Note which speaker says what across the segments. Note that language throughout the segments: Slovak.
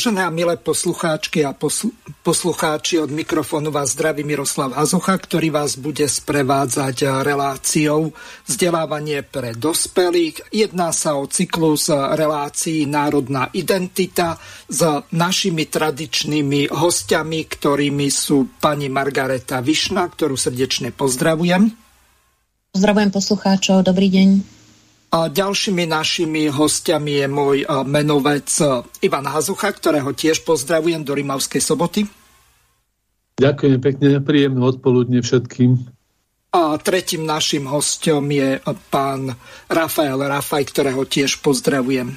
Speaker 1: Vážené a milé poslucháčky a posl- poslucháči, od mikrofónu vás zdraví Miroslav Hazucha, ktorý vás bude sprevádzať reláciou vzdelávanie pre dospelých. Jedná sa o cyklus relácií Národná identita s našimi tradičnými hostiami, ktorými sú pani Margareta Višna, ktorú srdečne pozdravujem.
Speaker 2: Pozdravujem poslucháčov, dobrý deň.
Speaker 1: A ďalšími našimi hostiami je môj menovec Ivan Hazucha, ktorého tiež pozdravujem do Rimavskej soboty.
Speaker 3: Ďakujem pekne, príjemné odpoludne všetkým.
Speaker 1: A tretím našim hostom je pán Rafael Rafaj, ktorého tiež pozdravujem.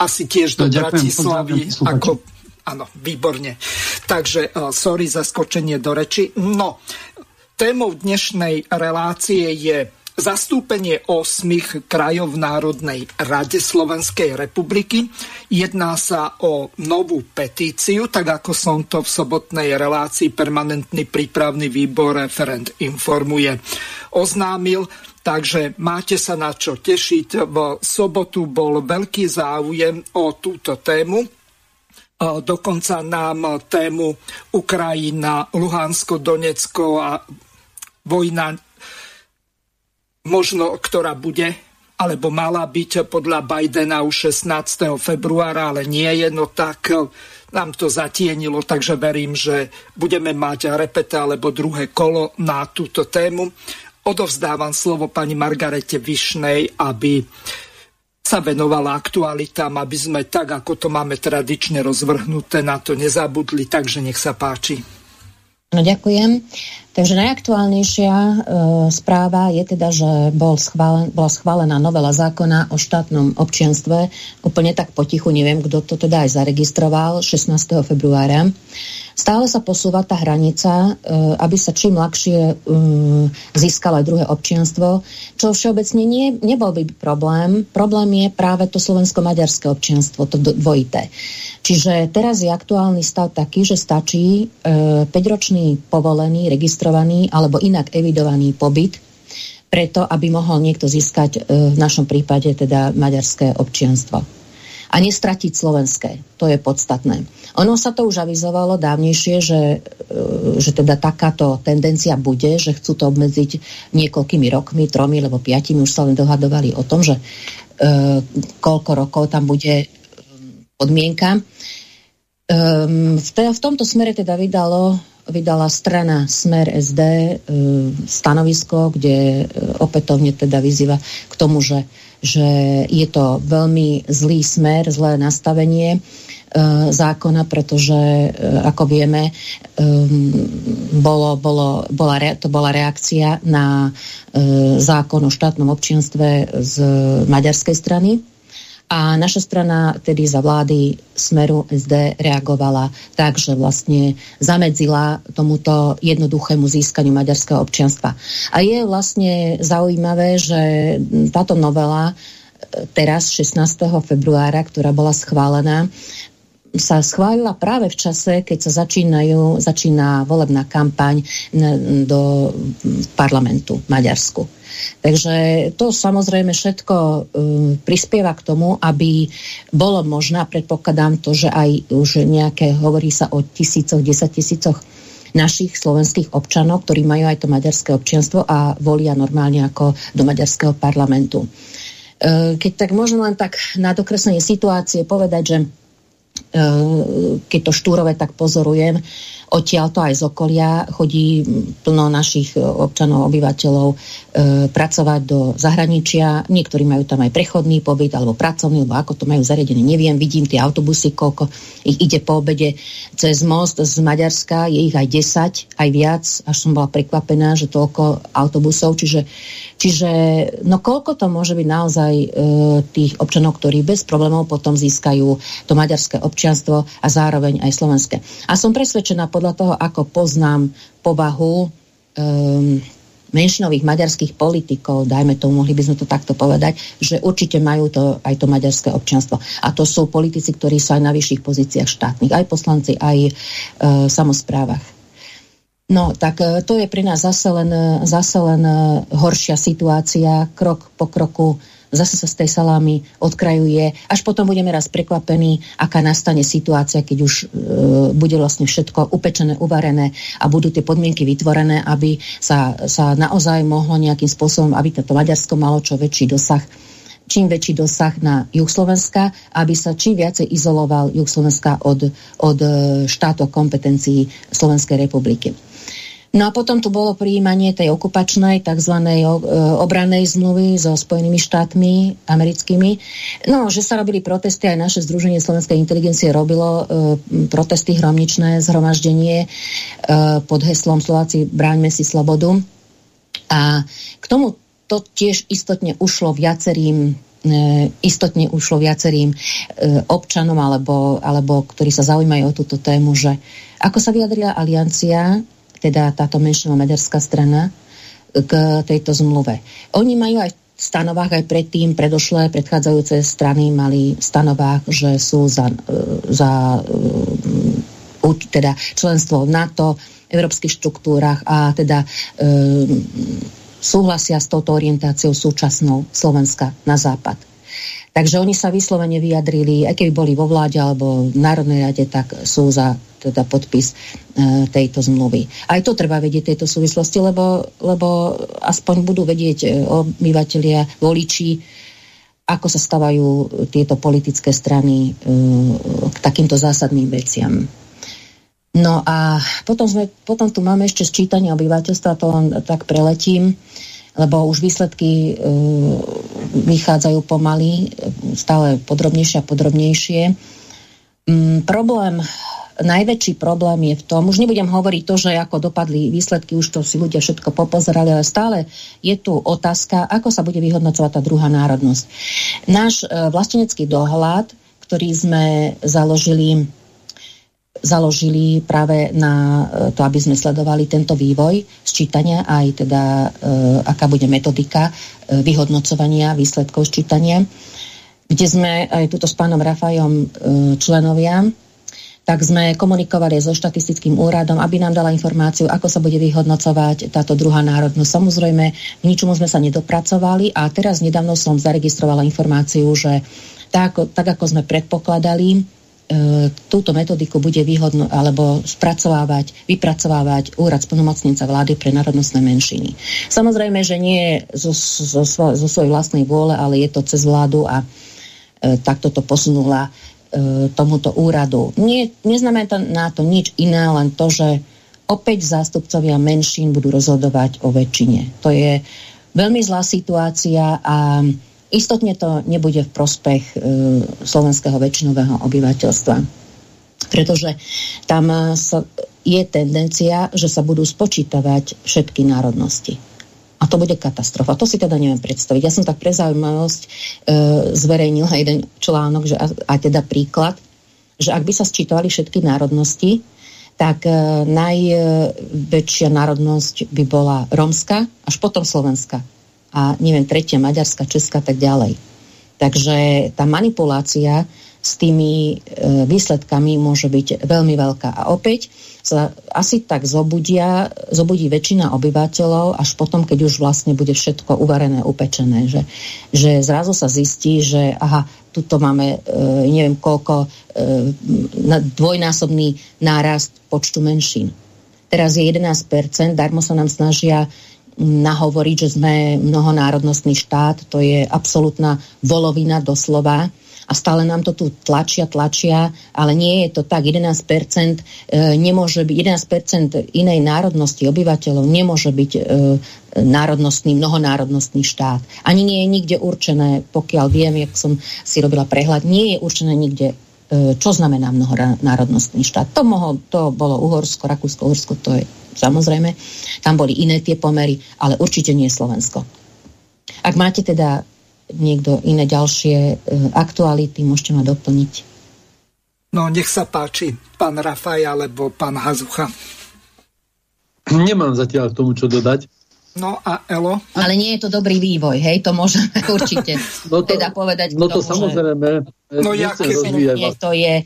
Speaker 1: Asi tiež do no, Bratislavy. Ako, áno, výborne. Takže sorry za skočenie do reči. No, témou dnešnej relácie je zastúpenie osmých krajov v Národnej rade Slovenskej republiky. Jedná sa o novú petíciu, tak ako som to v sobotnej relácii permanentný prípravný výbor referent informuje oznámil. Takže máte sa na čo tešiť. V sobotu bol veľký záujem o túto tému. Dokonca nám tému Ukrajina, Luhansko, Donecko a vojna možno ktorá bude alebo mala byť podľa Bidena už 16. februára, ale nie je, no tak eh, nám to zatienilo, takže verím, že budeme mať repete alebo druhé kolo na túto tému. Odovzdávam slovo pani Margarete Višnej, aby sa venovala aktualitám, aby sme tak, ako to máme tradične rozvrhnuté, na to nezabudli, takže nech sa páči.
Speaker 2: No ďakujem. Takže najaktuálnejšia e, správa je teda, že bol schválen, bola schválená novela zákona o štátnom občianstve. Úplne tak potichu, neviem, kto to teda aj zaregistroval 16. februára. Stále sa posúva tá hranica, e, aby sa čím ľahšie e, získalo aj druhé občianstvo, čo všeobecne nie, nebol by problém. Problém je práve to slovensko-maďarské občianstvo, to dvojité. Čiže teraz je aktuálny stav taký, že stačí e, 5-ročný povolený, registrovaný alebo inak evidovaný pobyt preto, aby mohol niekto získať v našom prípade teda maďarské občianstvo. A nestratiť slovenské. To je podstatné. Ono sa to už avizovalo dávnejšie, že, e, že teda takáto tendencia bude, že chcú to obmedziť niekoľkými rokmi, tromi alebo piatimi, už sa len dohadovali o tom, že e, koľko rokov tam bude podmienka. Um, v, te, v tomto smere teda vydalo, vydala strana Smer SD ehm, stanovisko, kde uh, opätovne teda vyzýva k tomu, že, že je to veľmi zlý smer, zlé nastavenie uh, zákona, pretože, ako vieme, bolo, bolo, bola to bola reakcia na zákon o štátnom občianstve z maďarskej strany, a naša strana tedy za vlády Smeru SD reagovala tak, že vlastne zamedzila tomuto jednoduchému získaniu maďarského občianstva. A je vlastne zaujímavé, že táto novela e, teraz 16. februára, ktorá bola schválená, sa schválila práve v čase, keď sa začínajú, začína volebná kampaň do parlamentu Maďarsku. Takže to samozrejme všetko um, prispieva k tomu, aby bolo možné, predpokladám to, že aj už nejaké, hovorí sa o tisícoch, desať tisícoch našich slovenských občanov, ktorí majú aj to maďarské občianstvo a volia normálne ako do maďarského parlamentu. Uh, keď tak možno len tak na dokreslenie situácie povedať, že keď to štúrové tak pozorujem, Odtiaľ to aj z okolia chodí plno našich e, občanov, obyvateľov e, pracovať do zahraničia. Niektorí majú tam aj prechodný pobyt alebo pracovný, alebo ako to majú zariadené, neviem. Vidím tie autobusy, koľko ich ide po obede cez most z Maďarska. Je ich aj 10, aj viac. Až som bola prekvapená, že toľko autobusov. Čiže, čiže no koľko to môže byť naozaj e, tých občanov, ktorí bez problémov potom získajú to maďarské občanstvo občianstvo a zároveň aj slovenské. A som presvedčená podľa toho, ako poznám povahu um, menšinových maďarských politikov, dajme tomu, mohli by sme to takto povedať, že určite majú to, aj to maďarské občianstvo. A to sú politici, ktorí sú aj na vyšších pozíciách štátnych, aj poslanci, aj e, samozprávach. No, tak e, to je pri nás zase len, zase len e, horšia situácia, krok po kroku zase sa z tej salámy odkrajuje, až potom budeme raz prekvapení, aká nastane situácia, keď už e, bude vlastne všetko upečené, uvarené a budú tie podmienky vytvorené, aby sa, sa naozaj mohlo nejakým spôsobom, aby toto Maďarsko malo čo väčší dosah čím väčší dosah na juh Slovenska, aby sa čím viacej izoloval juh Slovenska od, od e, štátov kompetencií Slovenskej republiky. No a potom tu bolo prijímanie tej okupačnej tzv. E, obrannej zmluvy so Spojenými štátmi americkými. No, že sa robili protesty, aj naše Združenie Slovenskej inteligencie robilo e, protesty hromničné, zhromaždenie e, pod heslom Slováci bráňme si slobodu. A k tomu to tiež istotne ušlo viacerým istotne ušlo viacerým občanom alebo, alebo ktorí sa zaujímajú o túto tému, že ako sa vyjadrila aliancia teda táto menšinová maďarská strana, k tejto zmluve. Oni majú aj v stanovách aj predtým, predošlé, predchádzajúce strany mali v stanovách, že sú za, e, za e, teda členstvo v NATO, európskych štruktúrach a teda um, súhlasia s touto orientáciou súčasnou Slovenska na západ. Takže oni sa vyslovene vyjadrili, aj keby boli vo vláde alebo v Národnej rade, tak sú za teda podpis e, tejto zmluvy. Aj to treba vedieť tejto súvislosti, lebo, lebo aspoň budú vedieť e, obyvateľia, voliči, ako sa stavajú tieto politické strany e, k takýmto zásadným veciam. No a potom, sme, potom tu máme ešte sčítanie obyvateľstva, to len tak preletím, lebo už výsledky e, vychádzajú pomaly, stále podrobnejšie a podrobnejšie. Mm, problém najväčší problém je v tom, už nebudem hovoriť to, že ako dopadli výsledky, už to si ľudia všetko popozerali, ale stále je tu otázka, ako sa bude vyhodnocovať tá druhá národnosť. Náš e, vlastenecký dohľad, ktorý sme založili založili práve na e, to, aby sme sledovali tento vývoj sčítania, aj teda e, aká bude metodika e, vyhodnocovania výsledkov sčítania, kde sme aj tuto s pánom Rafajom členovia tak sme komunikovali so štatistickým úradom, aby nám dala informáciu, ako sa bude vyhodnocovať táto druhá národnosť. Samozrejme, k ničomu sme sa nedopracovali a teraz nedávno som zaregistrovala informáciu, že tak, tak ako sme predpokladali, túto metodiku bude výhodno, alebo spracovávať, vypracovávať úrad splnomocnenca vlády pre národnostné menšiny. Samozrejme, že nie zo, zo, zo svojej vlastnej vôle, ale je to cez vládu a e, takto to posunula E, tomuto úradu. Nie, neznamená to na to nič iné, len to, že opäť zástupcovia menšín budú rozhodovať o väčšine. To je veľmi zlá situácia a istotne to nebude v prospech e, slovenského väčšinového obyvateľstva. Pretože tam sa, je tendencia, že sa budú spočítavať všetky národnosti. A to bude katastrofa. To si teda neviem predstaviť. Ja som tak pre zaujímavosť e, zverejnila jeden článok, že, a, a teda príklad, že ak by sa sčítovali všetky národnosti, tak e, najväčšia národnosť by bola rómska, až potom slovenská. A neviem, tretia, maďarská, česká, tak ďalej. Takže tá manipulácia s tými e, výsledkami môže byť veľmi veľká. A opäť sa asi tak zobudia, zobudí väčšina obyvateľov až potom, keď už vlastne bude všetko uvarené, upečené. Že, že zrazu sa zistí, že aha, tuto máme e, neviem koľko, e, dvojnásobný nárast počtu menšín. Teraz je 11%, darmo sa nám snažia nahovoriť, že sme mnohonárodnostný štát, to je absolútna volovina doslova a stále nám to tu tlačia, tlačia, ale nie je to tak. 11% e, nemôže byť, 11% inej národnosti obyvateľov nemôže byť e, národnostný, mnohonárodnostný štát. Ani nie je nikde určené, pokiaľ viem, jak som si robila prehľad, nie je určené nikde čo znamená mnohonárodnostný štát. To, mohol, to bolo Uhorsko, Rakúsko, Uhorsko, to je samozrejme. Tam boli iné tie pomery, ale určite nie Slovensko. Ak máte teda niekto iné ďalšie e, aktuality, môžete ma doplniť.
Speaker 1: No, nech sa páči, pán Rafaj alebo pán Hazucha.
Speaker 3: Nemám zatiaľ k tomu, čo dodať.
Speaker 1: No a Elo?
Speaker 2: Ale nie je to dobrý vývoj, hej, to môžeme určite no to, teda povedať.
Speaker 3: No to tomu, samozrejme, že... no ja
Speaker 2: keby, to je...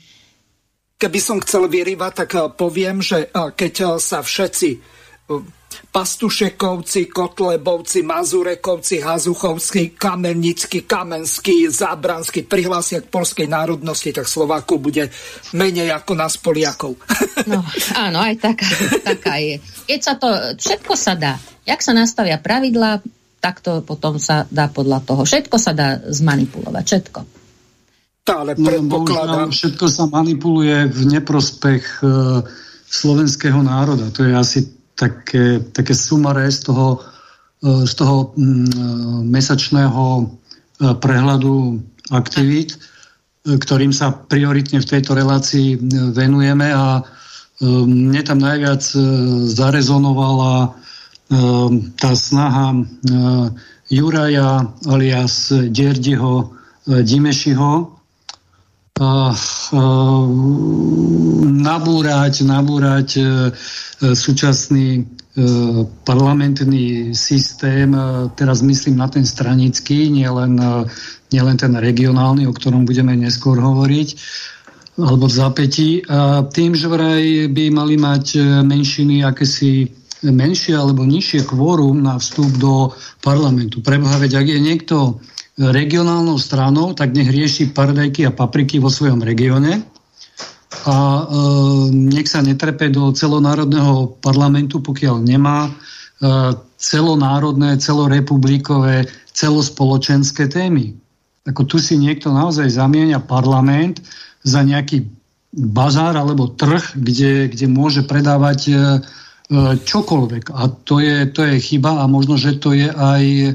Speaker 1: Keby som chcel vyrývať, tak eh, poviem, že eh, keď eh, sa všetci Pastušekovci, Kotlebovci, Mazurekovci, Hazuchovci, Kamennický, Kamenský, Zábranský prihlásia k polskej národnosti, tak Slovákov bude menej ako nás Poliakov.
Speaker 2: No, áno, aj taká, taká je. Keď sa to, všetko sa dá. Jak sa nastavia pravidlá, tak to potom sa dá podľa toho. Všetko sa dá zmanipulovať, všetko.
Speaker 1: Ale no, predpokladám...
Speaker 4: No, všetko sa manipuluje v neprospech e, slovenského národa. To je asi také, také sumaré z toho, e, z toho mm, mesačného e, prehľadu aktivít, e, ktorým sa prioritne v tejto relácii venujeme a mne tam najviac zarezonovala tá snaha Juraja alias Dierdiho Dimešiho nabúrať, nabúrať e, e, súčasný e, parlamentný systém, teraz myslím na ten stranický, nielen, nielen ten regionálny, o ktorom budeme neskôr hovoriť, alebo v zapätí. A tým, že vraj by mali mať menšiny akési menšie alebo nižšie kvórum na vstup do parlamentu. Preboha, veď ak je niekto regionálnou stranou, tak nech rieši paradajky a papriky vo svojom regióne a e, nech sa netrepe do celonárodného parlamentu, pokiaľ nemá e, celonárodné, celorepublikové, celospoločenské témy. Ako tu si niekto naozaj zamienia parlament za nejaký bazár alebo trh, kde, kde môže predávať e, e čokoľvek. A to je, to je chyba a možno, že to je aj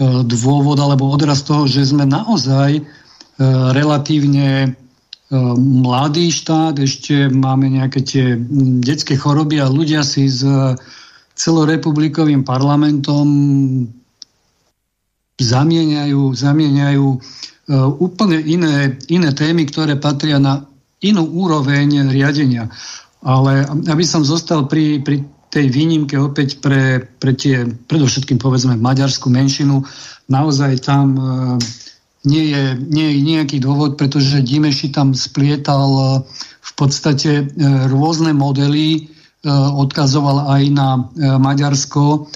Speaker 4: dôvod alebo odraz toho, že sme naozaj e, relatívne e, mladý štát, ešte máme nejaké tie detské choroby a ľudia si s celorepublikovým parlamentom zamieňajú, zamieňajú úplne iné, iné témy, ktoré patria na inú úroveň riadenia. Ale aby som zostal pri, pri tej výnimke opäť pre, pre tie, predovšetkým povedzme maďarskú menšinu, naozaj tam e, nie je, nie je nejaký dôvod, pretože Dimeši tam splietal e, v podstate e, rôzne modely, odkazoval aj na Maďarsko,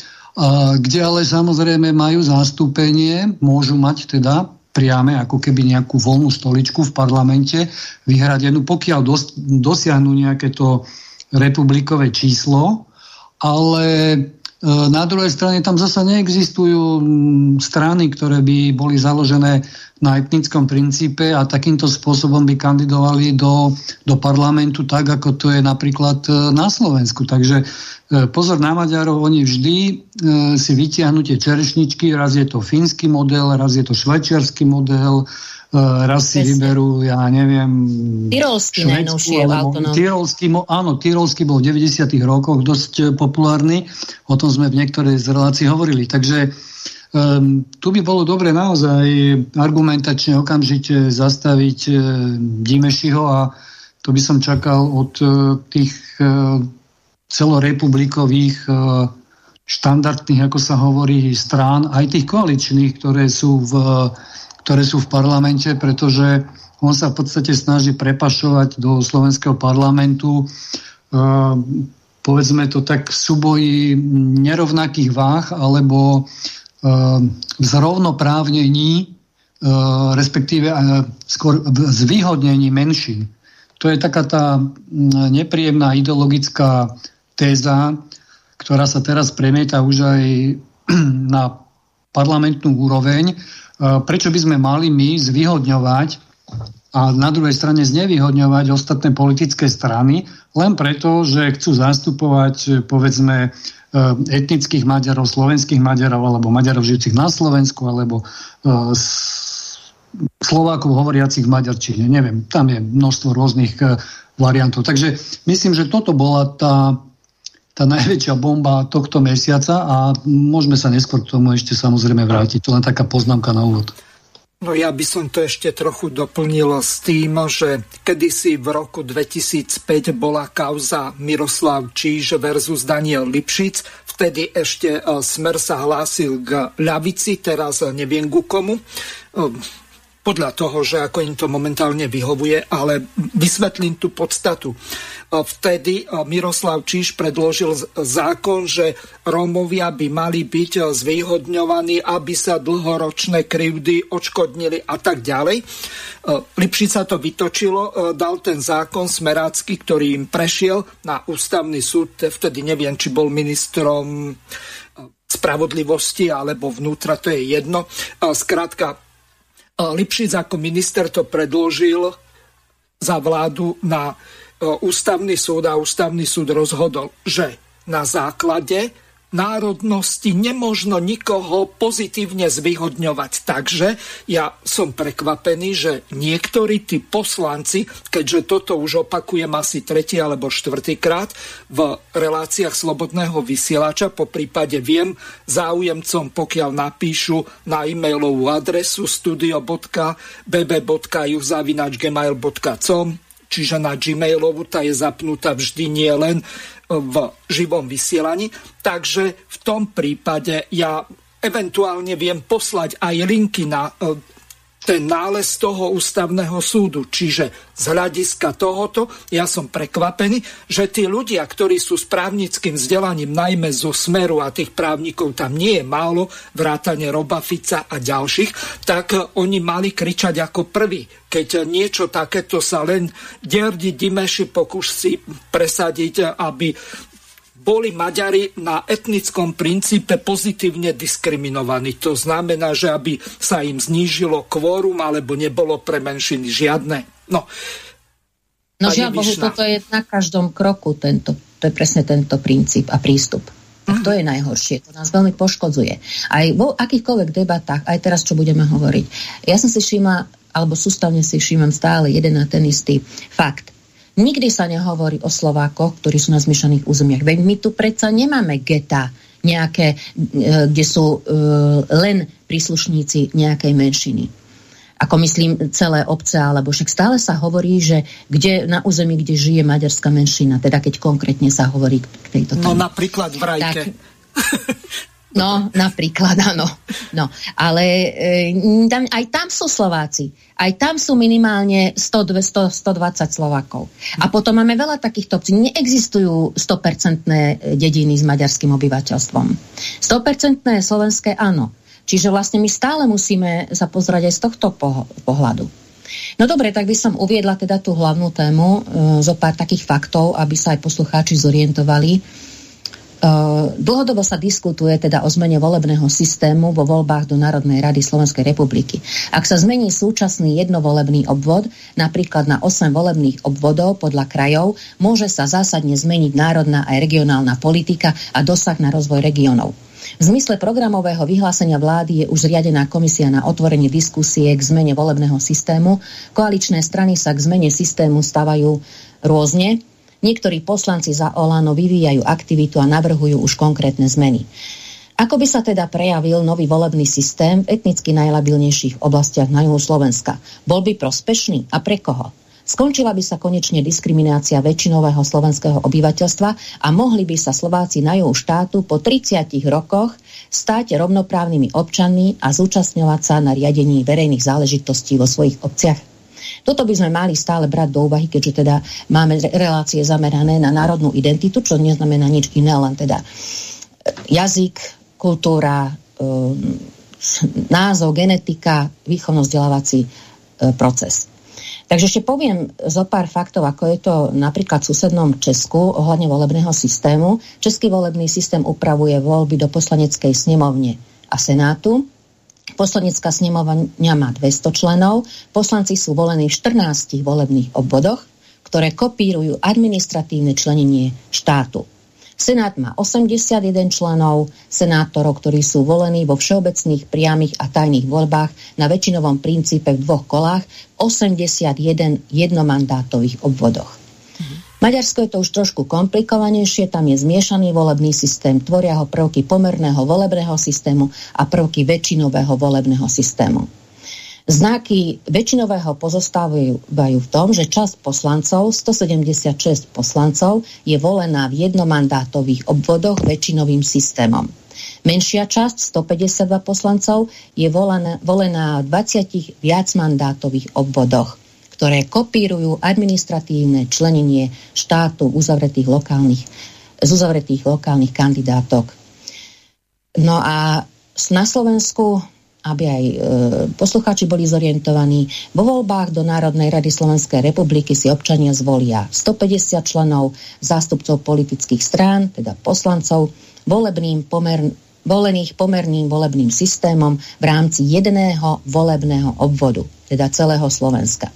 Speaker 4: kde ale samozrejme majú zastúpenie, môžu mať teda priame, ako keby nejakú voľnú stoličku v parlamente vyhradenú, pokiaľ dos, dosiahnu nejaké to republikové číslo, ale e, na druhej strane tam zasa neexistujú strany, ktoré by boli založené na etnickom princípe a takýmto spôsobom by kandidovali do, do parlamentu tak, ako to je napríklad e, na Slovensku. Takže e, pozor na Maďarov, oni vždy si vytiahnu tie čerešničky, raz je to fínsky model, raz je to švajčiarsky model, raz si vyberú, ja neviem...
Speaker 2: Tyrolský najnovšie
Speaker 4: Tyrolský, áno, Tyrolský bol v 90 rokoch dosť e, populárny, o tom sme v niektorej z relácií hovorili. Takže um, tu by bolo dobre naozaj argumentačne okamžite zastaviť uh, Dimešiho a to by som čakal od uh, tých uh, celorepublikových uh, štandardných, ako sa hovorí, strán, aj tých koaličných, ktoré sú v uh, ktoré sú v parlamente, pretože on sa v podstate snaží prepašovať do slovenského parlamentu uh, povedzme to tak v súboji nerovnakých váh alebo uh, v zrovnoprávnení uh, respektíve skôr v zvýhodnení menšín. To je taká tá nepríjemná ideologická téza, ktorá sa teraz premieta už aj na parlamentnú úroveň, prečo by sme mali my zvýhodňovať a na druhej strane znevýhodňovať ostatné politické strany len preto, že chcú zastupovať povedzme e, etnických Maďarov, slovenských Maďarov alebo Maďarov žijúcich na Slovensku alebo e, Slovákov hovoriacich v Maďarčine. Neviem, tam je množstvo rôznych e, variantov. Takže myslím, že toto bola tá tá najväčšia bomba tohto mesiaca a môžeme sa neskôr k tomu ešte samozrejme vrátiť. To len taká poznámka na úvod.
Speaker 1: No ja by som to ešte trochu doplnil s tým, že kedysi v roku 2005 bola kauza Miroslav Číž versus Daniel Lipšic. Vtedy ešte e, Smer sa hlásil k ľavici, teraz neviem ku komu e, podľa toho, že ako im to momentálne vyhovuje, ale vysvetlím tú podstatu. Vtedy Miroslav Číš predložil zákon, že Rómovia by mali byť zvýhodňovaní, aby sa dlhoročné krivdy odškodnili a tak ďalej. Lipšica to vytočilo, dal ten zákon smerácky, ktorý im prešiel na ústavný súd, vtedy neviem, či bol ministrom spravodlivosti alebo vnútra, to je jedno. Skrátka, Lipšic ako minister to predložil za vládu na e, ústavný súd a ústavný súd rozhodol, že na základe národnosti nemožno nikoho pozitívne zvyhodňovať. Takže ja som prekvapený, že niektorí tí poslanci, keďže toto už opakujem asi tretí alebo štvrtýkrát v reláciách slobodného vysielača, po prípade viem záujemcom, pokiaľ napíšu na e-mailovú adresu studio.bb.juh.gmail.com čiže na Gmailovú, tá je zapnutá vždy nie len v živom vysielaní. Takže v tom prípade ja eventuálne viem poslať aj linky na e, ten nález toho ústavného súdu. Čiže z hľadiska tohoto ja som prekvapený, že tí ľudia, ktorí sú s právnickým vzdelaním, najmä zo Smeru a tých právnikov tam nie je málo, vrátane Roba Fica a ďalších, tak oni mali kričať ako prvý. Keď niečo takéto sa len Derdi Dimeši si presadiť, aby boli Maďari na etnickom princípe pozitívne diskriminovaní. To znamená, že aby sa im znížilo kvórum alebo nebolo pre menšiny žiadne. No,
Speaker 2: no žiaľ Bohu, toto je na každom kroku tento, to je presne tento princíp a prístup. Tak to je najhoršie, to nás veľmi poškodzuje. Aj vo akýchkoľvek debatách, aj teraz, čo budeme hovoriť. Ja som si všimla, alebo sústavne si všímam stále jeden a ten istý fakt. Nikdy sa nehovorí o Slovákoch, ktorí sú na zmiešaných územiach. Veď my tu predsa nemáme geta nejaké, e, kde sú e, len príslušníci nejakej menšiny. Ako myslím celé obce, alebo však stále sa hovorí, že kde na území, kde žije maďarská menšina, teda keď konkrétne sa hovorí k tejto
Speaker 1: téme. No napríklad v Rajke. Tak,
Speaker 2: No, napríklad, áno. No, ale e, tam, aj tam sú Slováci. Aj tam sú minimálne 100, 200, 120 Slovákov. A potom máme veľa takýchto obcí. Neexistujú 100% dediny s maďarským obyvateľstvom. 100% slovenské áno. Čiže vlastne my stále musíme sa pozrieť aj z tohto pohľadu. No dobre, tak by som uviedla teda tú hlavnú tému, e, zo pár takých faktov, aby sa aj poslucháči zorientovali dlhodobo sa diskutuje teda o zmene volebného systému vo voľbách do Národnej rady Slovenskej republiky. Ak sa zmení súčasný jednovolebný obvod, napríklad na 8 volebných obvodov podľa krajov, môže sa zásadne zmeniť národná aj regionálna politika a dosah na rozvoj regiónov. V zmysle programového vyhlásenia vlády je už zriadená komisia na otvorenie diskusie k zmene volebného systému. Koaličné strany sa k zmene systému stávajú rôzne, Niektorí poslanci za Olano vyvíjajú aktivitu a navrhujú už konkrétne zmeny. Ako by sa teda prejavil nový volebný systém v etnicky najlabilnejších oblastiach na juhu Slovenska? Bol by prospešný a pre koho? Skončila by sa konečne diskriminácia väčšinového slovenského obyvateľstva a mohli by sa Slováci na juhu štátu po 30 rokoch stať rovnoprávnymi občanmi a zúčastňovať sa na riadení verejných záležitostí vo svojich obciach toto by sme mali stále brať do úvahy, keďže teda máme relácie zamerané na národnú identitu, čo neznamená nič iné, len teda e, jazyk, kultúra, um, názov, genetika, výchovno-vzdelávací e, proces. Takže ešte poviem zo pár faktov, ako je to napríklad v susednom Česku ohľadne volebného systému. Český volebný systém upravuje voľby do poslaneckej snemovne a senátu. Poslanecká snemovňa má 200 členov, poslanci sú volení v 14 volebných obvodoch, ktoré kopírujú administratívne členenie štátu. Senát má 81 členov, senátorov, ktorí sú volení vo všeobecných, priamých a tajných voľbách na väčšinovom princípe v dvoch kolách v 81 jednomandátových obvodoch. Maďarsko je to už trošku komplikovanejšie, tam je zmiešaný volebný systém, tvoria ho prvky pomerného volebného systému a prvky väčšinového volebného systému. Znaky väčšinového pozostávajú v tom, že časť poslancov, 176 poslancov, je volená v jednomandátových obvodoch väčšinovým systémom. Menšia časť, 152 poslancov, je volená, volená v 20 viacmandátových obvodoch, ktoré kopírujú administratívne členenie štátu uzavretých lokálnych, z uzavretých lokálnych kandidátok. No a na Slovensku aby aj e, poslucháči boli zorientovaní. Vo voľbách do Národnej rady Slovenskej republiky si občania zvolia 150 členov, zástupcov politických strán, teda poslancov, volebným pomer, volených pomerným volebným systémom v rámci jedného volebného obvodu, teda celého Slovenska.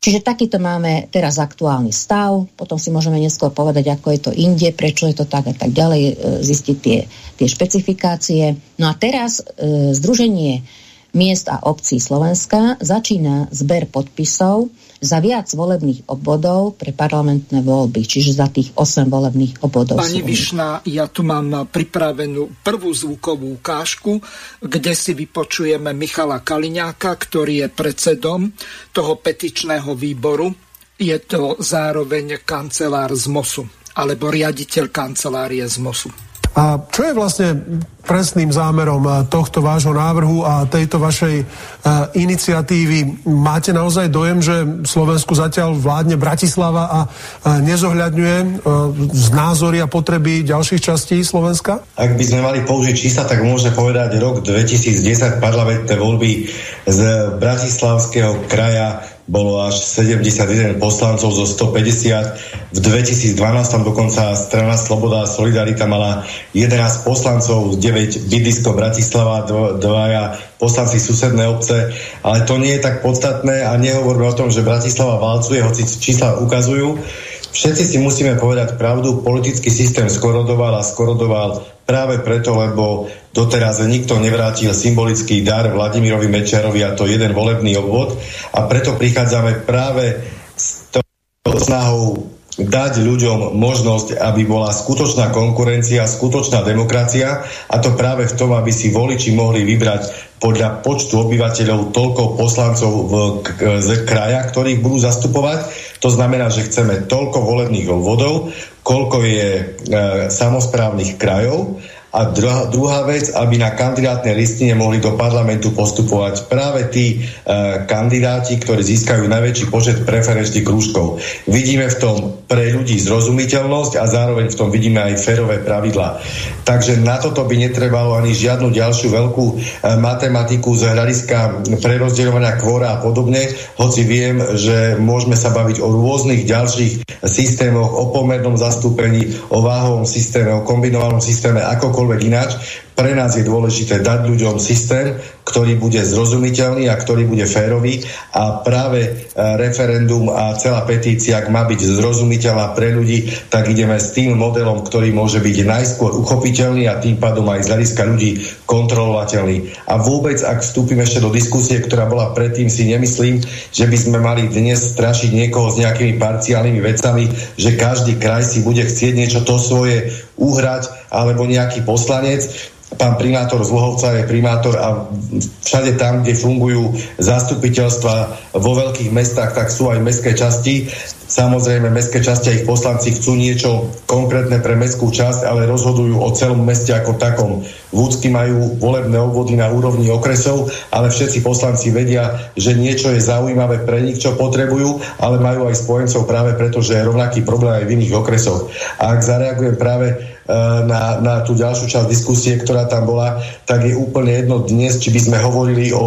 Speaker 2: Čiže takýto máme teraz aktuálny stav, potom si môžeme neskôr povedať, ako je to inde, prečo je to tak a tak ďalej, e, zistiť tie, tie špecifikácie. No a teraz e, Združenie miest a obcí Slovenska začína zber podpisov za viac volebných obvodov pre parlamentné voľby, čiže za tých 8 volebných obvodov.
Speaker 1: Pani Višna, ja tu mám pripravenú prvú zvukovú ukážku, kde si vypočujeme Michala Kaliňáka, ktorý je predsedom toho petičného výboru. Je to zároveň kancelár z MOSu, alebo riaditeľ kancelárie z MOSu.
Speaker 5: A čo je vlastne presným zámerom eh, tohto vášho návrhu a tejto vašej uh, iniciatívy? Máte naozaj dojem, že Slovensku zatiaľ vládne Bratislava a uh, nezohľadňuje názory a potreby ďalších častí Slovenska?
Speaker 6: Ak by sme mali použiť čísla, tak môžeme povedať rok 2010 parlamentné voľby z Bratislavského kraja bolo až 71 poslancov zo 150. V 2012 dokonca strana Sloboda a Solidarita mala 11 poslancov, 9 bydlisko Bratislava, dvaja poslanci susedné obce, ale to nie je tak podstatné a nehovoríme o tom, že Bratislava valcuje, hoci čísla ukazujú. Všetci si musíme povedať pravdu, politický systém skorodoval a skorodoval práve preto, lebo doteraz nikto nevrátil symbolický dar Vladimirovi Mečerovi a to jeden volebný obvod a preto prichádzame práve s tou snahou dať ľuďom možnosť, aby bola skutočná konkurencia, skutočná demokracia a to práve v tom, aby si voliči mohli vybrať podľa počtu obyvateľov toľko poslancov v, z kraja, ktorých budú zastupovať. To znamená, že chceme toľko volebných obvodov, koľko je e, samozprávnych krajov a druhá, druhá vec, aby na kandidátnej listine mohli do parlamentu postupovať práve tí e, kandidáti, ktorí získajú najväčší počet preferenčných krúžkov. Vidíme v tom pre ľudí zrozumiteľnosť a zároveň v tom vidíme aj férové pravidla. Takže na toto by netrebalo ani žiadnu ďalšiu veľkú e, matematiku z hľadiska prerozdeľovania kvóra a podobne, hoci viem, že môžeme sa baviť o rôznych ďalších systémoch, o pomernom zastúpení, o váhovom systéme, o kombinovanom systéme, ako akokoľvek ináč. Pre nás je dôležité dať ľuďom systém, ktorý bude zrozumiteľný a ktorý bude férový a práve e, referendum a celá petícia, ak má byť zrozumiteľná pre ľudí, tak ideme s tým modelom, ktorý môže byť najskôr uchopiteľný a tým pádom aj z hľadiska ľudí kontrolovateľný. A vôbec, ak vstúpime ešte do diskusie, ktorá bola predtým, si nemyslím, že by sme mali dnes strašiť niekoho s nejakými parciálnymi vecami, že každý kraj si bude chcieť niečo to svoje uhrať alebo nejaký poslanec pán primátor z Lohovca je primátor a všade tam, kde fungujú zastupiteľstva vo veľkých mestách, tak sú aj mestské časti. Samozrejme, mestské časti a ich poslanci chcú niečo konkrétne pre mestskú časť, ale rozhodujú o celom meste ako takom. Vúcky majú volebné obvody na úrovni okresov, ale všetci poslanci vedia, že niečo je zaujímavé pre nich, čo potrebujú, ale majú aj spojencov práve preto, že je rovnaký problém aj v iných okresoch. A ak zareagujem práve na, na tú ďalšiu časť diskusie, ktorá tam bola, tak je úplne jedno dnes, či by sme hovorili o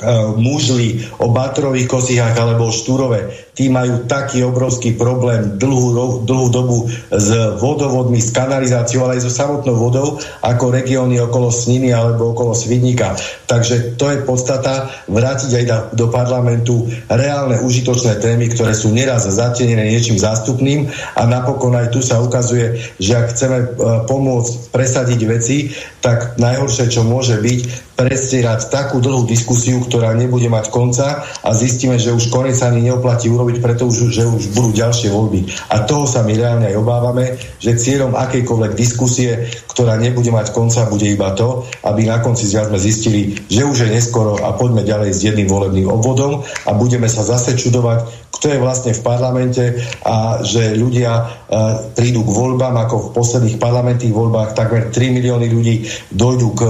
Speaker 6: uh, mužli, o batrových kosihách alebo o štúrove. Tí majú taký obrovský problém dlhú, dlhú dobu s vodovodmi, s kanalizáciou, ale aj so samotnou vodou, ako regióny okolo Sniny alebo okolo Svidníka. Takže to je podstata vrátiť aj do parlamentu reálne užitočné témy, ktoré sú neraz zatenené niečím zástupným a napokon aj tu sa ukazuje, že ak chceme uh, pomôcť presadiť veci, tak najhoršie, čo môže byť, predstierať takú dlhú diskusiu, ktorá nebude mať konca a zistíme, že už konec ani neoplatí urobiť, pretože že už budú ďalšie voľby. A toho sa my reálne aj obávame, že cieľom akejkoľvek diskusie, ktorá nebude mať konca, bude iba to, aby na konci sme zistili, že už je neskoro a poďme ďalej s jedným volebným obvodom a budeme sa zase čudovať, kto je vlastne v parlamente a že ľudia uh, prídu k voľbám, ako v posledných parlamentných voľbách takmer 3 milióny ľudí dojdú k,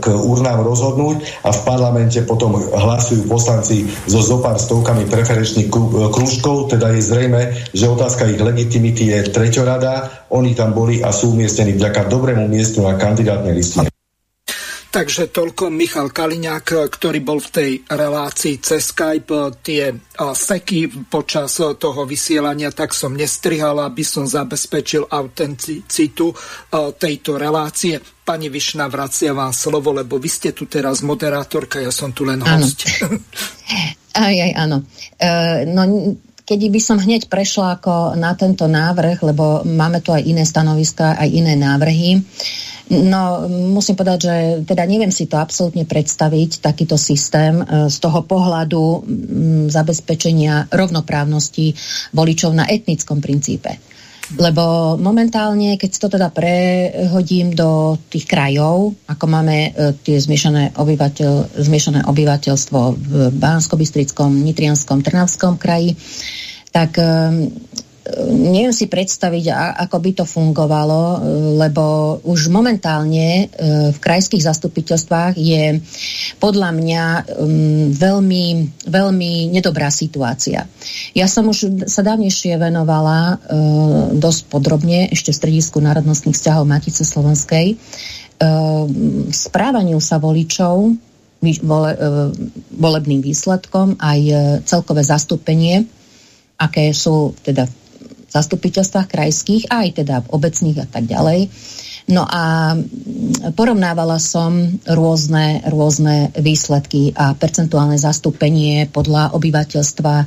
Speaker 6: k urnám rozhodnúť a v parlamente potom hlasujú poslanci so zopár stovkami preferenčných krúžkov, teda je zrejme, že otázka ich legitimity je treťorada, oni tam boli a sú umiestnení vďaka dobrému miestu na kandidátnej listine.
Speaker 1: Takže toľko Michal Kaliňák, ktorý bol v tej relácii cez Skype. Tie seky počas toho vysielania tak som nestrihal, aby som zabezpečil autenticitu tejto relácie. Pani Višna, vracia vám slovo, lebo vy ste tu teraz moderátorka, ja som tu len host.
Speaker 2: Aj, aj, áno. E, no, keď by som hneď prešla ako na tento návrh, lebo máme tu aj iné stanoviska, aj iné návrhy. No, musím povedať, že teda neviem si to absolútne predstaviť, takýto systém e, z toho pohľadu m, zabezpečenia rovnoprávnosti voličov na etnickom princípe. Lebo momentálne, keď to teda prehodím do tých krajov, ako máme e, tie zmiešané, obyvateľ, zmiešané obyvateľstvo v Bánsko-Bystrickom, Nitrianskom, Trnavskom kraji, tak e, neviem si predstaviť, ako by to fungovalo, e, lebo už momentálne e, v krajských zastupiteľstvách je podľa mňa veľmi, veľmi nedobrá situácia. Ja som už sa dávnejšie venovala e, dosť podrobne ešte v Stredisku národnostných vzťahov Matice Slovenskej správaniu sa voličov volebným výsledkom aj celkové zastúpenie aké sú teda zastupiteľstvách krajských, aj teda v obecných a tak ďalej. No a porovnávala som rôzne, rôzne výsledky a percentuálne zastúpenie podľa obyvateľstva e,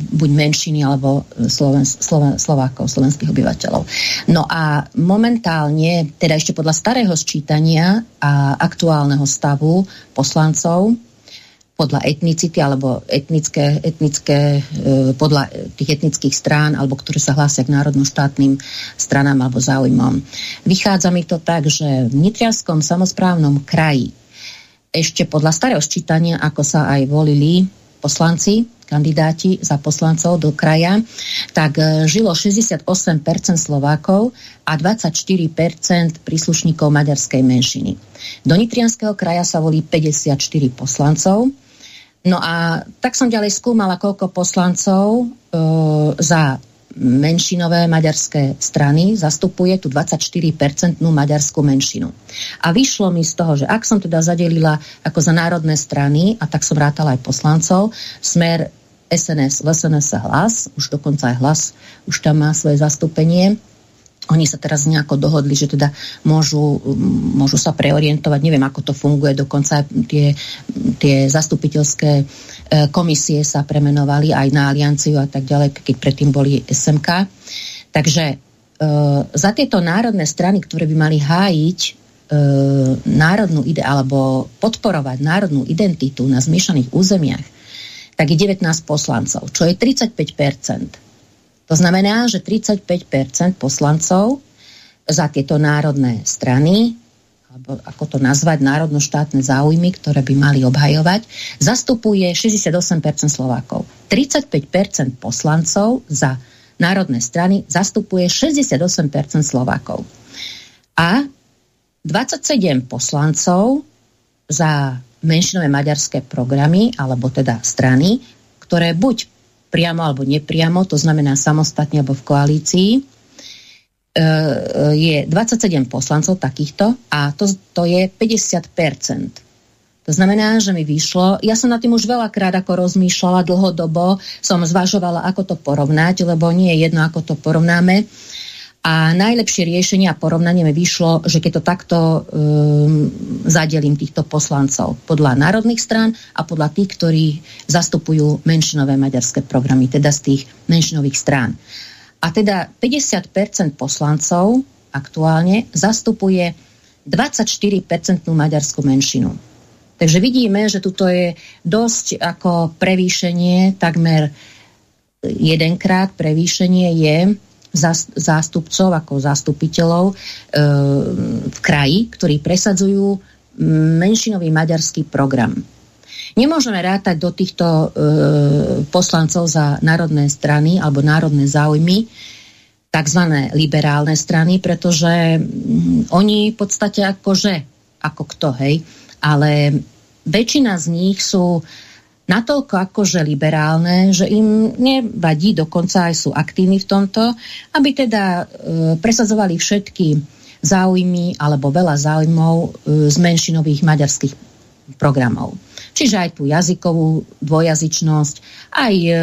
Speaker 2: buď menšiny alebo Sloven, Sloven, Slovákov, slovenských obyvateľov. No a momentálne, teda ešte podľa starého sčítania a aktuálneho stavu poslancov, podľa etnicity alebo etnické, etnické, e, podľa tých etnických strán alebo ktoré sa hlásia k národnoštátnym stranám alebo záujmom. Vychádza mi to tak, že v Nitrianskom samozprávnom kraji ešte podľa starého sčítania, ako sa aj volili poslanci, kandidáti za poslancov do kraja, tak e, žilo 68% Slovákov a 24% príslušníkov maďarskej menšiny. Do Nitrianského kraja sa volí 54 poslancov, No a tak som ďalej skúmala, koľko poslancov e, za menšinové maďarské strany zastupuje tú 24-percentnú maďarskú menšinu. A vyšlo mi z toho, že ak som teda zadelila ako za národné strany, a tak som rátala aj poslancov, smer SNS, SNS hlas, už dokonca aj hlas, už tam má svoje zastúpenie, oni sa teraz nejako dohodli, že teda môžu, môžu sa preorientovať, neviem ako to funguje, dokonca tie, tie zastupiteľské e, komisie sa premenovali aj na alianciu a tak ďalej, keď predtým boli SMK. Takže e, za tieto národné strany, ktoré by mali hájiť e, národnú ide alebo podporovať národnú identitu na zmiešaných územiach, tak je 19 poslancov, čo je 35 to znamená, že 35% poslancov za tieto národné strany, alebo ako to nazvať, národno-štátne záujmy, ktoré by mali obhajovať, zastupuje 68% Slovákov. 35% poslancov za národné strany zastupuje 68% Slovákov. A 27 poslancov za menšinové maďarské programy, alebo teda strany, ktoré buď priamo alebo nepriamo, to znamená samostatne alebo v koalícii, e, je 27 poslancov takýchto a to, to je 50%. To znamená, že mi vyšlo, ja som na tým už veľakrát ako rozmýšľala dlhodobo, som zvažovala, ako to porovnať, lebo nie je jedno, ako to porovnáme. A najlepšie riešenie a porovnanie mi vyšlo, že keď to takto um, zadelím týchto poslancov podľa národných strán a podľa tých, ktorí zastupujú menšinové maďarské programy, teda z tých menšinových strán. A teda 50% poslancov aktuálne zastupuje 24% maďarskú menšinu. Takže vidíme, že tuto je dosť ako prevýšenie, takmer jedenkrát prevýšenie je zástupcov ako zástupiteľov e, v kraji, ktorí presadzujú menšinový maďarský program. Nemôžeme rátať do týchto e, poslancov za národné strany alebo národné záujmy tzv. liberálne strany, pretože mm, oni v podstate akože, ako kto, hej, ale väčšina z nich sú natoľko akože liberálne, že im nevadí, dokonca aj sú aktívni v tomto, aby teda e, presadzovali všetky záujmy alebo veľa záujmov e, z menšinových maďarských programov. Čiže aj tú jazykovú dvojazyčnosť, aj, e,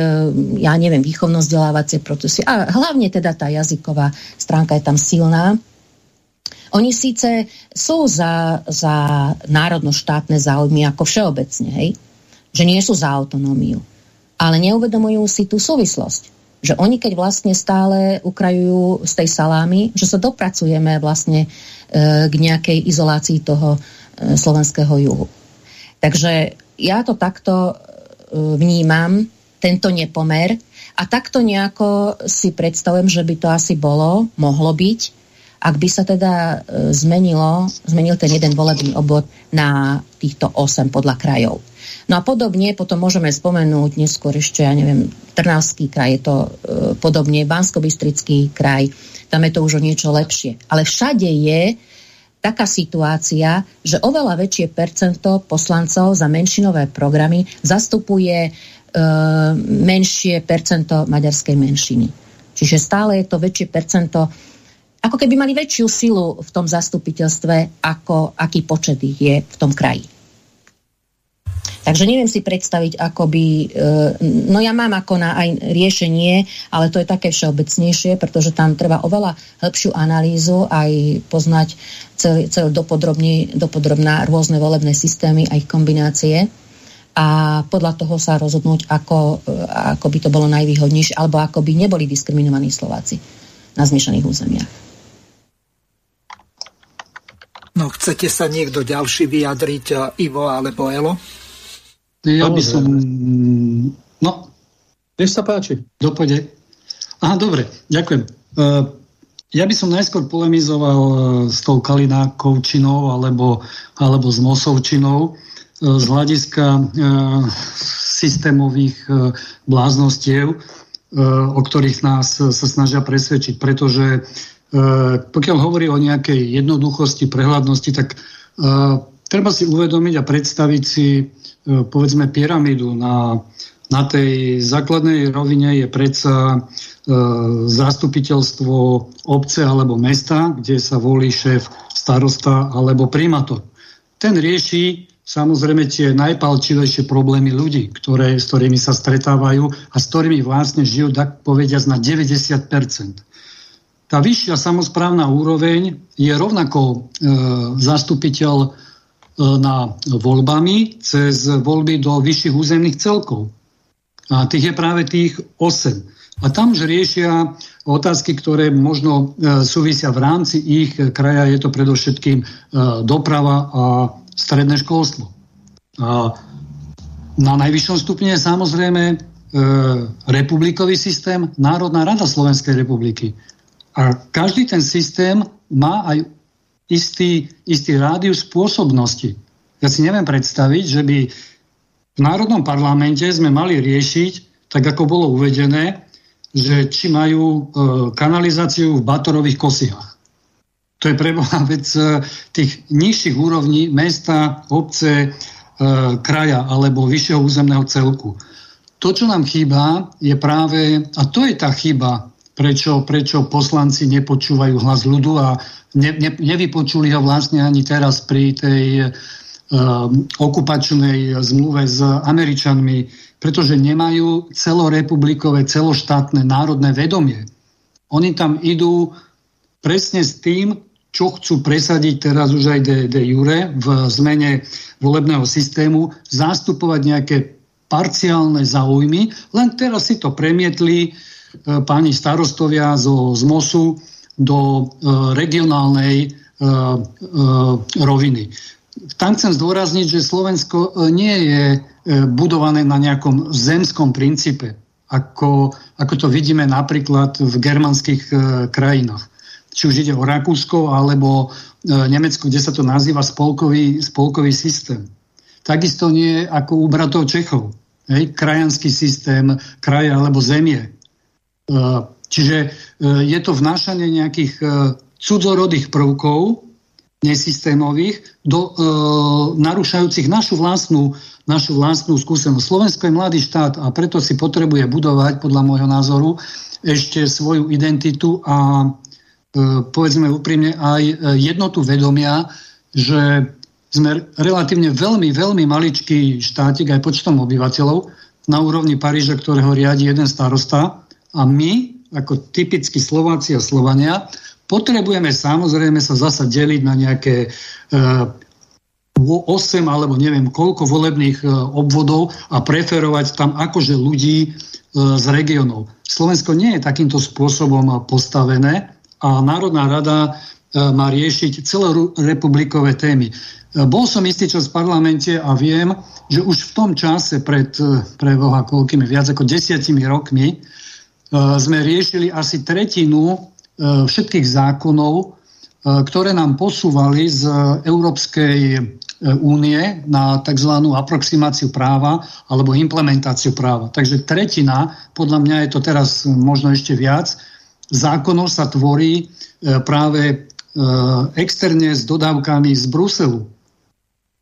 Speaker 2: ja neviem, výchovno-vzdelávacie procesy a hlavne teda tá jazyková stránka je tam silná. Oni síce sú za, za národno-štátne záujmy ako všeobecne, hej? Že nie sú za autonómiu, ale neuvedomujú si tú súvislosť že oni keď vlastne stále ukrajujú z tej salámy, že sa dopracujeme vlastne e, k nejakej izolácii toho e, slovenského juhu. Takže ja to takto e, vnímam, tento nepomer a takto nejako si predstavujem, že by to asi bolo, mohlo byť, ak by sa teda e, zmenilo, zmenil ten jeden volebný obvod na týchto 8 podľa krajov. No a podobne potom môžeme spomenúť neskôr ešte, ja neviem, Trnavský kraj, je to e, podobne, bansko kraj, tam je to už o niečo lepšie. Ale všade je taká situácia, že oveľa väčšie percento poslancov za menšinové programy zastupuje e, menšie percento maďarskej menšiny. Čiže stále je to väčšie percento, ako keby mali väčšiu silu v tom zastupiteľstve, ako aký počet ich je v tom kraji. Takže neviem si predstaviť, ako by... E, no ja mám ako na aj riešenie, ale to je také všeobecnejšie, pretože tam treba oveľa hĺbšiu analýzu, aj poznať celý, celý dopodrobná rôzne volebné systémy a ich kombinácie a podľa toho sa rozhodnúť, ako, e, ako by to bolo najvýhodnejšie, alebo ako by neboli diskriminovaní Slováci na zmiešaných územiach.
Speaker 1: No, chcete sa niekto ďalší vyjadriť, Ivo alebo Elo?
Speaker 4: Ja by som... No.
Speaker 3: Nech sa páči.
Speaker 4: Dopode. Aha, dobre, ďakujem. Uh, ja by som najskôr polemizoval uh, s tou Kalinákovčinou alebo, alebo s Mosovčinou uh, z hľadiska systémových bláznostiev, o ktorých nás sa snažia presvedčiť, pretože pokiaľ hovorí o nejakej jednoduchosti, prehľadnosti, tak treba si uvedomiť a predstaviť si E, povedzme pyramídu. Na, na tej základnej rovine je predsa e, zastupiteľstvo obce alebo mesta, kde sa volí šéf starosta alebo primátor. Ten rieši samozrejme tie najpalčivejšie problémy ľudí, ktoré, s ktorými sa stretávajú a s ktorými vlastne žijú, tak povediať, na 90 Tá vyššia samozprávna úroveň je rovnako e, zastupiteľ na voľbami cez voľby do vyšších územných celkov. A tých je práve tých 8. A tam už riešia otázky, ktoré možno e, súvisia v rámci ich kraja. Je to predovšetkým e, doprava a stredné školstvo. A na najvyššom stupne je samozrejme republikový systém, Národná rada Slovenskej republiky. A každý ten systém má aj istý, istý rádius spôsobnosti. Ja si neviem predstaviť, že by v Národnom parlamente sme mali riešiť, tak ako bolo uvedené, že či majú e, kanalizáciu v Batorových kosihách. To je preboha vec e, tých nižších úrovní mesta, obce, e, kraja alebo vyššieho územného celku. To, čo nám chýba, je práve, a to je tá chyba, prečo, prečo poslanci nepočúvajú hlas ľudu a ne, ne, nevypočuli ho vlastne ani teraz pri tej uh, okupačnej zmluve s Američanmi, pretože nemajú celorepublikové, celoštátne národné vedomie. Oni tam idú presne s tým, čo chcú presadiť teraz už aj de, de jure v zmene volebného systému, zastupovať nejaké parciálne záujmy, len teraz si to premietli e, páni starostovia zo, z MOSu, do e, regionálnej e, e, roviny. tam chcem zdôrazniť, že Slovensko nie je budované na nejakom zemskom princípe, ako, ako to vidíme napríklad v germanských krajinách. Či už ide o Rakúsko alebo Nemecko, kde sa to nazýva spolkový, spolkový systém. Takisto nie ako u bratov Čechov. Hej, krajanský systém, kraja alebo zemie. Čiže je to vnášanie nejakých cudzorodých prvkov, nesystémových, do, e, narušajúcich našu vlastnú, našu vlastnú skúsenosť. Slovensko je mladý štát a preto si potrebuje budovať, podľa môjho názoru, ešte svoju identitu a e, povedzme úprimne aj jednotu vedomia, že sme relatívne veľmi, veľmi maličký štátik aj počtom obyvateľov na úrovni Paríža, ktorého riadi jeden starosta a my, ako typickí Slováci a Slovania, Potrebujeme samozrejme sa zasa deliť na nejaké e, 8 alebo neviem koľko volebných e, obvodov a preferovať tam akože ľudí e, z regionov. Slovensko nie je takýmto spôsobom postavené a Národná rada má riešiť celorepublikové témy. Bol som istý čas v parlamente a viem, že už v tom čase pred pre Boha koľkými, viac ako desiatimi rokmi, sme riešili asi tretinu E, všetkých zákonov, e, ktoré nám posúvali z Európskej únie na tzv. aproximáciu práva alebo implementáciu práva. Takže tretina, podľa mňa je to teraz možno ešte viac, zákonov sa tvorí práve externe s dodávkami z Bruselu.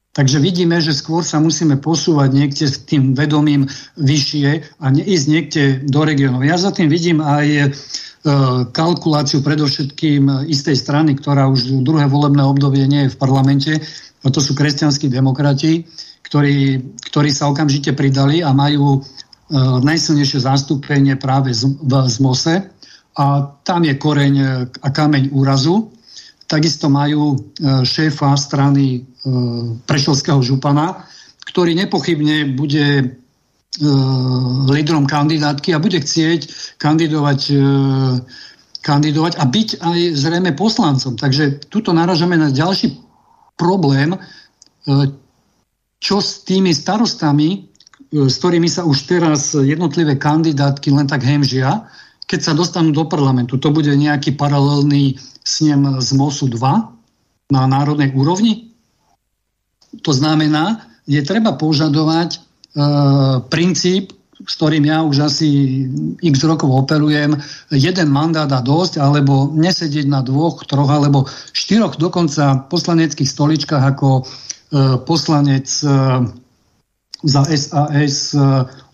Speaker 4: Takže vidíme, že skôr sa musíme posúvať niekde s tým vedomím vyššie a neísť niekde do regionov. Ja za tým vidím aj E, kalkuláciu predovšetkým istej strany, ktorá už druhé volebné obdobie nie je v parlamente, a to sú kresťanskí demokrati, ktorí, ktorí sa okamžite pridali a majú e, najsilnejšie zastúpenie práve v Zmose a tam je koreň a kameň úrazu. Takisto majú e, šéfa strany Prešovského župana, ktorý nepochybne bude E, lídrom kandidátky a bude chcieť kandidovať, e, kandidovať a byť aj zrejme poslancom. Takže tuto naražame na ďalší problém, e, čo s tými starostami, s ktorými sa už teraz jednotlivé kandidátky len tak hemžia, keď sa dostanú do parlamentu. To bude nejaký paralelný snem z MOSu 2 na národnej úrovni? To znamená, je treba požadovať E, princíp, s ktorým ja už asi x rokov operujem, jeden mandát a dosť, alebo nesedieť na dvoch, troch, alebo štyroch dokonca poslaneckých stoličkách ako e, poslanec e, za SAS e,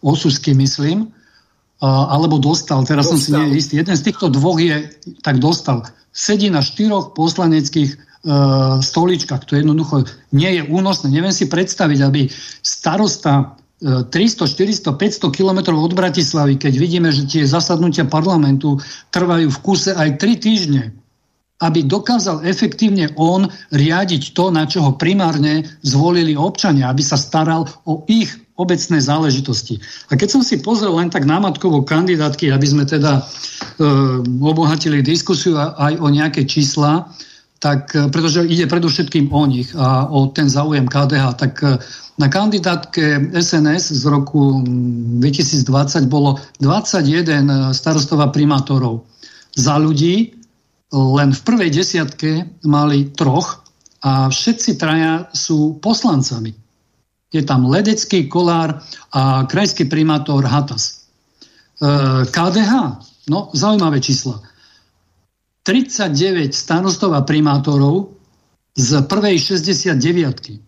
Speaker 4: Osusky, myslím, alebo dostal, teraz dostal. som si nie istý, jeden z týchto dvoch je, tak dostal, sedí na štyroch poslaneckých e, stoličkách, to jednoducho nie je únosné. Neviem si predstaviť, aby starosta 300, 400, 500 kilometrov od Bratislavy, keď vidíme, že tie zasadnutia parlamentu trvajú v kuse aj 3 týždne, aby dokázal efektívne on riadiť to, na čo ho primárne zvolili občania, aby sa staral o ich obecné záležitosti. A keď som si pozrel len tak námatkovo kandidátky, aby sme teda e, obohatili diskusiu aj o nejaké čísla, tak, e, pretože ide predovšetkým o nich a o ten záujem KDH, tak e, na kandidátke SNS z roku 2020 bolo 21 starostov a primátorov. Za ľudí len v prvej desiatke mali troch a všetci traja sú poslancami. Je tam Ledecký, Kolár a krajský primátor Hatas. KDH, no zaujímavé čísla. 39 starostov a primátorov z prvej 69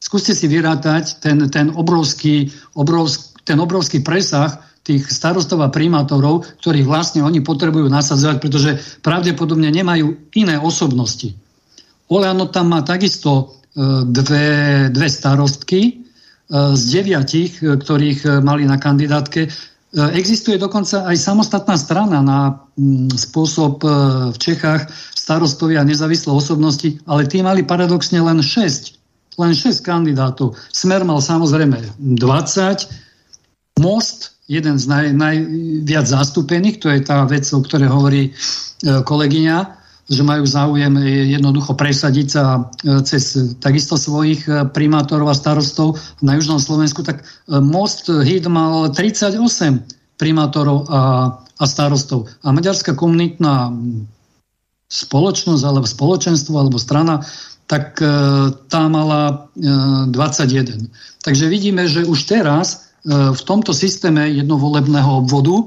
Speaker 4: skúste si vyrátať ten, ten, obrovský, obrovský, ten obrovský presah tých starostov a primátorov, ktorých vlastne oni potrebujú nasadzovať, pretože pravdepodobne nemajú iné osobnosti. Oleano tam má takisto e, dve, dve starostky e, z deviatich, e, ktorých mali na kandidátke. Existuje dokonca aj samostatná strana na mm, spôsob v Čechách starostovia nezávislé osobnosti, ale tí mali paradoxne len 6 len 6 kandidátov. Smer mal samozrejme 20. Most, jeden z naj, najviac zastúpených, to je tá vec, o ktorej hovorí e, kolegyňa, že majú záujem jednoducho presadiť sa cez takisto svojich primátorov a starostov na Južnom Slovensku, tak Most HIT mal 38 primátorov a, a starostov. A maďarská komunitná spoločnosť alebo spoločenstvo alebo strana, tak e, tá mala e, 21. Takže vidíme, že už teraz e, v tomto systéme jednovolebného obvodu e,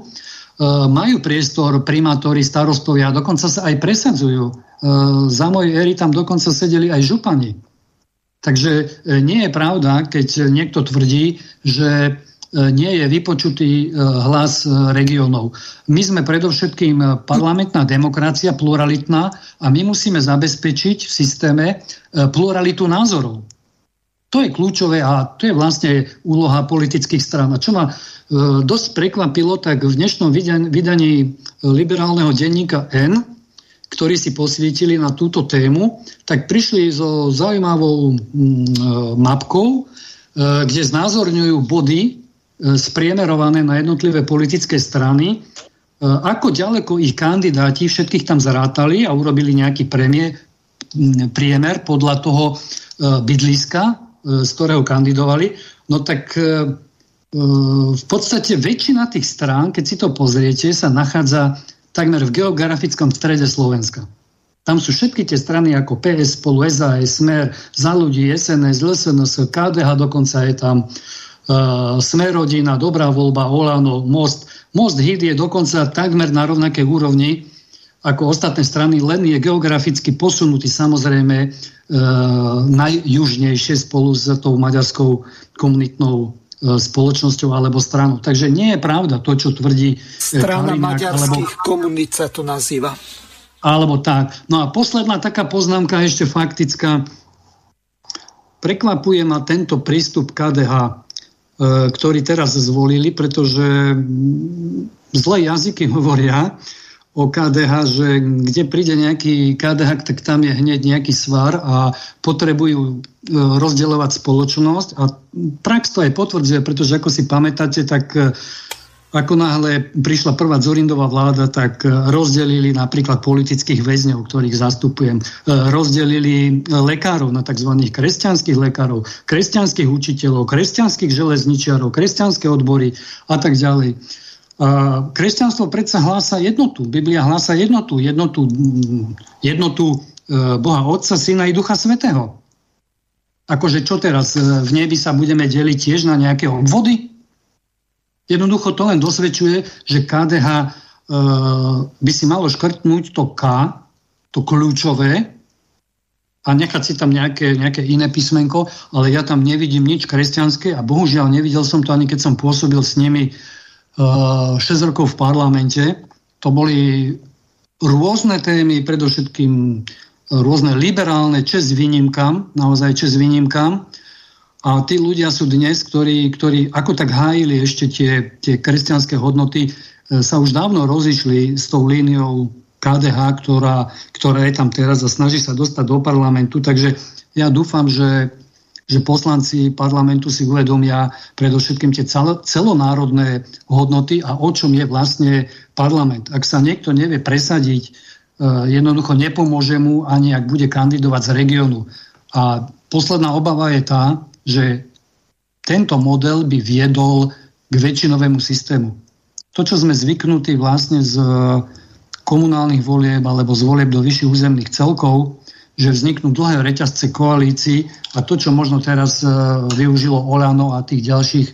Speaker 4: majú priestor primátori, starostovia, dokonca sa aj presadzujú. E, za mojej éry tam dokonca sedeli aj župani. Takže e, nie je pravda, keď niekto tvrdí, že nie je vypočutý e, hlas e, regionov. My sme predovšetkým parlamentná demokracia, pluralitná a my musíme zabezpečiť v systéme e, pluralitu názorov. To je kľúčové a to je vlastne úloha politických strán. A čo ma dosť prekvapilo, tak v dnešnom vydaní liberálneho denníka N, ktorí si posvietili na túto tému, tak prišli so zaujímavou mapkou, kde znázorňujú body spriemerované na jednotlivé politické strany, ako ďaleko ich kandidáti, všetkých tam zarátali a urobili nejaký premie, priemer podľa toho bydliska, z ktorého kandidovali, no tak v podstate väčšina tých strán, keď si to pozriete, sa nachádza takmer v geografickom strede Slovenska. Tam sú všetky tie strany ako PS, spolu SAS, Smer, Za ľudí, SNS, LSNS, KDH dokonca je tam, uh, Smerodina, Dobrá voľba, Olano, Most. Most HIT je dokonca takmer na rovnaké úrovni ako ostatné strany, len je geograficky posunutý samozrejme uh, najjužnejšie spolu s tou maďarskou komunitnou spoločnosťou alebo stranou. Takže nie je pravda to, čo tvrdí
Speaker 1: Strana Karinák, maďarských alebo, komunít sa to nazýva.
Speaker 4: Alebo tak. No a posledná taká poznámka ešte faktická. Prekvapuje ma tento prístup KDH. E, ktorý teraz zvolili, pretože zlé jazyky hovoria o KDH, že kde príde nejaký KDH, tak tam je hneď nejaký svar a potrebujú e, rozdeľovať spoločnosť a prax to aj potvrdzuje, pretože ako si pamätáte, tak e, ako náhle prišla prvá Zorindová vláda, tak e, rozdelili napríklad politických väzňov, ktorých zastupujem. Rozdelili lekárov na tzv. kresťanských lekárov, kresťanských učiteľov, kresťanských železničiarov, kresťanské odbory a tak ďalej. Kresťanstvo predsa hlása jednotu. Biblia hlása jednotu. Jednotu, jednotu e, Boha Otca, Syna i Ducha Svetého. Akože čo teraz, v nebi sa budeme deliť tiež na nejaké obvody? Jednoducho to len dosvedčuje, že KDH e, by si malo škrtnúť to K, to kľúčové, a nechať si tam nejaké, nejaké iné písmenko, ale ja tam nevidím nič kresťanské a bohužiaľ nevidel som to ani keď som pôsobil s nimi e, 6 rokov v parlamente. To boli rôzne témy, predovšetkým rôzne liberálne, čes výnimkám, naozaj čes výnimkám. A tí ľudia sú dnes, ktorí, ktorí ako tak hájili ešte tie, tie kresťanské hodnoty, e, sa už dávno rozišli s tou líniou KDH, ktorá, ktorá je tam teraz a snaží sa dostať do parlamentu. Takže ja dúfam, že, že poslanci parlamentu si uvedomia predovšetkým tie celonárodné hodnoty a o čom je vlastne parlament. Ak sa niekto nevie presadiť, e, jednoducho nepomôže mu ani ak bude kandidovať z regiónu. A posledná obava je tá, že tento model by viedol k väčšinovému systému. To, čo sme zvyknutí vlastne z komunálnych volieb alebo z volieb do vyšších územných celkov, že vzniknú dlhé reťazce koalícií a to, čo možno teraz e, využilo Olano a tých ďalších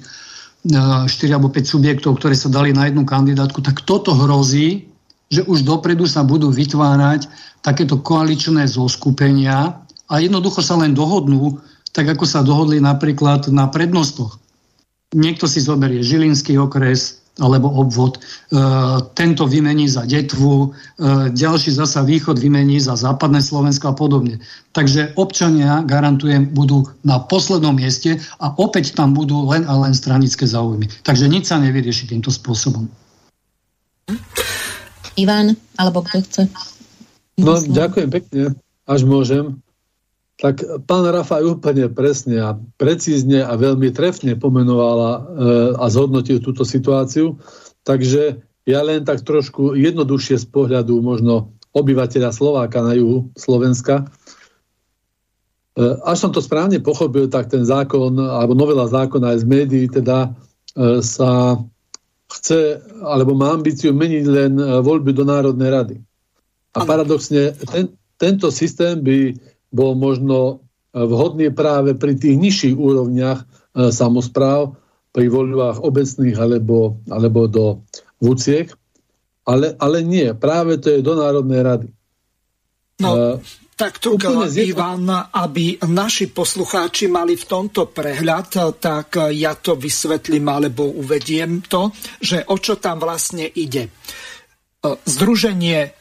Speaker 4: 4 e, alebo 5 subjektov, ktoré sa dali na jednu kandidátku, tak toto hrozí, že už dopredu sa budú vytvárať takéto koaličné zoskupenia a jednoducho sa len dohodnú, tak ako sa dohodli napríklad na prednostoch. Niekto si zoberie Žilinský okres alebo obvod, e, tento vymení za Detvu, e, ďalší zasa východ vymení za západné Slovensko a podobne. Takže občania, garantujem, budú na poslednom mieste a opäť tam budú len a len stranické záujmy. Takže nič sa nevyrieši týmto spôsobom.
Speaker 2: Ivan, alebo kto chce?
Speaker 3: No, ďakujem pekne, až môžem tak pán Rafaj úplne presne a precízne a veľmi trefne pomenovala e, a zhodnotil túto situáciu. Takže ja len tak trošku jednoduchšie z pohľadu možno obyvateľa Slováka na juhu Slovenska. E, až som to správne pochopil, tak ten zákon, alebo novela zákona aj z médií teda e, sa chce, alebo má ambíciu meniť len voľby do Národnej rady. A paradoxne, ten, tento systém by bol možno vhodný práve pri tých nižších úrovniach e, samozpráv, pri voľbách obecných alebo, alebo do vúciek, ale, ale nie, práve to je do Národnej rady.
Speaker 1: No, uh, tak tu, Ivan, aby naši poslucháči mali v tomto prehľad, tak ja to vysvetlím alebo uvediem to, že o čo tam vlastne ide. Združenie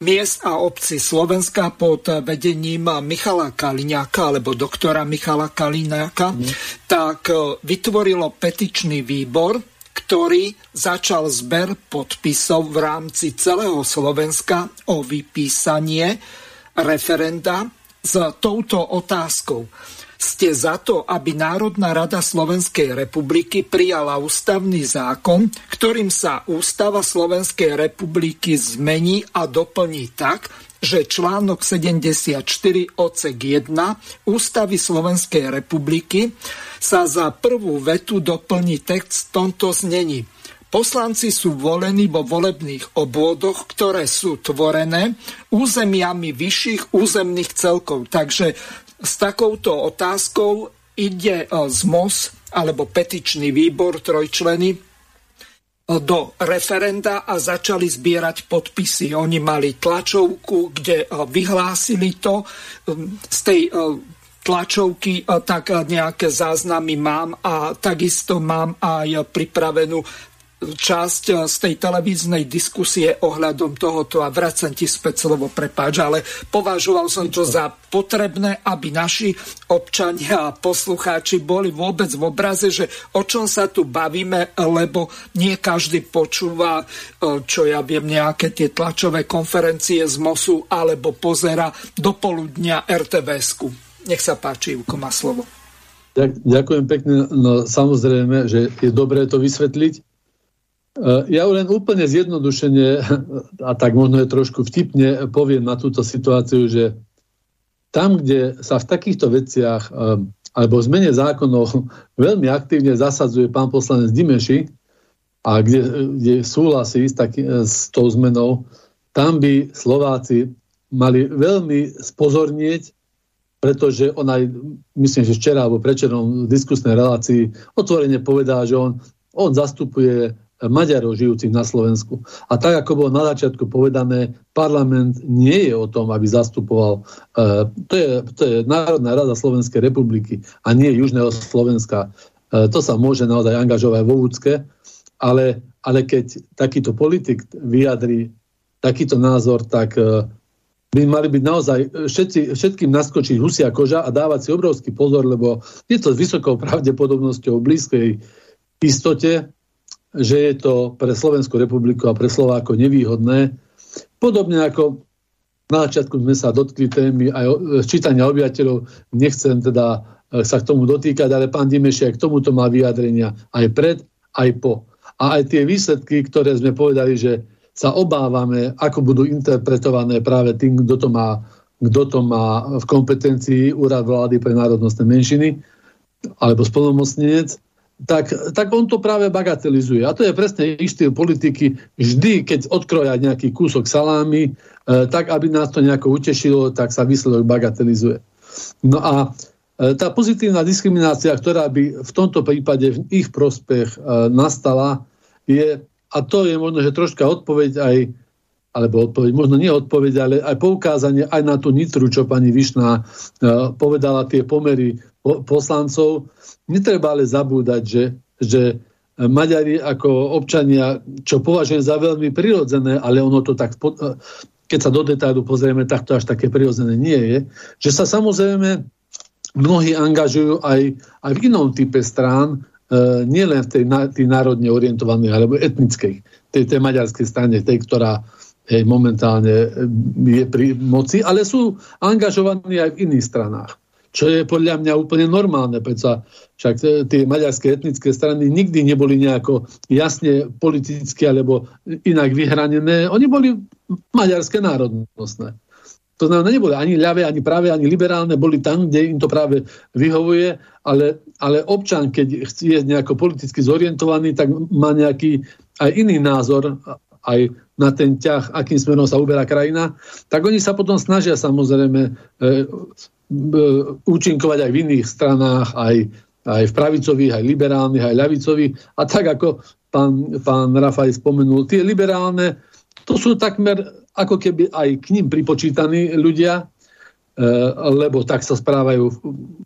Speaker 1: miest a obci Slovenska pod vedením Michala Kaliňáka alebo doktora Michala Kaliňáka, mm. tak e, vytvorilo petičný výbor, ktorý začal zber podpisov v rámci celého Slovenska o vypísanie referenda s touto otázkou ste za to, aby Národná rada Slovenskej republiky prijala ústavný zákon, ktorým sa Ústava Slovenskej republiky zmení a doplní tak, že článok 74 odsek 1 Ústavy Slovenskej republiky sa za prvú vetu doplní text v tomto znení. Poslanci sú volení vo volebných obvodoch, ktoré sú tvorené územiami vyšších územných celkov. Takže s takouto otázkou ide e, z MOS alebo petičný výbor trojčleny e, do referenda a začali zbierať podpisy. Oni mali tlačovku, kde e, vyhlásili to. Z tej tlačovky, tak nejaké záznamy mám a takisto mám aj pripravenú časť eh, z tej televíznej diskusie ohľadom tohoto a vracam ti späť slovo, prepáč, ale považoval som to za potrebné, aby naši občania a poslucháči boli vôbec v obraze, že o čom sa tu bavíme, lebo nie každý počúva, eh, čo ja viem, nejaké tie tlačové konferencie z MOSu alebo pozera do poludnia RTVS-ku. Nech sa páči, Juko má slovo.
Speaker 3: Ďakujem pekne. No samozrejme, že je dobré to vysvetliť, ja len úplne zjednodušene, a tak možno je trošku vtipne, poviem na túto situáciu, že tam, kde sa v takýchto veciach eh, alebo v zmene zákonov veľmi aktívne zasadzuje pán poslanec Dimeši a kde, kde súhlasí s, taký, s tou zmenou, tam by Slováci mali veľmi spozornieť, pretože on aj, myslím, že včera alebo prečerom v diskusnej relácii otvorene povedal, že on, on zastupuje Maďarov žijúcich na Slovensku. A tak, ako bolo na začiatku povedané, parlament nie je o tom, aby zastupoval, uh, to, je, to je Národná rada Slovenskej republiky a nie Južného Slovenska. Uh, to sa môže naozaj angažovať vo úcke, ale, ale keď takýto politik vyjadrí takýto názor, tak uh, by mali byť naozaj všetci, všetkým naskočiť husia koža a dávať si obrovský pozor, lebo je to s vysokou pravdepodobnosťou blízkej istote, že je to pre Slovenskú republiku a pre Slováko nevýhodné. Podobne ako na začiatku sme sa dotkli témy aj čítania obyvateľov, nechcem teda e, sa k tomu dotýkať, ale pán Dimeši aj k tomuto má vyjadrenia aj pred, aj po. A aj tie výsledky, ktoré sme povedali, že sa obávame, ako budú interpretované práve tým, kto to má, kto to má v kompetencii Úrad vlády pre národnostné menšiny alebo spolnomocnenec, tak, tak on to práve bagatelizuje. A to je presne ich štýl politiky. Vždy, keď odkroja nejaký kúsok salámy, e, tak aby nás to nejako utešilo, tak sa výsledok bagatelizuje. No a e, tá pozitívna diskriminácia, ktorá by v tomto prípade v ich prospech e, nastala, je, a to je možno, že troška odpoveď aj alebo odpoveď, možno nie odpoveď, ale aj poukázanie aj na tú nitru, čo pani Višná uh, povedala, tie pomery po, poslancov. Netreba ale zabúdať, že, že Maďari ako občania, čo považujem za veľmi prirodzené, ale ono to tak, keď sa do detailu pozrieme, tak to až také prirodzené nie je, že sa samozrejme mnohí angažujú aj, aj v inom type strán, e, nielen v tej, tej národne orientovanej alebo etnickej, tej, tej maďarskej strane, tej, ktorá momentálne je pri moci, ale sú angažovaní aj v iných stranách čo je podľa mňa úplne normálne, pretože však tie maďarské etnické strany nikdy neboli nejako jasne politicky alebo inak vyhranené. Oni boli maďarské národnostné. To znamená, neboli ani ľavé, ani práve, ani liberálne, boli tam, kde im to práve vyhovuje, ale, ale občan, keď je nejako politicky zorientovaný, tak má nejaký aj iný názor, aj na ten ťah, akým smerom sa uberá krajina, tak oni sa potom snažia samozrejme e, e, účinkovať aj v iných stranách, aj, aj v pravicových, aj liberálnych, aj ľavicových. A tak ako pán, pán Rafaj spomenul, tie liberálne, to sú takmer ako keby aj k ním pripočítaní ľudia, e, lebo tak sa správajú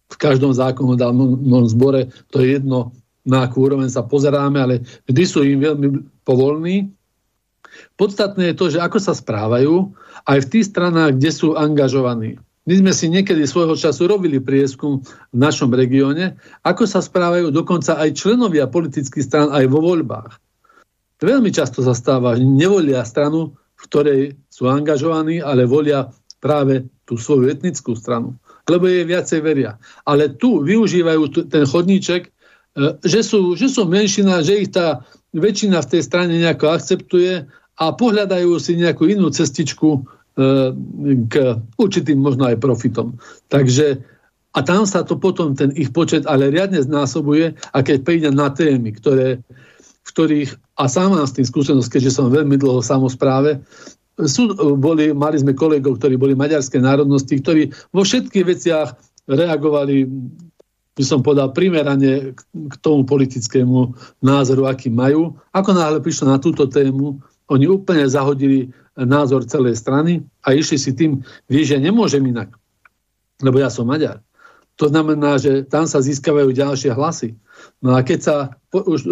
Speaker 3: v každom zákonodárnom zbore, to je jedno, na akú úroveň sa pozeráme, ale vždy sú im veľmi povolní. Podstatné je to, že ako sa správajú aj v tých stranách, kde sú angažovaní. My sme si niekedy svojho času robili prieskum v našom regióne, ako sa správajú dokonca aj členovia politických stran aj vo voľbách. Veľmi často sa stáva, že nevolia stranu, v ktorej sú angažovaní, ale volia práve tú svoju etnickú stranu, lebo jej viacej veria. Ale tu využívajú ten chodníček, e, že sú, že sú menšina, že ich tá väčšina v tej strane nejako akceptuje a pohľadajú si nejakú inú cestičku E, k určitým možno aj profitom. Takže a tam sa to potom ten ich počet ale riadne znásobuje a keď príde na témy, ktoré, v ktorých, a sám mám s tým skúsenosť, keďže som veľmi dlho v samozpráve, sú, boli, mali sme kolegov, ktorí boli maďarské národnosti, ktorí vo všetkých veciach reagovali, by som povedal, primerane k tomu politickému názoru, aký majú. Ako náhle prišlo na túto tému, oni úplne zahodili názor celej strany a išli si tým, vieš, že nemôžem inak, lebo ja som Maďar. To znamená, že tam sa získavajú ďalšie hlasy. No a keď sa po, už e,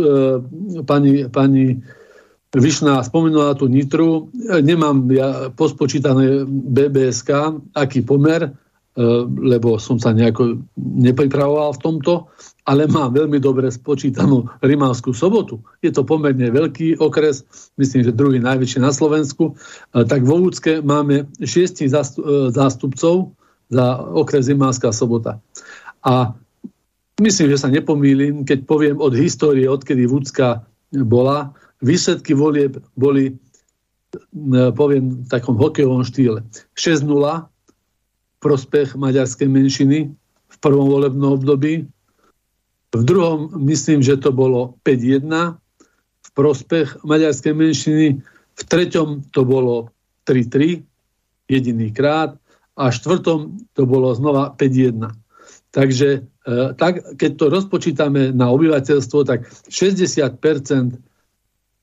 Speaker 3: pani, pani Vyšná spomenula tú Nitru, e, nemám ja pospočítané BBSK, aký pomer, lebo som sa nejako nepripravoval v tomto, ale mám veľmi dobre spočítanú Rimavskú sobotu. Je to pomerne veľký okres, myslím, že druhý najväčší na Slovensku. E, tak vo Úcke máme šiestich e, zástupcov za okres Rimavská sobota. A myslím, že sa nepomýlim, keď poviem od histórie, odkedy Vúcka bola, výsledky volieb boli, e, poviem v takom hokejovom štýle. 6-0 prospech maďarskej menšiny v prvom volebnom období, v druhom myslím, že to bolo 5-1 v prospech maďarskej menšiny. V treťom to bolo 3-3 jediný krát a v štvrtom to bolo znova 5-1. Takže e, tak, keď to rozpočítame na obyvateľstvo, tak 60%,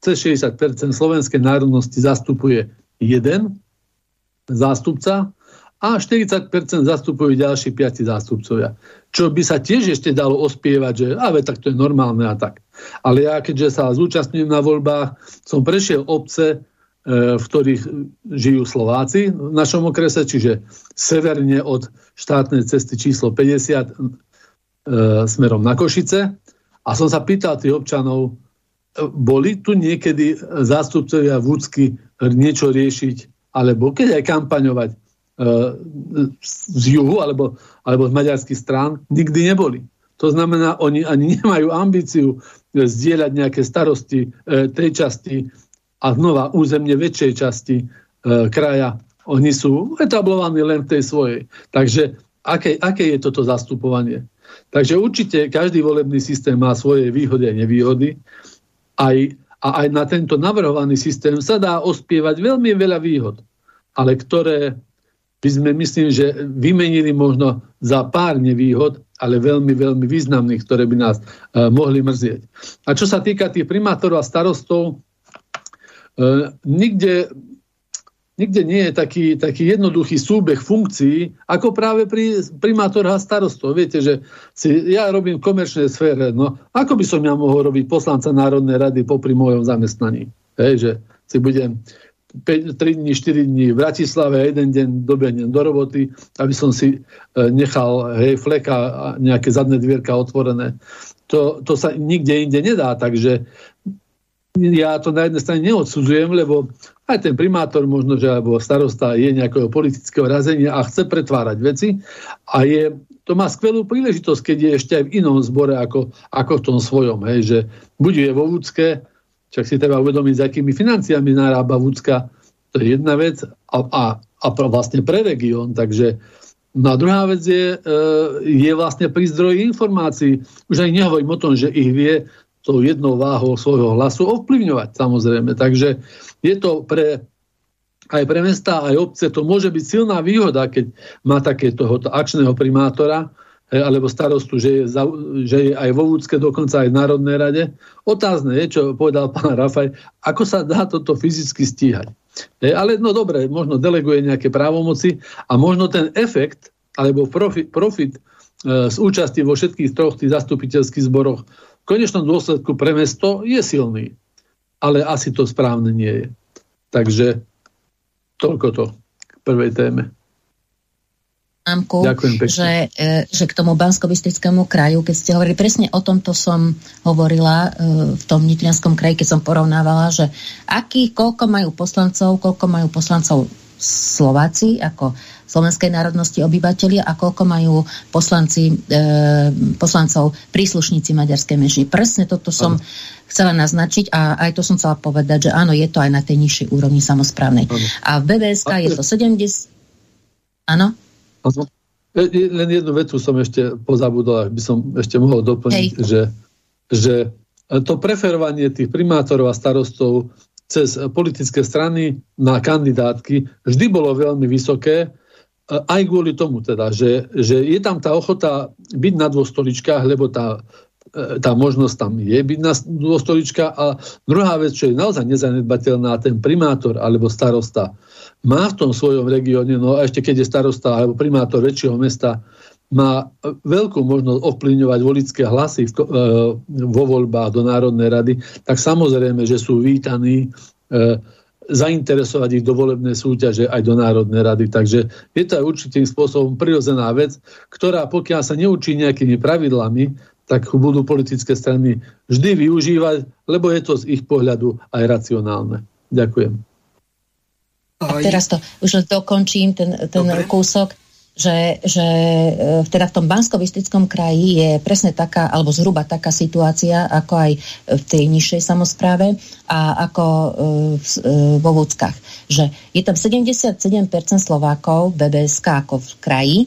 Speaker 3: cez 60% slovenskej národnosti zastupuje jeden zástupca a 40% zastupujú ďalší piati zástupcovia. Čo by sa tiež ešte dalo ospievať, že ale tak to je normálne a tak. Ale ja keďže sa zúčastňujem na voľbách, som prešiel obce, e, v ktorých žijú Slováci v našom okrese, čiže severne od štátnej cesty číslo 50 e, smerom na Košice. A som sa pýtal tých občanov, e, boli tu niekedy zástupcovia Vúcky niečo riešiť, alebo keď aj kampaňovať z juhu alebo, alebo z maďarských strán nikdy neboli. To znamená, oni ani nemajú ambíciu zdieľať nejaké starosti e, tej časti a znova územne väčšej časti e, kraja. Oni sú etablovaní len v tej svojej. Takže aké, aké je toto zastupovanie? Takže určite každý volebný systém má svoje výhody a nevýhody. Aj, a aj na tento navrhovaný systém sa dá ospievať veľmi veľa výhod, ale ktoré by sme, myslím, že vymenili možno za pár nevýhod, ale veľmi, veľmi významných, ktoré by nás uh, mohli mrzieť. A čo sa týka tých primátorov a starostov, uh, nikde, nikde nie je taký, taký jednoduchý súbeh funkcií, ako práve pri primátorov a starostov. Viete, že si, ja robím v komerčnej sfére, no ako by som ja mohol robiť poslanca Národnej rady popri mojom zamestnaní? Hej, že si budem 5, 3 dní, 4 dní v Bratislave a jeden deň dobehnem do roboty, aby som si e, nechal hej, fleka a nejaké zadné dvierka otvorené. To, to sa nikde inde nedá, takže ja to na jednej strane neodsudzujem, lebo aj ten primátor možno, že alebo starosta je nejakého politického razenia a chce pretvárať veci a je, to má skvelú príležitosť, keď je ešte aj v inom zbore ako, ako v tom svojom, hej, že buď je vo Vúcke, však si treba uvedomiť, s akými financiami narába Vúcka, To je jedna vec. A, a, a vlastne pre región. Takže No a druhá vec je, e, je vlastne pri zdroji informácií. Už aj nehovorím o tom, že ich vie tou jednou váhou svojho hlasu ovplyvňovať samozrejme. Takže je to pre aj pre mesta, aj obce, to môže byť silná výhoda, keď má takéto akčného primátora, alebo starostu, že je, za, že je aj vo Vúcke, dokonca aj v Národnej rade. Otázne je, čo povedal pán Rafaj, ako sa dá toto fyzicky stíhať. E, ale no dobre, možno deleguje nejaké právomoci a možno ten efekt, alebo profit, profit e, z účasti vo všetkých troch tých zastupiteľských zboroch v konečnom dôsledku pre mesto je silný. Ale asi to správne nie je. Takže toľko to k prvej téme
Speaker 2: poznámku, že, e, že k tomu bansko kraju, keď ste hovorili, presne o tomto som hovorila e, v tom nitrianskom kraji, keď som porovnávala, že aký, koľko majú poslancov, koľko majú poslancov Slováci ako slovenskej národnosti obyvateľia a koľko majú poslanci, e, poslancov príslušníci maďarskej menšiny. Presne toto som ano. chcela naznačiť a aj to som chcela povedať, že áno, je to aj na tej nižšej úrovni samozprávnej. Ano. A v BBSK je to 70... Áno?
Speaker 3: E, len jednu vetu som ešte pozabudol, ak by som ešte mohol doplniť, že, že to preferovanie tých primátorov a starostov cez politické strany na kandidátky vždy bolo veľmi vysoké, e, aj kvôli tomu teda, že, že je tam tá ochota byť na dvoch stoličkách, lebo tá, e, tá možnosť tam je byť na dvoch stoličkách. A druhá vec, čo je naozaj nezanedbateľná, ten primátor alebo starosta, má v tom svojom regióne, no a ešte keď je starosta alebo primátor väčšieho mesta, má veľkú možnosť ovplyvňovať volické hlasy v, e, vo voľbách do Národnej rady, tak samozrejme, že sú vítaní e, zainteresovať ich do volebnej súťaže aj do Národnej rady. Takže je to aj určitým spôsobom prirodzená vec, ktorá pokiaľ sa neučí nejakými pravidlami, tak budú politické strany vždy využívať, lebo je to z ich pohľadu aj racionálne. Ďakujem.
Speaker 2: A teraz to už dokončím, ten, ten kúsok, že, že e, teda v tom bansko kraji je presne taká, alebo zhruba taká situácia, ako aj v tej nižšej samozpráve a ako e, v, e, vo Vúckach. Že je tam 77% Slovákov, BBSK ako v kraji,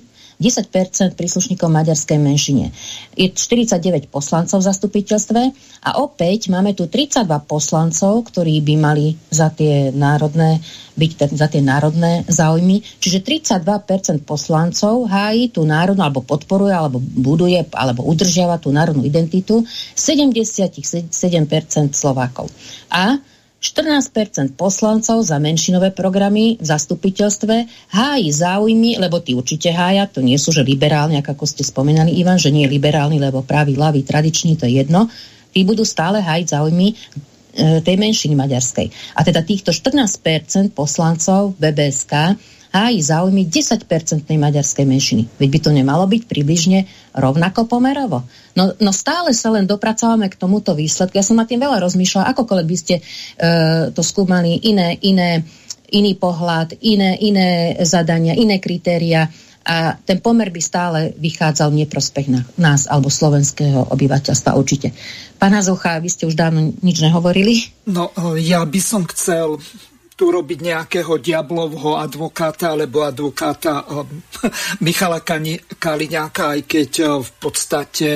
Speaker 2: 10% príslušníkov maďarskej menšine. Je 49 poslancov v zastupiteľstve a opäť máme tu 32 poslancov, ktorí by mali za tie národné byť za tie národné záujmy. Čiže 32% poslancov hájí tú národnú, alebo podporuje, alebo buduje, alebo udržiava tú národnú identitu 77% Slovákov. A 14% poslancov za menšinové programy v zastupiteľstve hájí záujmy, lebo tí určite hája, to nie sú, že liberálni, ako ste spomenali, Ivan, že nie je liberálny, lebo pravý, ľavý, tradičný, to je jedno. Tí budú stále hájiť záujmy e, tej menšiny maďarskej. A teda týchto 14% poslancov BBSK hájí záujmy 10-percentnej maďarskej menšiny. Veď by to nemalo byť približne rovnako pomerovo. No, no stále sa len dopracávame k tomuto výsledku. Ja som na tým veľa rozmýšľala, akokoľvek by ste e, to skúmali iné, iné, iný pohľad, iné, iné zadania, iné kritéria a ten pomer by stále vychádzal v neprospech na, nás alebo slovenského obyvateľstva určite. Pána Zocha, vy ste už dávno nič nehovorili?
Speaker 1: No, ja by som chcel tu robiť nejakého diablovho advokáta alebo advokáta eh, Michala Kaliňáka, aj keď eh, v podstate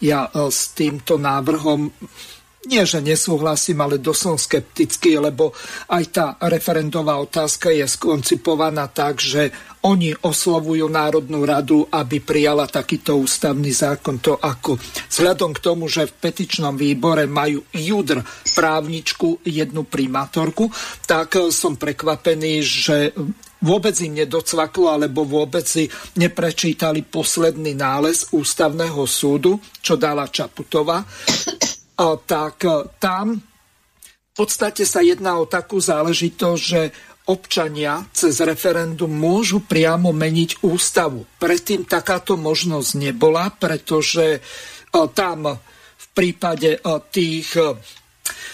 Speaker 1: ja eh, s týmto návrhom nie, že nesúhlasím, ale dosť som skeptický, lebo aj tá referendová otázka je skoncipovaná tak, že oni oslovujú Národnú radu, aby prijala takýto ústavný zákon. To ako vzhľadom k tomu, že v petičnom výbore majú judr právničku, jednu primátorku, tak som prekvapený, že vôbec im nedocvaklo, alebo vôbec si neprečítali posledný nález ústavného súdu, čo dala Čaputová tak e, tam v podstate sa jedná o takú záležitosť, že občania cez referendum môžu priamo meniť ústavu. Predtým takáto možnosť nebola, pretože e, tam v prípade e, tých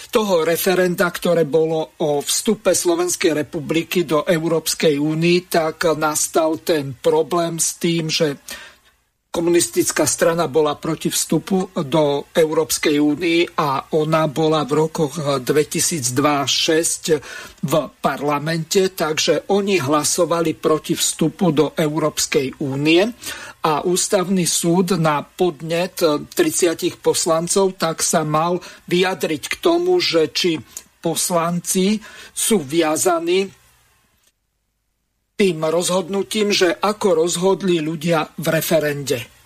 Speaker 1: toho referenda, ktoré bolo o vstupe Slovenskej republiky do Európskej únie, tak nastal ten problém s tým, že komunistická strana bola proti vstupu do Európskej únii a ona bola v rokoch 2002-2006 v parlamente, takže oni hlasovali proti vstupu do Európskej únie. A ústavný súd na podnet 30 poslancov tak sa mal vyjadriť k tomu, že či poslanci sú viazaní tým rozhodnutím, že ako rozhodli ľudia v referende.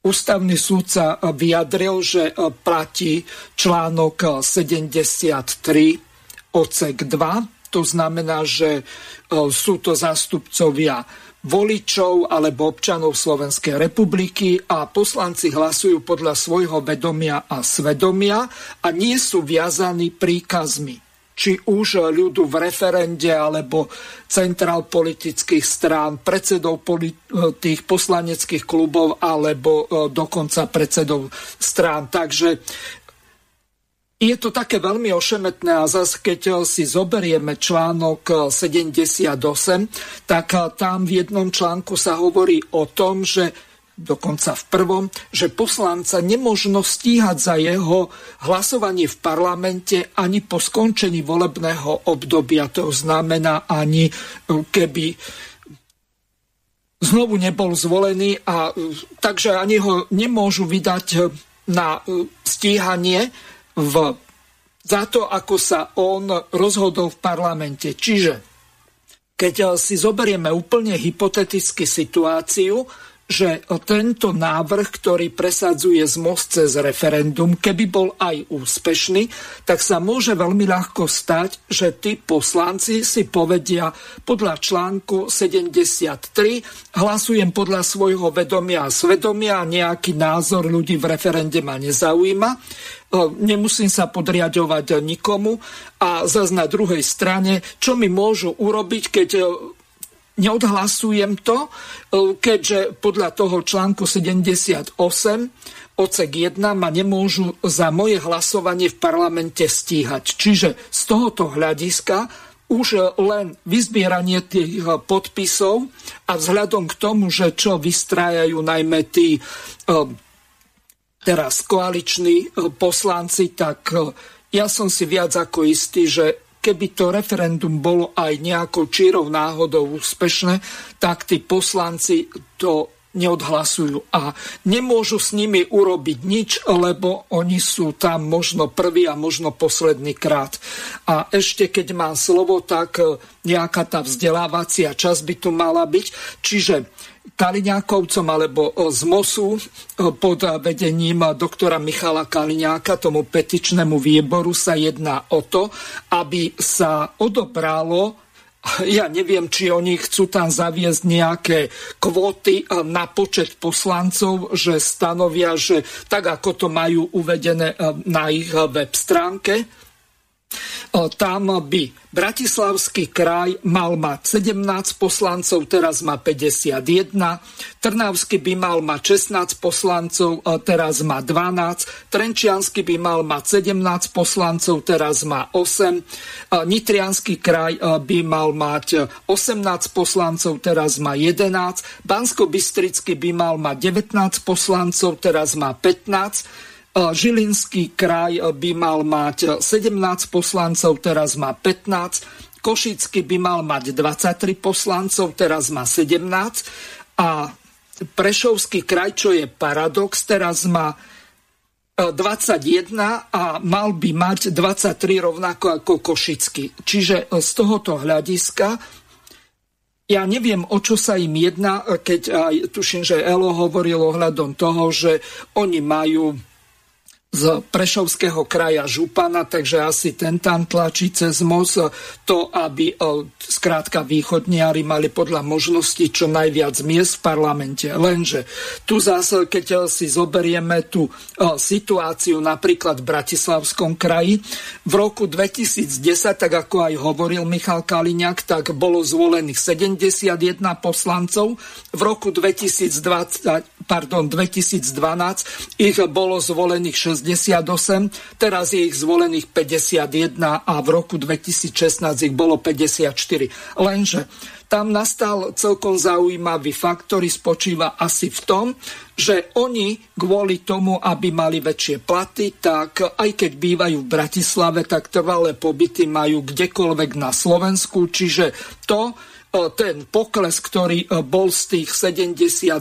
Speaker 1: Ústavný súd sa vyjadril, že platí článok 73 odsek 2. To znamená, že e, sú to zástupcovia voličov alebo občanov Slovenskej republiky a poslanci hlasujú podľa svojho vedomia a svedomia a nie sú viazaní príkazmi či už ľudu v referende alebo centrál politických strán, predsedov tých poslaneckých klubov alebo e, dokonca predsedov strán. Takže je to také veľmi ošemetné a zase keď si zoberieme článok 78, tak tam v jednom článku sa hovorí o tom, že dokonca v prvom, že poslanca nemožno stíhať za jeho hlasovanie v parlamente ani po skončení volebného obdobia. To znamená ani e, keby znovu nebol zvolený a e, takže ani ho nemôžu vydať e, na stíhanie v, za to, ako sa on rozhodol v parlamente. Čiže keď si zoberieme úplne hypoteticky situáciu, že tento návrh, ktorý presadzuje most cez referendum, keby bol aj úspešný, tak sa môže veľmi ľahko stať, že tí poslanci si povedia podľa článku 73 hlasujem podľa svojho vedomia a svedomia nejaký názor ľudí v referende ma nezaujíma nemusím sa podriadovať nikomu a zase na druhej strane, čo mi môžu urobiť, keď neodhlasujem to, e, keďže podľa toho článku 78 odsek 1 ma nemôžu za moje hlasovanie v parlamente stíhať. Čiže z tohoto hľadiska už len vyzbieranie tých podpisov a vzhľadom k tomu, že čo vystrájajú najmä tí e, teraz koaliční e, poslanci, tak ja som si viac ako istý, že keby to referendum bolo aj nejakou čírou náhodou úspešné, tak tí poslanci to neodhlasujú a nemôžu s nimi urobiť nič, lebo oni sú tam možno prvý a možno posledný krát. A ešte keď mám slovo, tak nejaká tá vzdelávacia časť by tu mala byť. Čiže Kaliňákovcom alebo z MOSu pod vedením doktora Michala Kaliňáka, tomu petičnému výboru sa jedná o to, aby sa odobralo ja neviem, či oni chcú tam zaviesť nejaké kvóty na počet poslancov, že stanovia, že tak ako to majú uvedené na ich web stránke, tam by Bratislavský kraj mal mať 17 poslancov, teraz má 51. Trnavský by mal mať 16 poslancov, teraz má 12. Trenčiansky by mal mať 17 poslancov, teraz má 8. Nitrianský kraj by mal mať 18 poslancov, teraz má 11. Bansko-Bystrický by mal mať 19 poslancov, teraz má 15. Žilinský kraj by mal mať 17 poslancov, teraz má 15. Košický by mal mať 23 poslancov, teraz má 17. A Prešovský kraj, čo je paradox, teraz má 21 a mal by mať 23 rovnako ako Košický. Čiže z tohoto hľadiska ja neviem, o čo sa im jedná, keď aj tuším, že Elo hovoril ohľadom toho, že oni majú z Prešovského kraja Župana, takže asi ten tam tlačí cez most to, aby skrátka východniari mali podľa možností čo najviac miest v parlamente. Lenže tu zase, keď e, si zoberieme tú e, situáciu napríklad v Bratislavskom kraji, v roku 2010, tak ako aj hovoril Michal Kaliňák, tak bolo zvolených 71 poslancov, v roku 2020, pardon, 2012 ich bolo zvolených 68, teraz je ich zvolených 51 a v roku 2016 ich bolo 54. Lenže tam nastal celkom zaujímavý fakt, ktorý spočíva asi v tom, že oni kvôli tomu, aby mali väčšie platy, tak aj keď bývajú v Bratislave, tak trvalé pobyty majú kdekoľvek na Slovensku, čiže to ten pokles, ktorý bol z tých 71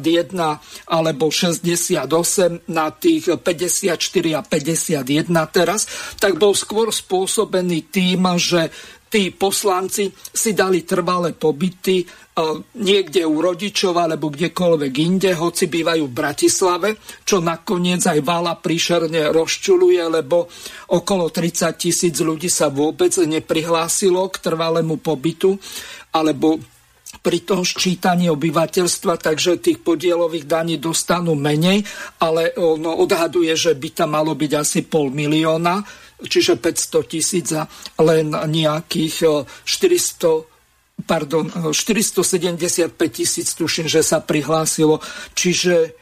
Speaker 1: alebo 68 na tých 54 a 51 teraz, tak bol skôr spôsobený tým, že tí poslanci si dali trvalé pobyty niekde u rodičov alebo kdekoľvek inde, hoci bývajú v Bratislave, čo nakoniec aj Vala príšerne rozčuluje, lebo okolo 30 tisíc ľudí sa vôbec neprihlásilo k trvalému pobytu alebo pri tom ščítaní obyvateľstva, takže tých podielových daní dostanú menej, ale ono odhaduje, že by tam malo byť asi pol milióna, čiže 500 tisíc a len nejakých 400 pardon, 475 tisíc tuším, že sa prihlásilo. Čiže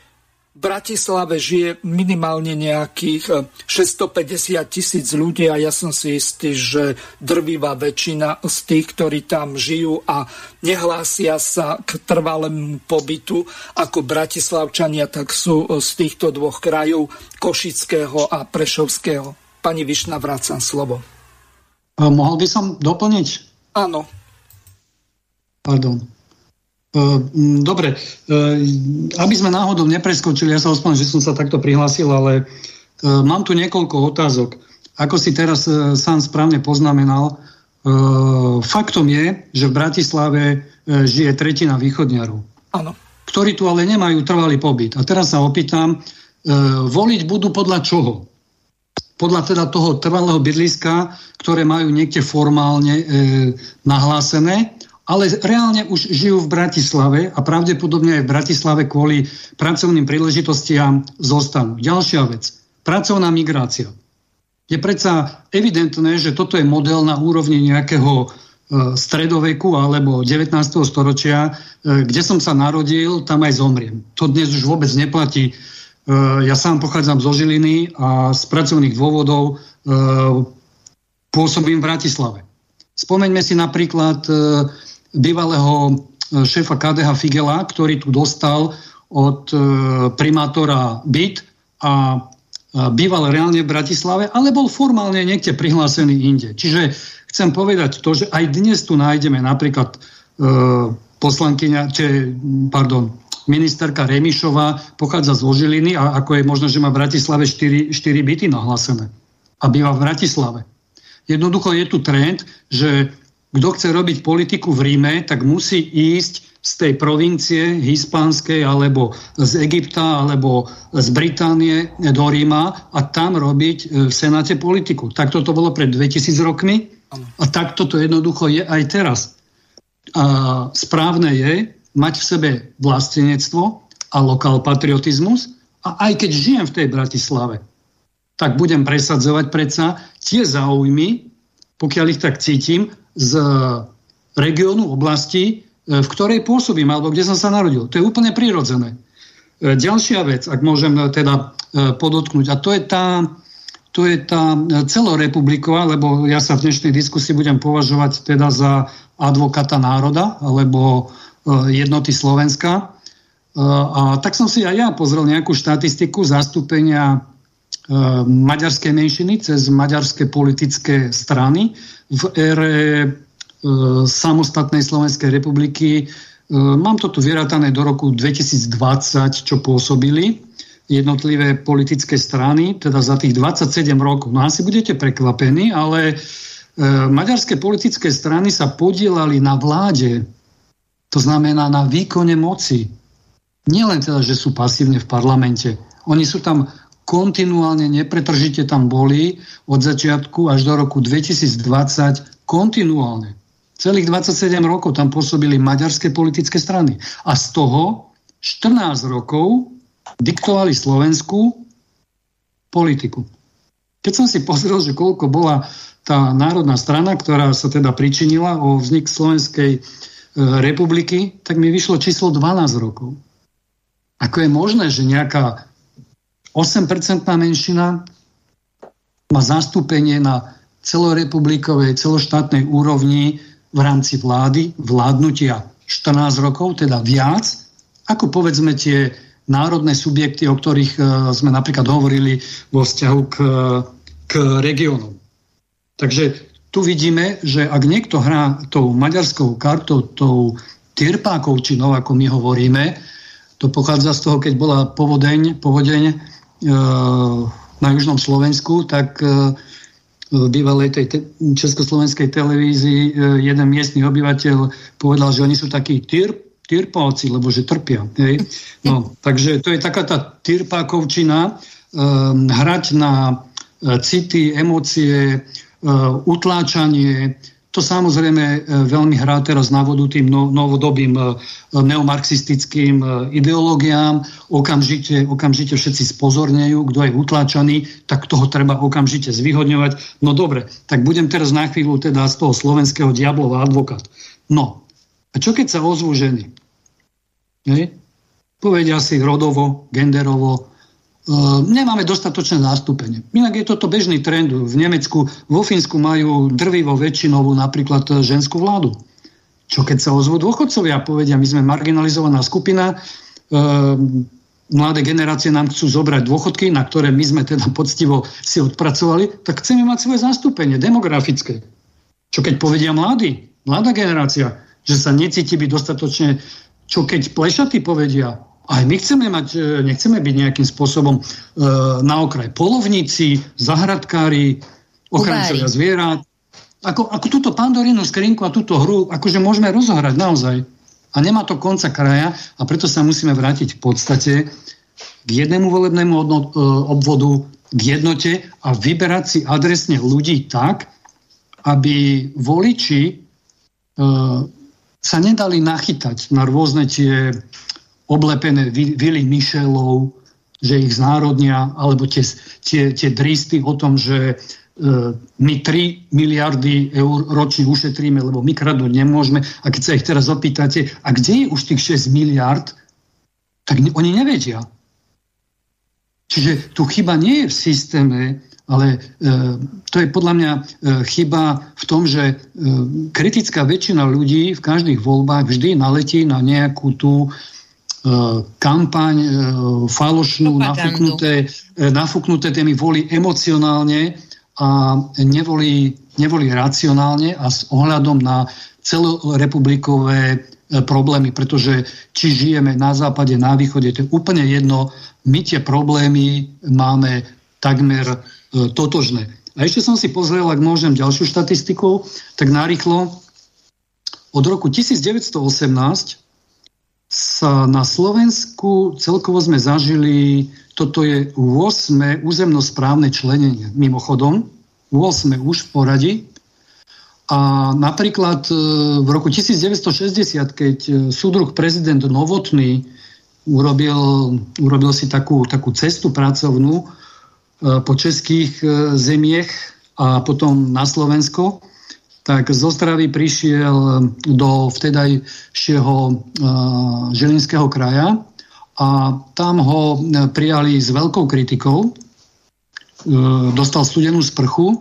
Speaker 1: Bratislave žije minimálne nejakých 650 eh, tisíc ľudí a ja som si istý, že drvivá väčšina z tých, ktorí tam žijú a nehlásia sa k trvalému pobytu ako Bratislavčania, tak sú eh, z týchto dvoch krajov, Košického a Prešovského. Pani Višna, vrácam slovo.
Speaker 4: A mohol by som doplniť?
Speaker 1: Áno.
Speaker 4: Pardon. Ehm, dobre, ehm, aby sme náhodou nepreskočili, ja sa ospravedlňujem, že som sa takto prihlásil, ale ehm, mám tu niekoľko otázok. Ako si teraz sám správne poznamenal, faktom je, že v Bratislave žije tretina východňarov.
Speaker 1: Áno.
Speaker 4: Ktorí tu ale nemajú trvalý pobyt. A teraz sa opýtam, voliť budú podľa čoho? Podľa teda toho trvalého bydliska, ktoré majú niekde formálne nahlásené, ale reálne už žijú v Bratislave a pravdepodobne aj v Bratislave kvôli pracovným príležitostiam zostanú. Ďalšia vec. Pracovná migrácia. Je predsa evidentné, že toto je model na úrovni nejakého e, stredoveku alebo 19. storočia, e, kde som sa narodil, tam aj zomriem. To dnes už vôbec neplatí. E, ja sám pochádzam zo Žiliny a z pracovných dôvodov pôsobím v Bratislave. Spomeňme si napríklad bývalého e, šéfa KDH Figela, ktorý tu dostal od e, primátora byt a býval reálne v Bratislave, ale bol formálne niekde prihlásený inde. Čiže chcem povedať to, že aj dnes tu nájdeme napríklad e, poslankyňa, či, pardon, ministerka Remišová pochádza z Žiliny a ako je možno, že má v Bratislave 4, 4 byty nahlásené a býva v Bratislave. Jednoducho je tu trend, že kto chce robiť politiku v Ríme, tak musí ísť z tej provincie hispánskej alebo z Egypta alebo z Británie do Ríma a tam robiť e, v Senáte politiku. Takto to bolo pred 2000 rokmi a takto to jednoducho je aj teraz. A správne je mať v sebe vlastenectvo a lokál patriotizmus a aj keď žijem v tej Bratislave, tak budem presadzovať predsa tie záujmy, pokiaľ ich tak cítim, z regiónu, oblasti, e, v ktorej pôsobím, alebo kde som sa narodil. To je úplne prirodzené. E, ďalšia vec, ak môžem teda podotknúť, a to je tá, to je tá celorepubliková, lebo ja sa v dnešnej diskusii budem považovať teda za advokata národa, alebo jednoty Slovenska. A tak som si aj ja pozrel nejakú štatistiku zastúpenia maďarskej menšiny cez maďarské politické strany v ére e, samostatnej Slovenskej republiky. E, mám to tu vyratané do roku 2020, čo pôsobili jednotlivé politické strany, teda za tých 27 rokov. No asi budete prekvapení, ale maďarské politické strany sa podielali na vláde, to znamená na výkone moci. Nielen teda, že sú pasívne v parlamente. Oni sú tam kontinuálne, nepretržite tam boli od začiatku až do roku 2020 kontinuálne. Celých 27 rokov tam pôsobili maďarské politické strany. A z toho 14 rokov diktovali Slovensku politiku. Keď som si pozrel, že koľko bola tá národná strana, ktorá sa teda pričinila o vznik Slovenskej e, republiky, tak mi vyšlo číslo 12 rokov. Ako je možné, že nejaká 8-percentná menšina má zastúpenie na celorepublikovej, celoštátnej úrovni v rámci vlády, vládnutia. 14 rokov, teda viac, ako povedzme tie národné subjekty, o ktorých e, sme napríklad hovorili vo vzťahu k, k regiónom. Takže tu vidíme, že ak niekto hrá tou maďarskou kartou, tou tirpákovčinou, ako my hovoríme, to pochádza z toho, keď bola povodeň, povodeň na južnom Slovensku, tak e, v bývalej tej te- československej televízii e, jeden miestny obyvateľ povedal, že oni sú takí tir, tirpáci, lebo že trpia. Hej? No, takže to je taká tá tirpákovčina, e, hrať na e, city, emócie, e, utláčanie, to samozrejme e, veľmi hrá teraz na vodu tým no, novodobým e, neomarxistickým e, ideológiám. Okamžite, okamžite všetci spozornejú, kto je utláčaný, tak toho treba okamžite zvyhodňovať. No dobre, tak budem teraz na chvíľu teda z toho slovenského diablova advokát. No, a čo keď sa ozvú ženy? Hej? Povedia si rodovo, genderovo, nemáme dostatočné zástupenie. Inak je toto bežný trend. V Nemecku, vo Fínsku majú drvivo väčšinovú napríklad e, ženskú vládu. Čo keď sa ozvú dôchodcovia povedia, my sme marginalizovaná skupina, e, mladé generácie nám chcú zobrať dôchodky, na ktoré my sme teda poctivo si odpracovali, tak chceme mať svoje zastúpenie demografické. Čo keď povedia mladí, mladá generácia, že sa necíti byť dostatočne, čo keď plešatí povedia, aj my chceme mať, e, nechceme byť nejakým spôsobom e, na okraj polovníci, zahradkári, ochrancovia zvierat. Ako, ako túto pandorinu skrinku a túto hru, akože môžeme rozohrať naozaj. A nemá to konca kraja a preto sa musíme vrátiť v podstate k jednému volebnému e, obvodu, k jednote a vyberať si adresne ľudí tak, aby voliči e, sa nedali nachytať na rôzne tie oblepené Vili Michelov, že ich znárodnia, alebo tie, tie, tie dristy o tom, že e, my 3 miliardy eur ročne ušetríme, lebo my kradnúť nemôžeme. A keď sa ich teraz opýtate, a kde je už tých 6 miliard, tak oni nevedia. Čiže tu chyba nie je v systéme, ale e, to je podľa mňa e, chyba v tom, že e, kritická väčšina ľudí v každých voľbách vždy naletí na nejakú tú E, kampaň e, falošnú, nafúknuté, e, nafúknuté témy voli emocionálne a nevolí, nevolí racionálne a s ohľadom na celorepublikové problémy, pretože či žijeme na západe, na východe, to je úplne jedno, my tie problémy máme takmer totožné. A ešte som si pozrel, ak môžem ďalšiu štatistiku, tak narýchlo. Od roku 1918 sa na Slovensku celkovo sme zažili, toto je 8. územnosprávne členenie, mimochodom, 8. už v poradí. A napríklad e, v roku 1960, keď e, súdruh prezident Novotný urobil, urobil si takú, takú cestu pracovnú e, po českých zemiech a potom na Slovensko, tak z Ostravy prišiel do vtedajšieho uh, Žilinského kraja a tam ho prijali s veľkou kritikou, uh, dostal studenú sprchu,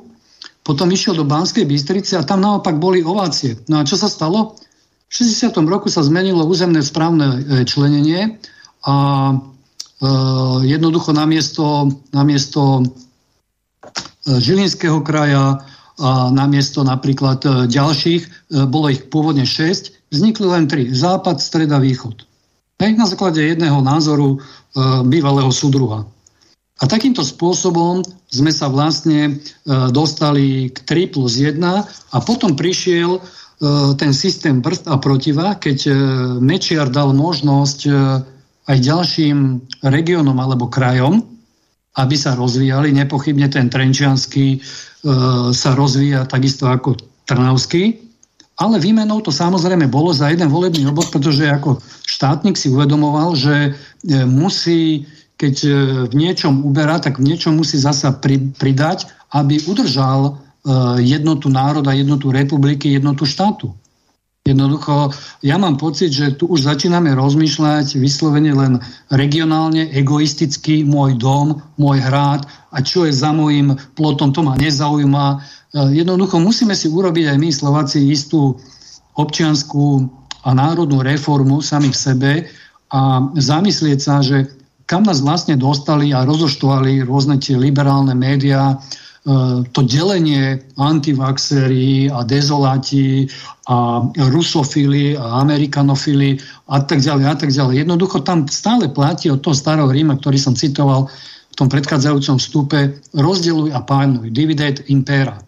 Speaker 4: potom išiel do Banskej Bystrice a tam naopak boli ovácie. No a čo sa stalo? V 60. roku sa zmenilo územné správne e, členenie a uh, jednoducho namiesto, namiesto Žilinského kraja namiesto napríklad e, ďalších, e, bolo ich pôvodne 6, vznikli len 3. Západ, stred a východ. Hej, na základe jedného názoru e, bývalého súdruha. A takýmto spôsobom sme sa vlastne dostali k 3 plus 1 a potom prišiel ten systém brzd a protiva, keď Mečiar dal možnosť aj ďalším regiónom alebo krajom, aby sa rozvíjali. Nepochybne ten trenčianský sa rozvíja takisto ako Trnavský, ale výmenou to samozrejme bolo za jeden volebný obvod, pretože ako štátnik si uvedomoval, že e, musí, keď e, v niečom uberá, tak v niečom musí zasa pridať, aby udržal jednotu národa, jednotu republiky, jednotu štátu. Jednoducho, ja mám pocit, že tu už začíname rozmýšľať vyslovene len regionálne, egoisticky, môj dom, môj hrad a čo je za môjim plotom, to ma nezaujíma. E, jednoducho musíme si urobiť aj my Slováci istú občianskú a národnú reformu sami v sebe a zamyslieť sa, že kam nás vlastne dostali a rozoštovali rôzne tie liberálne médiá, to delenie antivaxerí a dezoláti a rusofily a amerikanofily a tak ďalej a tak ďalej. Jednoducho tam stále platí od toho starého Ríma, ktorý som citoval v tom predchádzajúcom vstupe, rozdeluj a pánuj, dividend impera.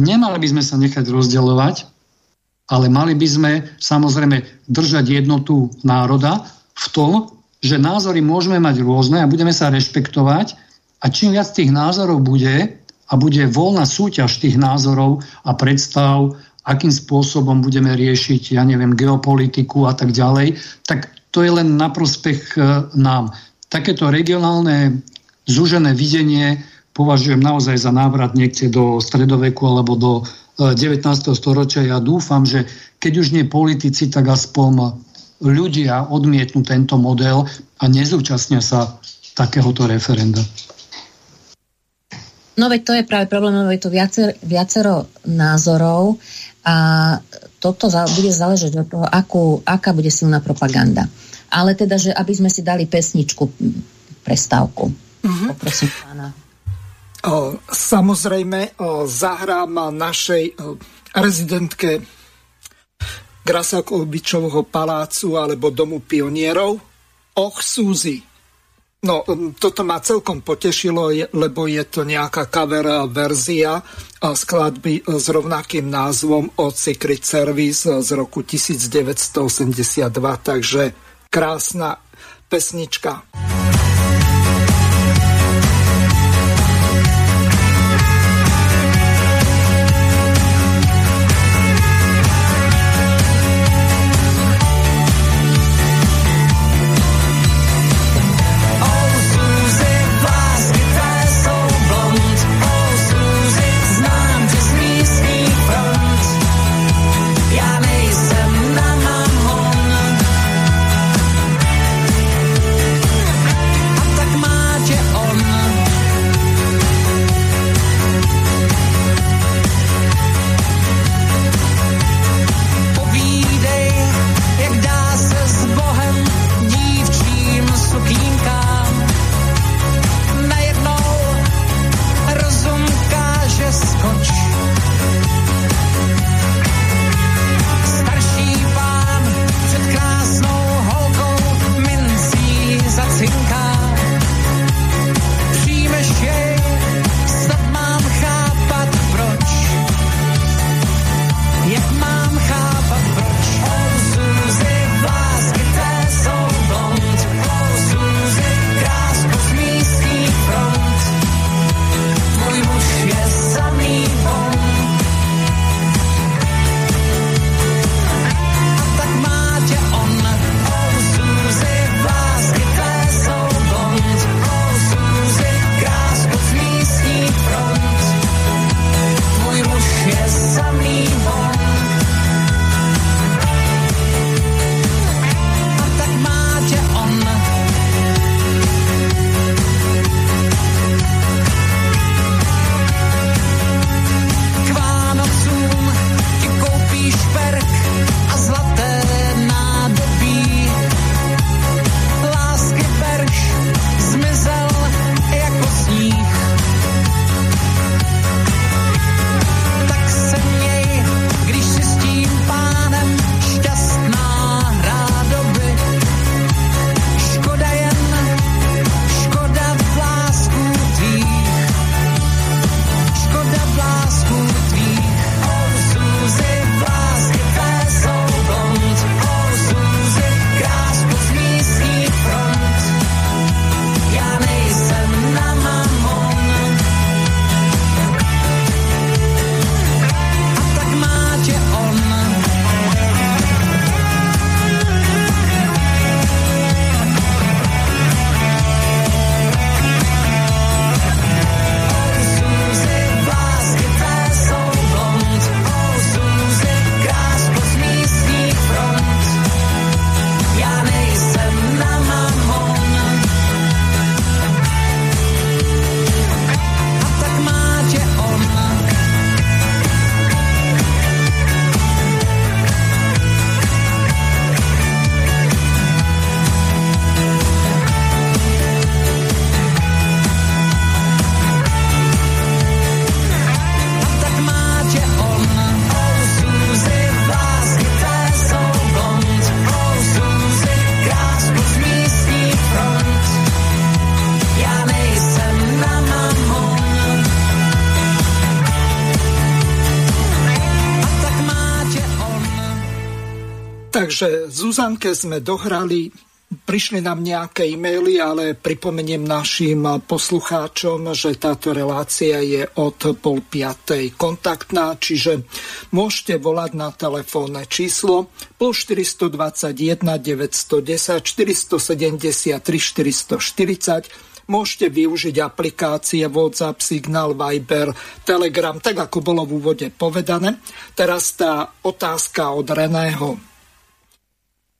Speaker 4: Nemali by sme sa nechať rozdeľovať, ale mali by sme samozrejme držať jednotu národa v tom, že názory môžeme mať rôzne a budeme sa rešpektovať a čím viac tých názorov bude a bude voľná súťaž tých názorov a predstav, akým spôsobom budeme riešiť, ja neviem, geopolitiku a tak ďalej, tak to je len na prospech e, nám. Takéto regionálne zúžené videnie považujem naozaj za návrat niekde do stredoveku alebo do 19. E, storočia. Ja dúfam, že keď už nie politici, tak aspoň ľudia odmietnú tento model a nezúčastnia sa takéhoto referenda.
Speaker 2: No veď to je práve problém, lebo je to viacer, viacero názorov a toto bude záležať od toho, akú, aká bude silná propaganda. Ale teda, že aby sme si dali pesničku prestávku. Uh-huh. Poprosím pána.
Speaker 1: O, samozrejme, o, zahrám našej o, rezidentke Grasakovičovho palácu alebo domu pionierov. Och, Súzy. No, toto ma celkom potešilo, lebo je to nejaká cover verzia skladby s rovnakým názvom od Secret Service z roku 1982, takže krásna pesnička. Zuzanke sme dohrali Prišli nám nejaké e-maily, ale pripomeniem našim poslucháčom, že táto relácia je od pol piatej kontaktná, čiže môžete volať na telefónne číslo plus 421 910 473 440 môžete využiť aplikácie WhatsApp, Signal, Viber, Telegram, tak ako bolo v úvode povedané. Teraz tá otázka od Reného.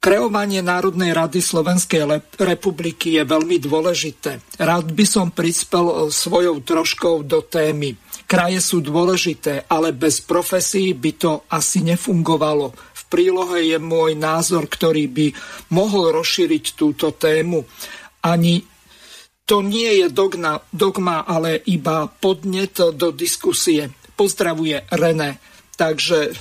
Speaker 1: Kreovanie Národnej rady Slovenskej republiky je veľmi dôležité. Rád by som prispel e, svojou troškou do témy. Kraje sú dôležité, ale bez profesí by to asi nefungovalo. V prílohe je môj názor, ktorý by mohol rozšíriť túto tému. Ani to nie je dogma, dogma, ale iba podnet do diskusie. Pozdravuje René. Takže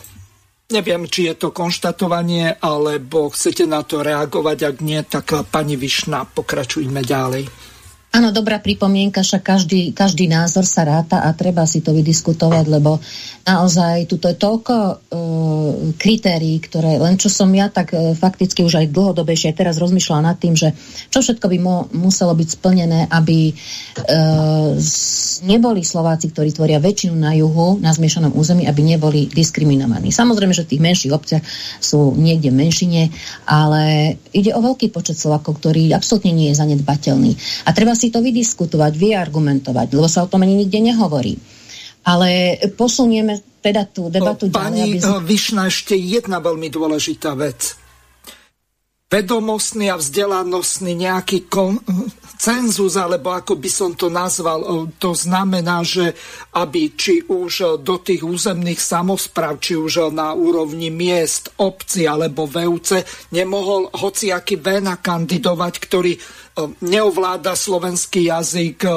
Speaker 1: Neviem, či je to konštatovanie, alebo chcete na to reagovať. Ak nie, tak pani Višna, pokračujme ďalej.
Speaker 2: Áno, dobrá pripomienka, však každý, každý názor sa ráta a treba si to vydiskutovať, lebo naozaj tuto je toľko e, kritérií, ktoré len čo som ja tak e, fakticky už aj dlhodobejšie teraz rozmýšľala nad tým, že čo všetko by mo, muselo byť splnené, aby e, s, neboli Slováci, ktorí tvoria väčšinu na juhu, na zmiešanom území, aby neboli diskriminovaní. Samozrejme, že v tých menších obciach sú niekde menšine, ale ide o veľký počet Slovákov, ktorý absolútne nie je zanedbateľný. A treba si to vydiskutovať, vyargumentovať, lebo sa o tom ani nikde nehovorí. Ale posunieme teda tú debatu
Speaker 1: Pani ďalej. Pani aby... Vyšna, ešte jedna veľmi dôležitá vec. Vedomostný a vzdelanostný nejaký kon- cenzus, alebo ako by som to nazval, to znamená, že aby či už do tých územných samozpráv, či už na úrovni miest, obci alebo VUC, nemohol hociaký Vena kandidovať, ktorý neovláda slovenský jazyk, e,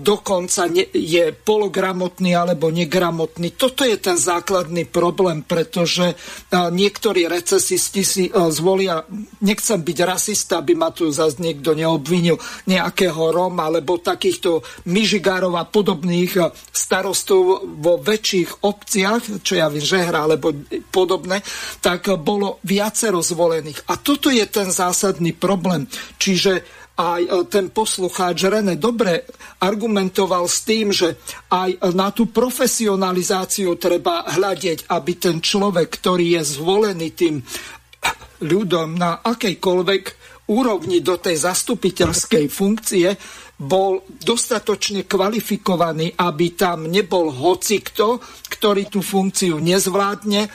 Speaker 1: dokonca je pologramotný alebo negramotný. Toto je ten základný problém, pretože e, niektorí recesisti si zvolia, nechcem byť rasista, aby ma tu zase niekto neobvinil, nejakého Roma alebo takýchto myžigárov a podobných starostov vo väčších obciach, čo ja viem, Žehra alebo podobné, tak bolo viacero zvolených. A toto je ten zásadný problém. Čiže aj e, ten poslucháč René dobre argumentoval s tým, že aj na tú profesionalizáciu treba hľadiť, aby ten človek, ktorý je zvolený tým ľudom na akejkoľvek úrovni do tej zastupiteľskej funkcie, bol dostatočne kvalifikovaný, aby tam nebol hocikto, ktorý tú funkciu nezvládne,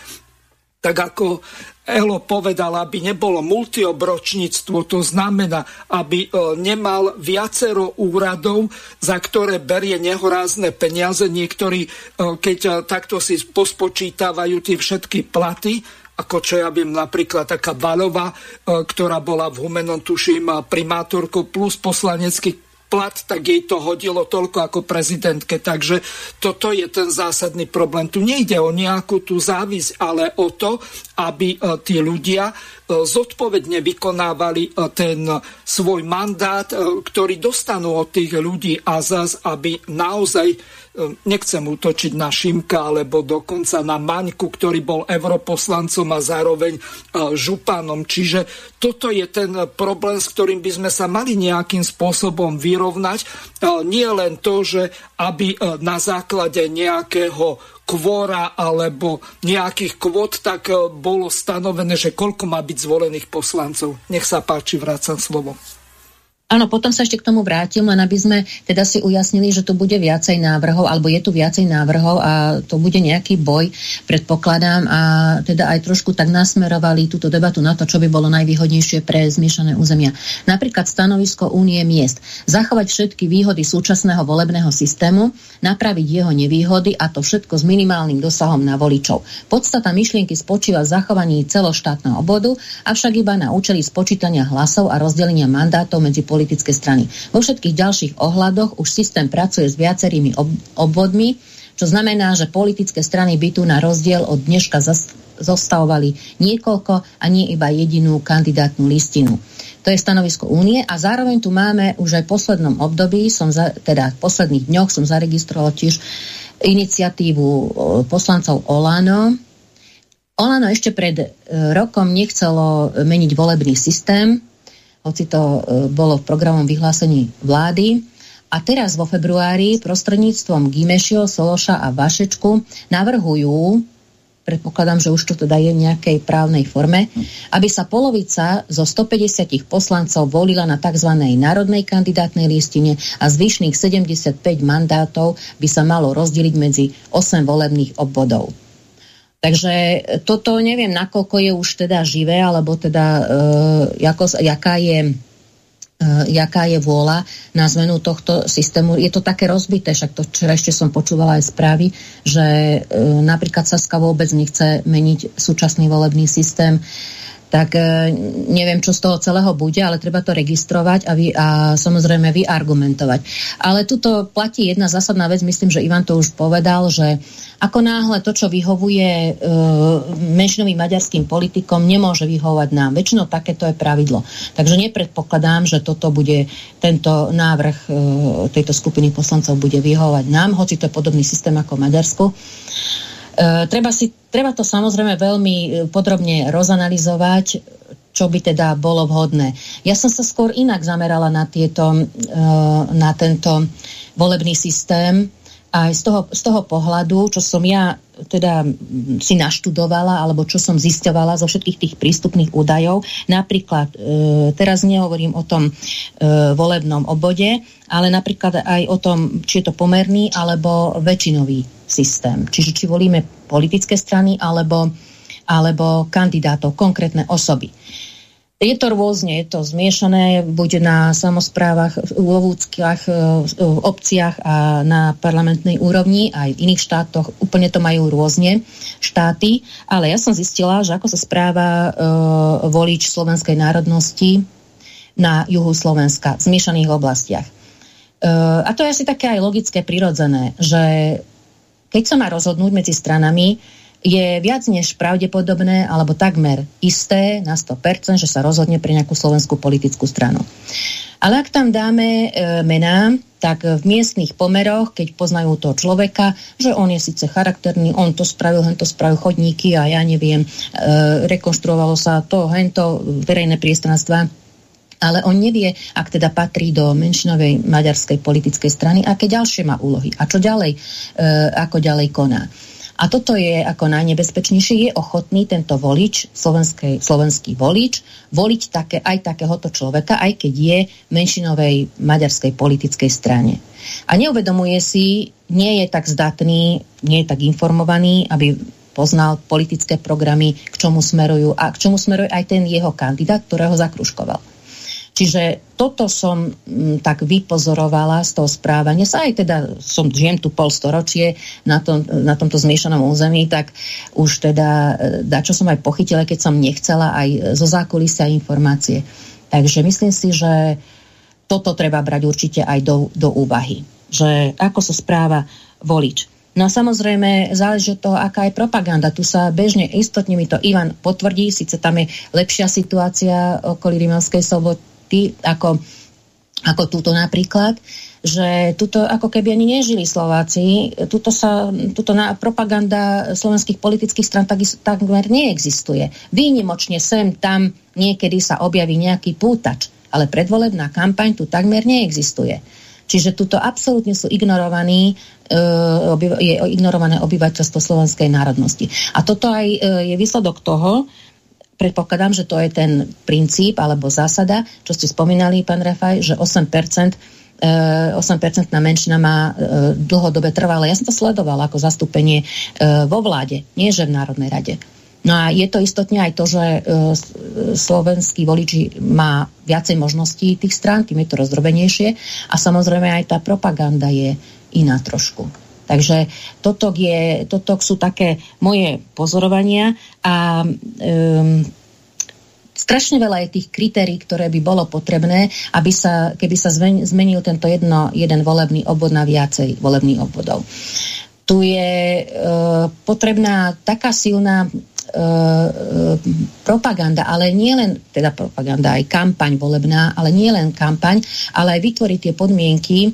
Speaker 1: tak ako Elo povedal, aby nebolo multiobročníctvo, to znamená, aby e, nemal viacero úradov, za ktoré berie nehorázne peniaze. Niektorí, e, keď e, takto si pospočítavajú tie všetky platy, ako čo ja viem, napríklad taká Valova, ktorá bola v Humenom, tuším, primátorkou plus poslanecký plat, tak jej to hodilo toľko ako prezidentke. Takže toto je ten zásadný problém. Tu nejde o nejakú tú závisť, ale o to, aby e, tí ľudia e, zodpovedne vykonávali e, ten svoj mandát, ktorý dostanú od tých ľudí a zas, aby naozaj nechcem útočiť na Šimka alebo dokonca na Maňku, ktorý bol europoslancom a zároveň županom. Čiže toto je ten problém, s ktorým by sme sa mali nejakým spôsobom vyrovnať. Nie len to, že aby na základe nejakého kvóra alebo nejakých kvót, tak bolo stanovené, že koľko má byť zvolených poslancov. Nech sa páči, vrácam slovo.
Speaker 2: Áno, potom sa ešte k tomu vrátim, len aby sme teda si ujasnili, že tu bude viacej návrhov, alebo je tu viacej návrhov a to bude nejaký boj, predpokladám, a teda aj trošku tak nasmerovali túto debatu na to, čo by bolo najvýhodnejšie pre zmiešané územia. Napríklad stanovisko Únie miest. Zachovať všetky výhody súčasného volebného systému, napraviť jeho nevýhody a to všetko s minimálnym dosahom na voličov. Podstata myšlienky spočíva v zachovaní celoštátneho obvodu, avšak iba na účely spočítania hlasov a rozdelenia mandátov medzi politické strany. Vo všetkých ďalších ohľadoch už systém pracuje s viacerými ob- obvodmi, čo znamená, že politické strany by tu na rozdiel od dneška zostavovali niekoľko a nie iba jedinú kandidátnu listinu. To je stanovisko únie a zároveň tu máme už aj v poslednom období, som za, teda v posledných dňoch som zaregistroval tiež iniciatívu poslancov Olano, Olano ešte pred e, rokom nechcelo meniť volebný systém, hoci to e, bolo v programom vyhlásení vlády. A teraz vo februári prostredníctvom Gimešio, Sološa a Vašečku navrhujú, predpokladám, že už to teda je v nejakej právnej forme, aby sa polovica zo 150 poslancov volila na tzv. národnej kandidátnej listine a zvyšných 75 mandátov by sa malo rozdeliť medzi 8 volebných obvodov. Takže toto neviem, nakoľko je už teda živé, alebo teda uh, ako, jaká je Uh, jaká je vôľa na zmenu tohto systému. Je to také rozbité, však to včera ešte som počúvala aj správy, že uh, napríklad Saska vôbec nechce meniť súčasný volebný systém. Uh, tak e, neviem, čo z toho celého bude, ale treba to registrovať a, vy, a samozrejme vyargumentovať. Ale tuto platí jedna zásadná vec, myslím, že Ivan to už povedal, že ako náhle to, čo vyhovuje e, menšinovým maďarským politikom, nemôže vyhovovať nám. Väčšinou takéto je pravidlo. Takže nepredpokladám, že toto bude, tento návrh e, tejto skupiny poslancov bude vyhovovať nám, hoci to je podobný systém ako Maďarsku. E, treba, si, treba to samozrejme veľmi e, podrobne rozanalizovať, čo by teda bolo vhodné. Ja som sa skôr inak zamerala na, tieto, e, na tento volebný systém, aj z toho, z toho pohľadu, čo som ja teda si naštudovala, alebo čo som zisťovala zo všetkých tých prístupných údajov. Napríklad, e, teraz nehovorím o tom e, volebnom obode, ale napríklad aj o tom, či je to pomerný alebo väčšinový systém. Čiže či volíme politické strany alebo, alebo kandidátov, konkrétne osoby. Je to rôzne, je to zmiešané, buď na samozprávach, v lovúckach, e, obciach a na parlamentnej úrovni, aj v iných štátoch, úplne to majú rôzne štáty, ale ja som zistila, že ako sa správa uh, volič slovenskej národnosti na juhu Slovenska, v zmiešaných oblastiach. Uh, a to je asi také aj logické, prirodzené, že keď sa má rozhodnúť medzi stranami, je viac než pravdepodobné alebo takmer isté na 100%, že sa rozhodne pre nejakú slovenskú politickú stranu. Ale ak tam dáme e, mená, tak v miestnych pomeroch, keď poznajú toho človeka, že on je síce charakterný, on to spravil, hen to spravil chodníky a ja neviem, e, rekonštruovalo sa to, hen to verejné priestranstva, ale on nevie, ak teda patrí do menšinovej maďarskej politickej strany, aké ďalšie má úlohy a čo ďalej, e, ako ďalej koná. A toto je ako najnebezpečnejšie, je ochotný tento volič, slovenský volič, voliť také, aj takéhoto človeka, aj keď je menšinovej maďarskej politickej strane. A neuvedomuje si, nie je tak zdatný, nie je tak informovaný, aby poznal politické programy, k čomu smerujú a k čomu smeruje aj ten jeho kandidát, ktorého zakruškoval. Čiže toto som m, mm, tak vypozorovala z toho správania sa, aj teda som žijem tu pol storočie na, tom, na tomto zmiešanom území, tak už teda e, čo som aj pochytila, keď som nechcela aj zo zákulisia informácie. Takže myslím si, že toto treba brať určite aj do, do úvahy. Že ako sa správa volič. No a samozrejme záleží od toho, aká je propaganda. Tu sa bežne, istotne mi to Ivan potvrdí, síce tam je lepšia situácia okolí Rímavskej soboty, ty, ako, ako túto napríklad, že tuto ako keby ani nežili Slováci, tuto, sa, tuto na, propaganda slovenských politických stran tak, takmer neexistuje. Výnimočne sem, tam niekedy sa objaví nejaký pútač, ale predvolebná kampaň tu takmer neexistuje. Čiže tuto absolútne sú ignorovaní, e, je ignorované obyvateľstvo slovenskej národnosti. A toto aj e, je výsledok toho, predpokladám, že to je ten princíp alebo zásada, čo ste spomínali, pán Rafaj, že 8% 8% e, menšina má e, dlhodobé trvalé. Ja som to sledovala ako zastúpenie e, vo vláde, nie že v Národnej rade. No a je to istotne aj to, že slovenský volič má viacej možností tých strán, tým je to rozdrobenejšie a samozrejme aj tá propaganda je iná trošku. Takže toto, je, toto sú také moje pozorovania a um, strašne veľa je tých kritérií, ktoré by bolo potrebné, aby sa, keby sa zmenil tento jedno, jeden volebný obvod na viacej volebných obvodov. Tu je uh, potrebná taká silná uh, propaganda, ale nie len, teda propaganda, aj kampaň volebná, ale nie len kampaň, ale aj vytvoriť tie podmienky,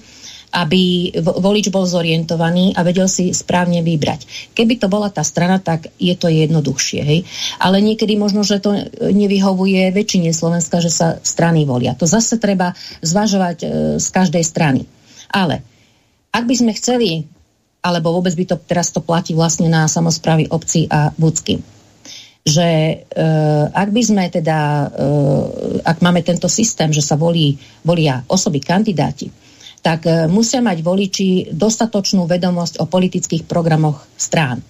Speaker 2: aby volič bol zorientovaný a vedel si správne vybrať. Keby to bola tá strana, tak je to jednoduchšie. Hej? Ale niekedy možno, že to nevyhovuje väčšine Slovenska, že sa strany volia. To zase treba zvažovať e, z každej strany. Ale ak by sme chceli, alebo vôbec by to teraz to platí vlastne na samozprávy obci a vúcky, že e, ak by sme teda, e, ak máme tento systém, že sa volí, volia osoby kandidáti, tak e, musia mať voliči dostatočnú vedomosť o politických programoch strán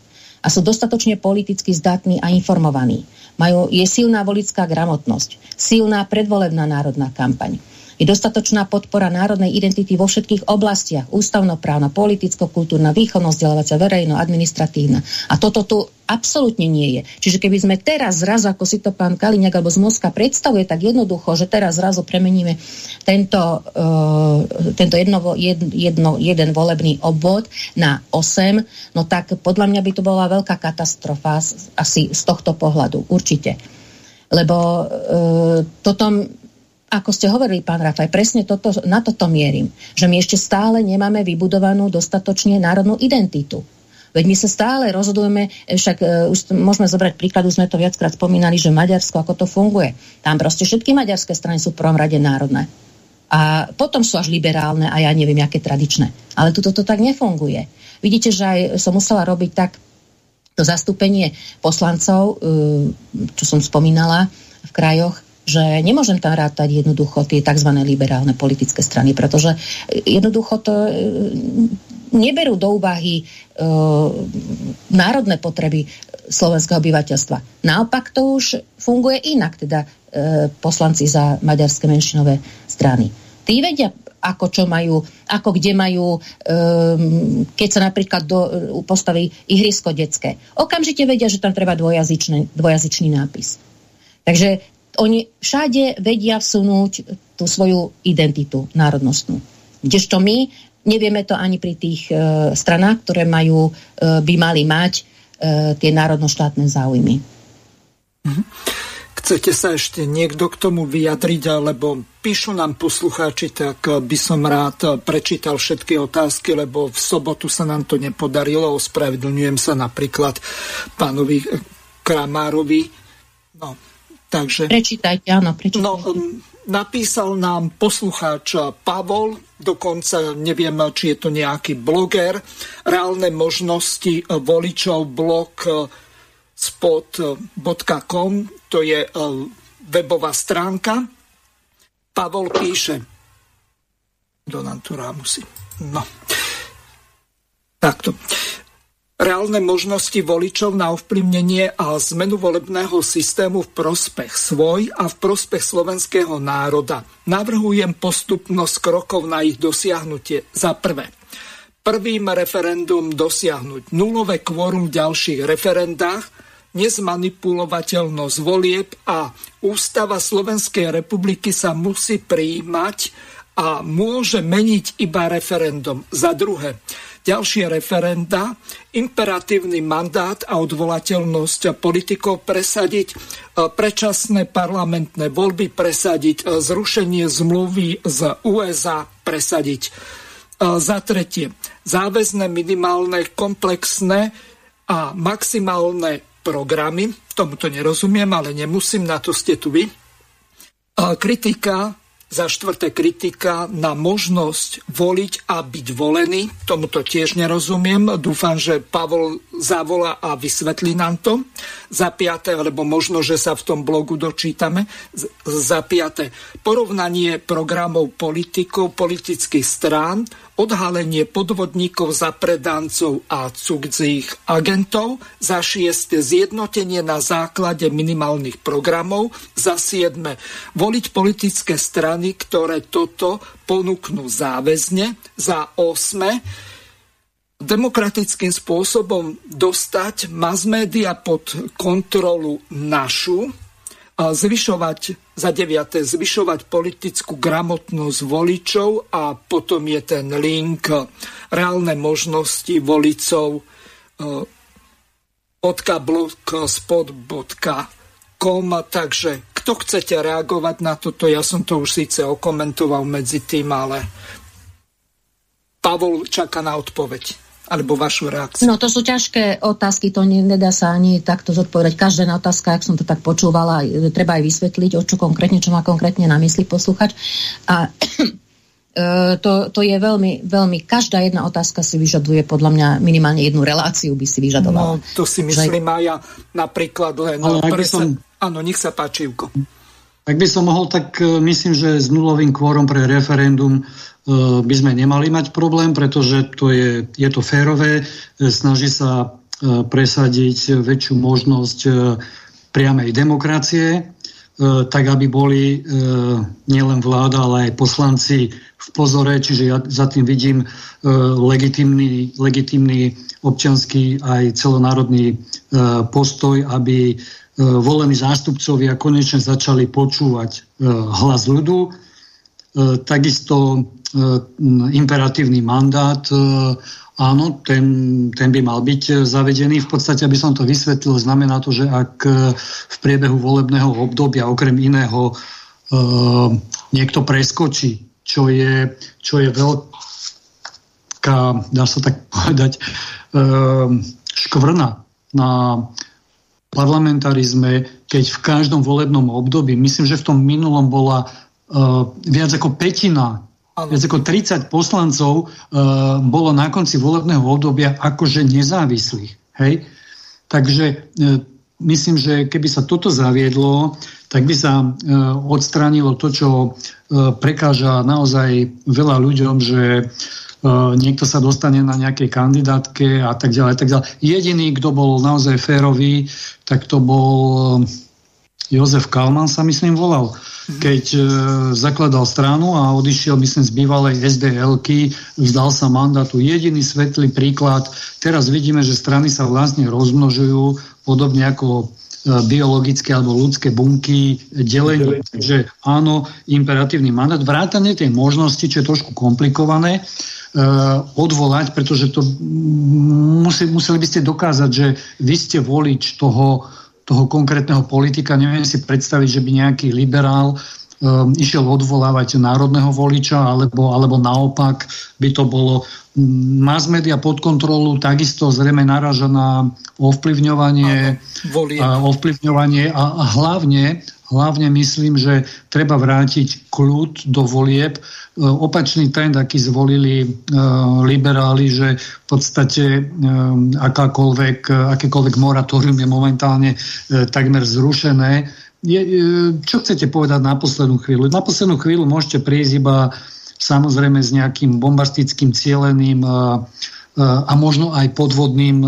Speaker 2: a sú dostatočne politicky zdatní a informovaní. Majú, je silná volická gramotnosť, silná predvolebná národná kampaň je dostatočná podpora národnej identity vo všetkých oblastiach, ústavnoprávna, politicko-kultúrna, výchovno-vzdelávacia, verejno, administratívna. A toto tu absolútne nie je. Čiže keby sme teraz zrazu, ako si to pán Kaliňák alebo z Moska predstavuje tak jednoducho, že teraz zrazu premeníme tento, uh, tento jedno, jedno, jeden volebný obvod na 8, no tak podľa mňa by to bola veľká katastrofa asi z tohto pohľadu, určite. Lebo uh, toto ako ste hovorili, pán Rafaj, presne toto, na toto mierim, že my ešte stále nemáme vybudovanú dostatočne národnú identitu. Veď my sa stále rozhodujeme, e, však uh, už môžeme zobrať príklad, už sme to viackrát spomínali, že Maďarsko, ako to funguje. Tam proste všetky maďarské strany sú v prvom rade národné. A potom sú až liberálne a ja neviem, aké tradičné. Ale tuto to tak nefunguje. Vidíte, že aj som musela robiť tak to zastúpenie poslancov, uh, čo som spomínala v krajoch, že nemôžem tam rátať jednoducho tie tzv. liberálne politické strany, pretože jednoducho to e, neberú do úvahy e, národné potreby slovenského obyvateľstva. Naopak to už funguje inak, teda e, poslanci za maďarské menšinové strany. Tí vedia, ako čo majú, ako kde majú, um, keď sa napríklad do, postaví ihrisko detské. Okamžite vedia, že tam treba dvojazyčný, dvojazyčný nápis. Takže oni všade vedia vsunúť tú svoju identitu národnostnú. Kdežto my nevieme to ani pri tých e, stranách, ktoré majú, e, by mali mať e, tie národnoštátne záujmy.
Speaker 1: Mhm. Chcete sa ešte niekto k tomu vyjadriť, alebo píšu nám poslucháči, tak by som rád prečítal všetky otázky, lebo v sobotu sa nám to nepodarilo. Ospravedlňujem sa napríklad pánovi Kramárovi. No,
Speaker 2: Takže, prečítajte, áno, prečítajte.
Speaker 1: No, um, napísal nám poslucháč Pavol, dokonca neviem, či je to nejaký bloger, reálne možnosti voličov blog uh, spot.com, to je uh, webová stránka. Pavol píše, do nám tu musí. No. Takto reálne možnosti voličov na ovplyvnenie a zmenu volebného systému v prospech svoj a v prospech slovenského národa. Navrhujem postupnosť krokov na ich dosiahnutie. Za prvé, prvým referendum dosiahnuť nulové kvórum v ďalších referendách, nezmanipulovateľnosť volieb a Ústava Slovenskej republiky sa musí prijímať a môže meniť iba referendum. Za druhé, ďalšie referenda, imperatívny mandát a odvolateľnosť politikov presadiť, e, predčasné parlamentné voľby presadiť, e, zrušenie zmluvy z USA presadiť. E, za tretie, záväzné minimálne komplexné a maximálne programy, tomuto nerozumiem, ale nemusím, na to ste tu vy. Kritika za štvrté kritika na možnosť voliť a byť volený. Tomuto tiež nerozumiem. Dúfam, že Pavol zavolá a vysvetlí nám to. Za piaté, lebo možno, že sa v tom blogu dočítame. Za piaté, porovnanie programov politikov, politických strán, odhalenie podvodníkov za predancov a cudzích agentov, za šieste zjednotenie na základe minimálnych programov, za siedme voliť politické strany, ktoré toto ponúknú záväzne, za osme demokratickým spôsobom dostať mass media pod kontrolu našu, zvyšovať, za deviaté, zvyšovať politickú gramotnosť voličov a potom je ten link reálne možnosti volicov blogspot.com takže kto chcete reagovať na toto, ja som to už síce okomentoval medzi tým, ale Pavol čaká na odpoveď alebo vašu reakciu.
Speaker 2: No to sú ťažké otázky, to nedá sa ani takto zodpovedať. Každá otázka, ak som to tak počúvala, treba aj vysvetliť, o čo konkrétne, čo má konkrétne na mysli poslúchať. A E, to, to je veľmi, veľmi, každá jedna otázka si vyžaduje podľa mňa minimálne jednu reláciu by si vyžadovala.
Speaker 1: No, to si myslím aj ja napríklad len... Ale ak by som... Áno, nech sa páči, Juko.
Speaker 4: Ak by som mohol, tak e, myslím, že s nulovým kvórom pre referendum e, by sme nemali mať problém, pretože to je, je to férové, snaží sa presadiť väčšiu možnosť priamej demokracie, tak aby boli nielen vláda, ale aj poslanci v pozore, čiže ja za tým vidím e, legitimný, legitimný občianský aj celonárodný e, postoj, aby e, volení zástupcovia konečne začali počúvať e, hlas ľudu. E, takisto e, imperatívny mandát, e, áno, ten, ten by mal byť zavedený. V podstate, aby som to vysvetlil, znamená to, že ak e, v priebehu volebného obdobia okrem iného e, niekto preskočí čo je, čo je veľká, dá sa tak povedať, škvrna na parlamentarizme, keď v každom volebnom období, myslím, že v tom minulom bola viac ako petina. Viac ako 30 poslancov uh, bolo na konci volebného obdobia akože nezávislých. Hej? Takže uh, myslím, že keby sa toto zaviedlo, tak by sa e, odstránilo to, čo e, prekáža naozaj veľa ľuďom, že e, niekto sa dostane na nejakej kandidátke a tak ďalej. Tak ďalej. Jediný, kto bol naozaj férový, tak to bol Jozef Kalman sa myslím volal, keď e, zakladal stranu a odišiel myslím z bývalej SDL-ky, vzdal sa mandátu. Jediný svetlý príklad. Teraz vidíme, že strany sa vlastne rozmnožujú podobne ako e, biologické alebo ľudské bunky delenie. Takže áno, imperatívny mandát. Vrátanie tej možnosti, čo je trošku komplikované, uh, odvolať, pretože to museli by ste dokázať, že vy ste volič toho, toho konkrétneho politika. Neviem si predstaviť, že by nejaký liberál um, išiel odvolávať národného voliča, alebo, alebo naopak by to bolo mass media pod kontrolu takisto zrejme naraža na ovplyvňovanie, a, ovplyvňovanie a, a hlavne, hlavne myslím, že treba vrátiť kľud do volieb. E, opačný trend, aký zvolili e, liberáli, že v podstate e, akákoľvek, akékoľvek moratórium je momentálne takmer zrušené. Čo chcete povedať na poslednú chvíľu? Na poslednú chvíľu môžete prísť iba samozrejme s nejakým bombastickým cieľeným a možno aj podvodným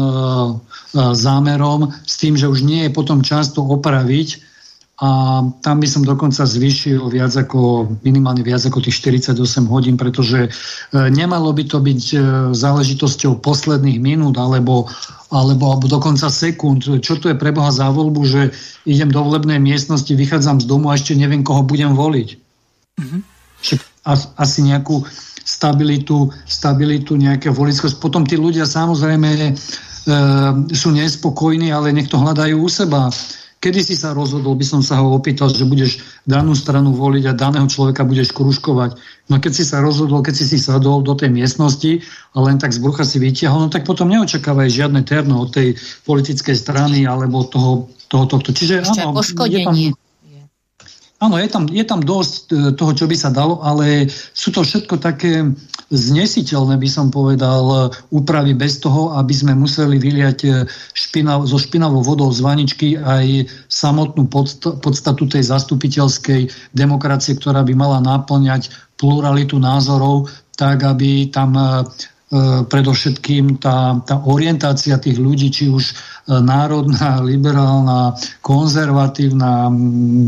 Speaker 4: zámerom, s tým, že už nie je potom často opraviť a tam by som dokonca zvýšil viac ako, minimálne viac ako tých 48 hodín, pretože e, nemalo by to byť e, záležitosťou posledných minút alebo, alebo, alebo dokonca sekúnd. Čo to je pre Boha za voľbu, že idem do volebnej miestnosti, vychádzam z domu a ešte neviem, koho budem voliť. Mm-hmm asi nejakú stabilitu, stabilitu nejakého volickosť. Potom tí ľudia samozrejme e, sú nespokojní, ale nech to hľadajú u seba. Kedy si sa rozhodol, by som sa ho opýtal, že budeš danú stranu voliť a daného človeka budeš kružkovať. No keď si sa rozhodol, keď si si sadol do tej miestnosti a len tak z brucha si vytiahol, no tak potom neočakávaj žiadne terno od tej politickej strany alebo toho, toho tohto. Čiže áno, je tam, Áno, je tam, je tam dosť e, toho, čo by sa dalo, ale sú to všetko také znesiteľné, by som povedal, e, úpravy bez toho, aby sme museli vyliať e, špinav, zo špinavou vodou z vaničky aj samotnú podstatu tej zastupiteľskej demokracie, ktorá by mala náplňať pluralitu názorov, tak aby tam predovšetkým tá, tá orientácia tých ľudí, či už e, národná, liberálna, konzervatívna,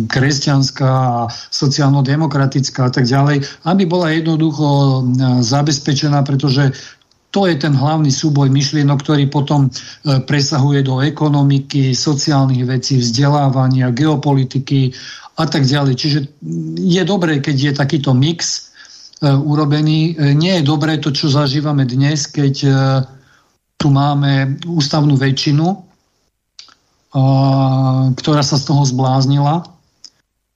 Speaker 4: kresťanská, sociálno-demokratická a tak ďalej, aby bola jednoducho e, zabezpečená, pretože to je ten hlavný súboj myšlienok, ktorý potom presahuje do ekonomiky, sociálnych vecí, vzdelávania, geopolitiky a tak ďalej. Čiže je dobré, keď je takýto mix, E, urobený. E, nie je dobré to, čo zažívame dnes, keď e, tu máme ústavnú väčšinu, ktorá sa z toho zbláznila.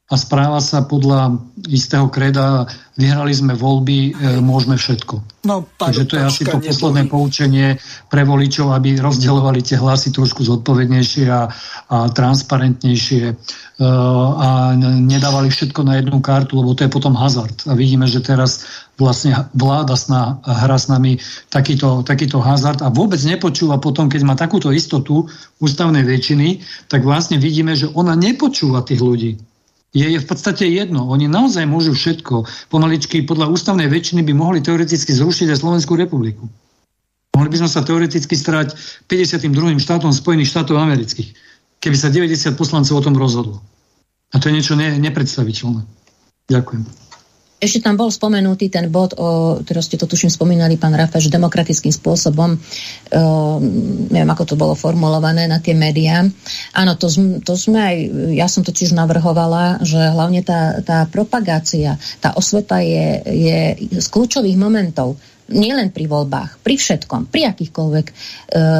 Speaker 4: A správa sa podľa istého kreda, vyhrali sme voľby, e, môžeme všetko. No, Takže to je asi to neboli. posledné poučenie pre voličov, aby rozdeľovali tie hlasy trošku zodpovednejšie a, a transparentnejšie e, a nedávali všetko na jednu kartu, lebo to je potom hazard. A vidíme, že teraz vlastne vláda sná hra s nami takýto, takýto hazard a vôbec nepočúva potom, keď má takúto istotu ústavnej väčšiny, tak vlastne vidíme, že ona nepočúva tých ľudí je, je v podstate jedno. Oni naozaj môžu všetko. Pomaličky podľa ústavnej väčšiny by mohli teoreticky zrušiť aj Slovenskú republiku. Mohli by sme sa teoreticky starať 52. štátom Spojených štátov amerických, keby sa 90 poslancov o tom rozhodlo. A to je niečo ne, nepredstaviteľné. Ďakujem.
Speaker 2: Ešte tam bol spomenutý ten bod, o, ktorý ste to tuším spomínali, pán Rafa, že demokratickým spôsobom, o, neviem, ako to bolo formulované na tie médiá. Áno, to, to sme aj, ja som to tiež navrhovala, že hlavne tá, tá propagácia, tá osveta je, je z kľúčových momentov nielen pri voľbách, pri všetkom, pri akýchkoľvek e,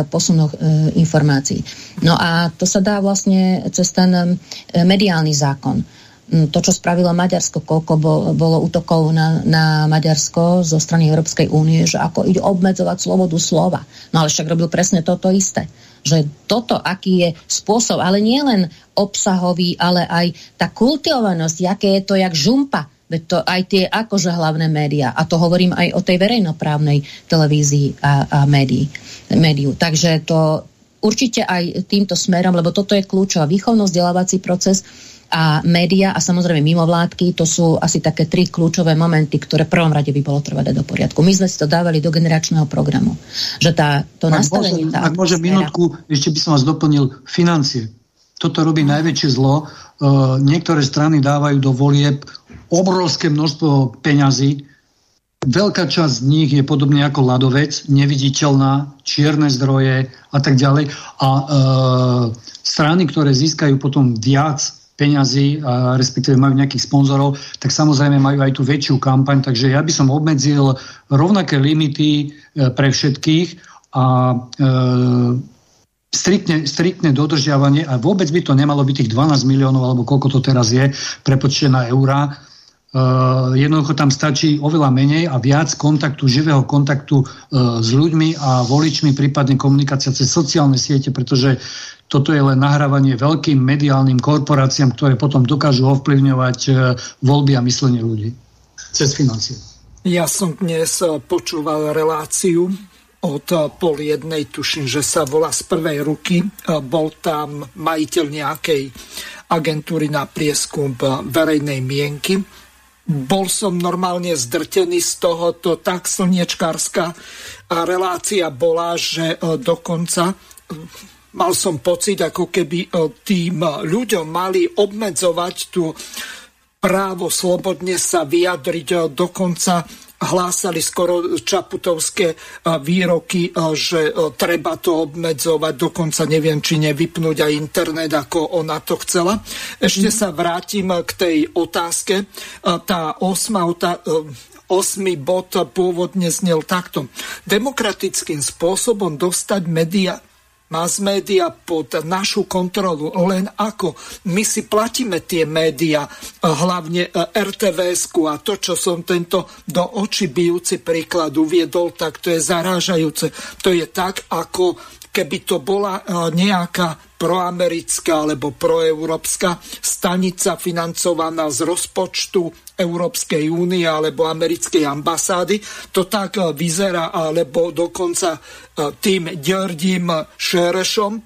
Speaker 2: posunoch e, informácií. No a to sa dá vlastne cez ten e, mediálny zákon to, čo spravilo Maďarsko, koľko bolo útokov na, na Maďarsko zo strany Európskej únie, že ako ide obmedzovať slobodu slova. No ale však robil presne toto isté. Že toto, aký je spôsob, ale nie len obsahový, ale aj tá kultivovanosť, aké je to jak žumpa, veď to aj tie akože hlavné médiá. A to hovorím aj o tej verejnoprávnej televízii a, a médií, médiu. Takže to určite aj týmto smerom, lebo toto je kľúčový výchovno-vzdelávací proces, a média a samozrejme mimovládky, to sú asi také tri kľúčové momenty, ktoré v prvom rade by bolo trvať do poriadku. My sme si to dávali do generačného programu. Že tá, to ak nastavenie...
Speaker 4: Môžem, tá ak môžem minútku, ešte by som vás doplnil, financie. Toto robí najväčšie zlo. Uh, niektoré strany dávajú do volieb obrovské množstvo peňazí. Veľká časť z nich je podobne ako ľadovec, neviditeľná, čierne zdroje a tak ďalej. A uh, strany, ktoré získajú potom viac peňazí, a respektíve majú nejakých sponzorov, tak samozrejme majú aj tú väčšiu kampaň, takže ja by som obmedzil rovnaké limity e, pre všetkých a e, striktne, dodržiavanie a vôbec by to nemalo byť tých 12 miliónov, alebo koľko to teraz je, prepočtená eurá, Uh, jednoducho tam stačí oveľa menej a viac kontaktu, živého kontaktu uh, s ľuďmi a voličmi, prípadne komunikácia cez sociálne siete, pretože toto je len nahrávanie veľkým mediálnym korporáciám, ktoré potom dokážu ovplyvňovať uh, voľby a myslenie ľudí cez financie.
Speaker 1: Ja som dnes počúval reláciu od pol jednej, tuším, že sa volá z prvej ruky. Bol tam majiteľ nejakej agentúry na prieskum verejnej mienky bol som normálne zdrtený z toho, to tak slniečkárska relácia bola, že e, dokonca e, mal som pocit, ako keby e, tým ľuďom mali obmedzovať tú právo slobodne sa vyjadriť dokonca hlásali skoro čaputovské výroky, že treba to obmedzovať, dokonca neviem, či nevypnúť aj internet, ako ona to chcela. Ešte sa vrátim k tej otázke. Tá osma otázka osmi bod pôvodne znel takto. Demokratickým spôsobom dostať media mass média pod našu kontrolu, len ako my si platíme tie médiá, hlavne rtvs a to, čo som tento do očí bijúci príklad uviedol, tak to je zarážajúce. To je tak, ako keby to bola nejaká proamerická alebo proeurópska stanica financovaná z rozpočtu Európskej únie alebo americkej ambasády. To tak vyzerá, alebo dokonca tým Ďordím Šerešom, e,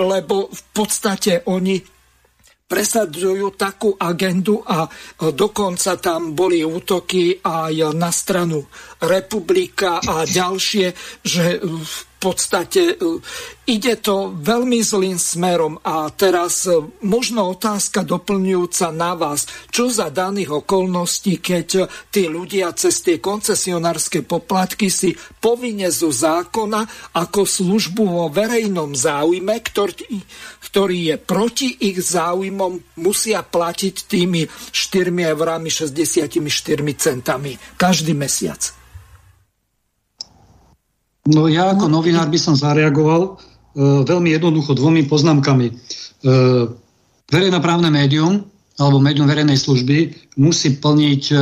Speaker 1: lebo v podstate oni presadzujú takú agendu a dokonca tam boli útoky aj na stranu republika a ďalšie, že v podstate Ide to veľmi zlým smerom a teraz e, možno otázka doplňujúca na vás. Čo za daných okolností, keď tí ľudia cez tie koncesionárske poplatky si povinne zo zákona ako službu vo verejnom záujme, ktorý, ktorý je proti ich záujmom, musia platiť tými 4 eurami 64 centami každý mesiac?
Speaker 4: No ja ako novinár by som zareagoval E, veľmi jednoducho dvomi poznámkami. E, verejnoprávne médium alebo médium verejnej služby musí plniť e,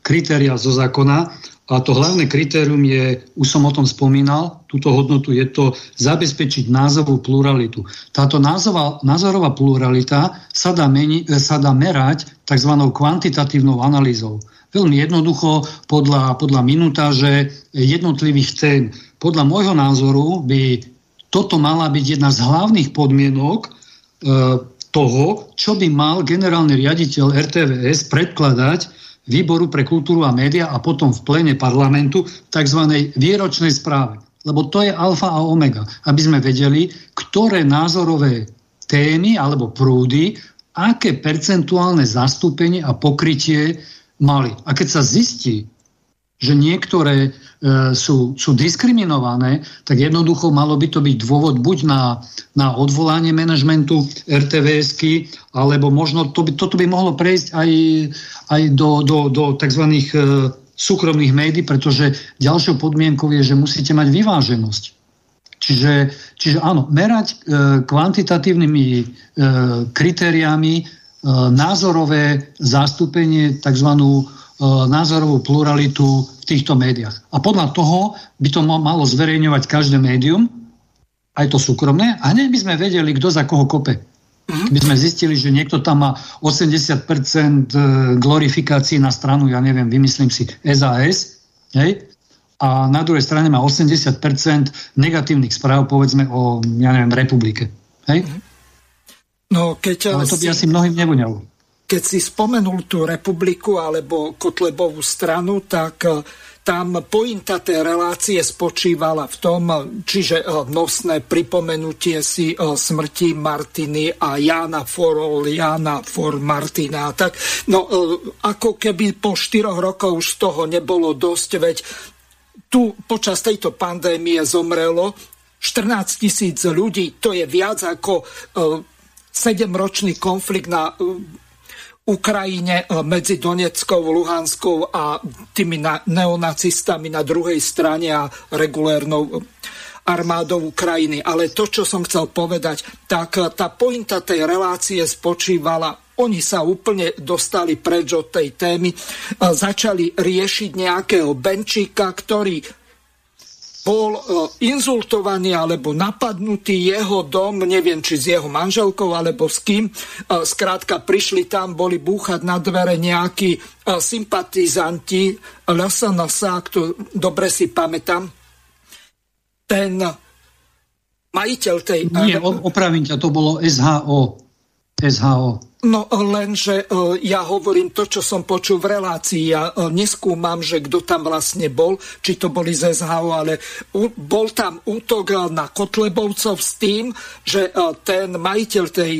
Speaker 4: kritéria zo zákona a to hlavné kritérium je, už som o tom spomínal, túto hodnotu je to zabezpečiť názorovú pluralitu. Táto názová, názorová pluralita sa dá, meni, e, sa dá merať tzv. kvantitatívnou analýzou. Veľmi jednoducho podľa, podľa minutáže jednotlivých tém. Podľa môjho názoru by toto mala byť jedna z hlavných podmienok e, toho, čo by mal generálny riaditeľ RTVS predkladať výboru pre kultúru a média a potom v plene parlamentu tzv. výročnej správe. Lebo to je alfa a omega, aby sme vedeli, ktoré názorové témy alebo prúdy, aké percentuálne zastúpenie a pokrytie mali. A keď sa zistí, že niektoré sú, sú diskriminované, tak jednoducho malo by to byť dôvod buď na, na odvolanie manažmentu RTVSky, alebo možno to by, toto by mohlo prejsť aj, aj do, do, do tzv. E, súkromných médií, pretože ďalšou podmienkou je, že musíte mať vyváženosť. Čiže, čiže áno, merať e, kvantitatívnymi e, kritériami e, názorové zastúpenie, tzv. E, názorovú pluralitu v týchto médiách. A podľa toho by to malo zverejňovať každé médium, aj to súkromné, a hneď by sme vedeli, kto za koho kope. Mhm. By sme zistili, že niekto tam má 80% e, glorifikácií na stranu, ja neviem, vymyslím si SAS, hej? a na druhej strane má 80% negatívnych správ, povedzme o, ja neviem, republike. Hej? Mhm. No, keď Ale to by si... asi mnohým nevoňalo
Speaker 1: keď si spomenul tú republiku alebo Kotlebovú stranu, tak e, tam pointa tej relácie spočívala v tom, čiže e, nosné pripomenutie si e, smrti Martiny a Jana Forol, Jana For Martina. Tak, no, ako keby po štyroch rokoch už toho nebolo dosť, veď tu počas tejto pandémie zomrelo 14 tisíc ľudí, to je viac ako 7-ročný konflikt na Ukrajine e, medzi Doneckou, Luhanskou a tými neonacistami na druhej strane a regulérnou armádou Ukrajiny. Ale to, čo som chcel povedať, tak e, tá pointa tej relácie spočívala oni sa úplne dostali preč od tej témy, začali riešiť nejakého Benčíka, ktorý bol e, inzultovaný alebo napadnutý jeho dom, neviem či s jeho manželkou alebo s kým. E, skrátka prišli tam, boli búchať na dvere nejakí e, sympatizanti LSNS, ak to dobre si pamätám. Ten majiteľ tej...
Speaker 4: Nie, opravím ťa, to bolo SHO. SHO.
Speaker 1: No lenže e, ja hovorím to, čo som počul v relácii. Ja e, neskúmam, že kto tam vlastne bol, či to boli z SHO, ale bol tam útok e, na Kotlebovcov s tým, že ten majiteľ tej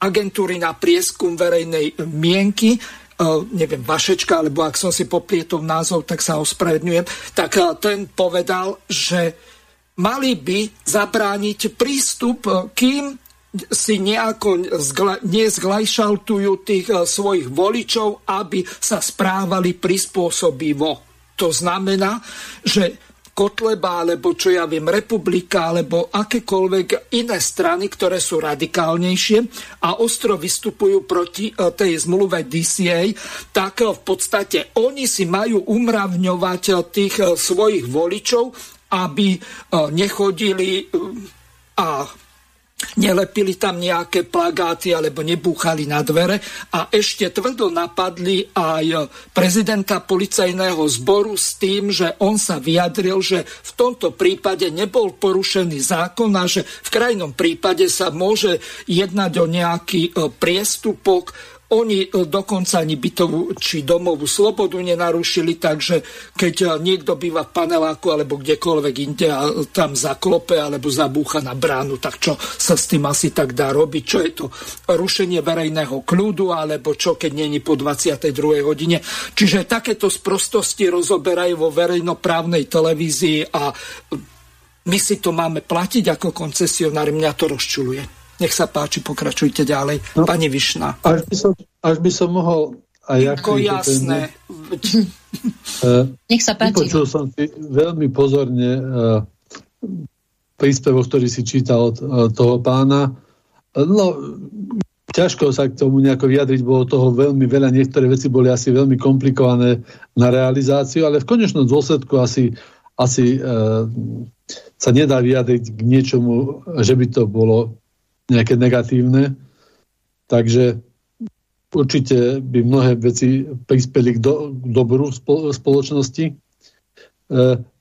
Speaker 1: agentúry na prieskum verejnej mienky neviem, Vašečka, alebo ak som si poplietol názov, tak sa ospravedňujem, tak ten povedal, že mali by zabrániť prístup, kým si nejako nezglajšaltujú tých eh, svojich voličov, aby sa správali prispôsobivo. To znamená, že Kotleba, alebo čo ja viem, Republika, alebo akékoľvek iné strany, ktoré sú radikálnejšie a ostro vystupujú proti eh, tej zmluve DCA, tak eh, v podstate oni si majú umravňovať tých svojich voličov, aby nechodili a nelepili tam nejaké plagáty alebo nebúchali na dvere a ešte tvrdo napadli aj prezidenta policajného zboru s tým, že on sa vyjadril, že v tomto prípade nebol porušený zákon a že v krajnom prípade sa môže jednať o nejaký e, priestupok oni e, dokonca ani bytovú či domovú slobodu nenarušili, takže keď e, niekto býva v paneláku alebo kdekoľvek inde a tam zaklope alebo zabúcha na bránu, tak čo sa s tým asi tak dá robiť? Čo je to rušenie verejného kľudu alebo čo, keď není po 22. hodine? Čiže takéto sprostosti rozoberajú vo verejnoprávnej televízii a my si to máme platiť ako koncesionári. Mňa to rozčuluje. Nech sa páči, pokračujte ďalej. No, Pani Višna.
Speaker 3: Až by som, až by som mohol aj
Speaker 1: Inko, jasné.
Speaker 2: Nech sa páči.
Speaker 3: Počul som si veľmi pozorne uh, príspevok, ktorý si čítal od uh, toho pána. No, ťažko sa k tomu nejako vyjadriť, bolo toho veľmi veľa, niektoré veci boli asi veľmi komplikované na realizáciu, ale v konečnom dôsledku asi, asi e, sa nedá vyjadriť k niečomu, že by to bolo nejaké negatívne. Takže určite by mnohé veci prispeli k, do, k dobru spoločnosti. E,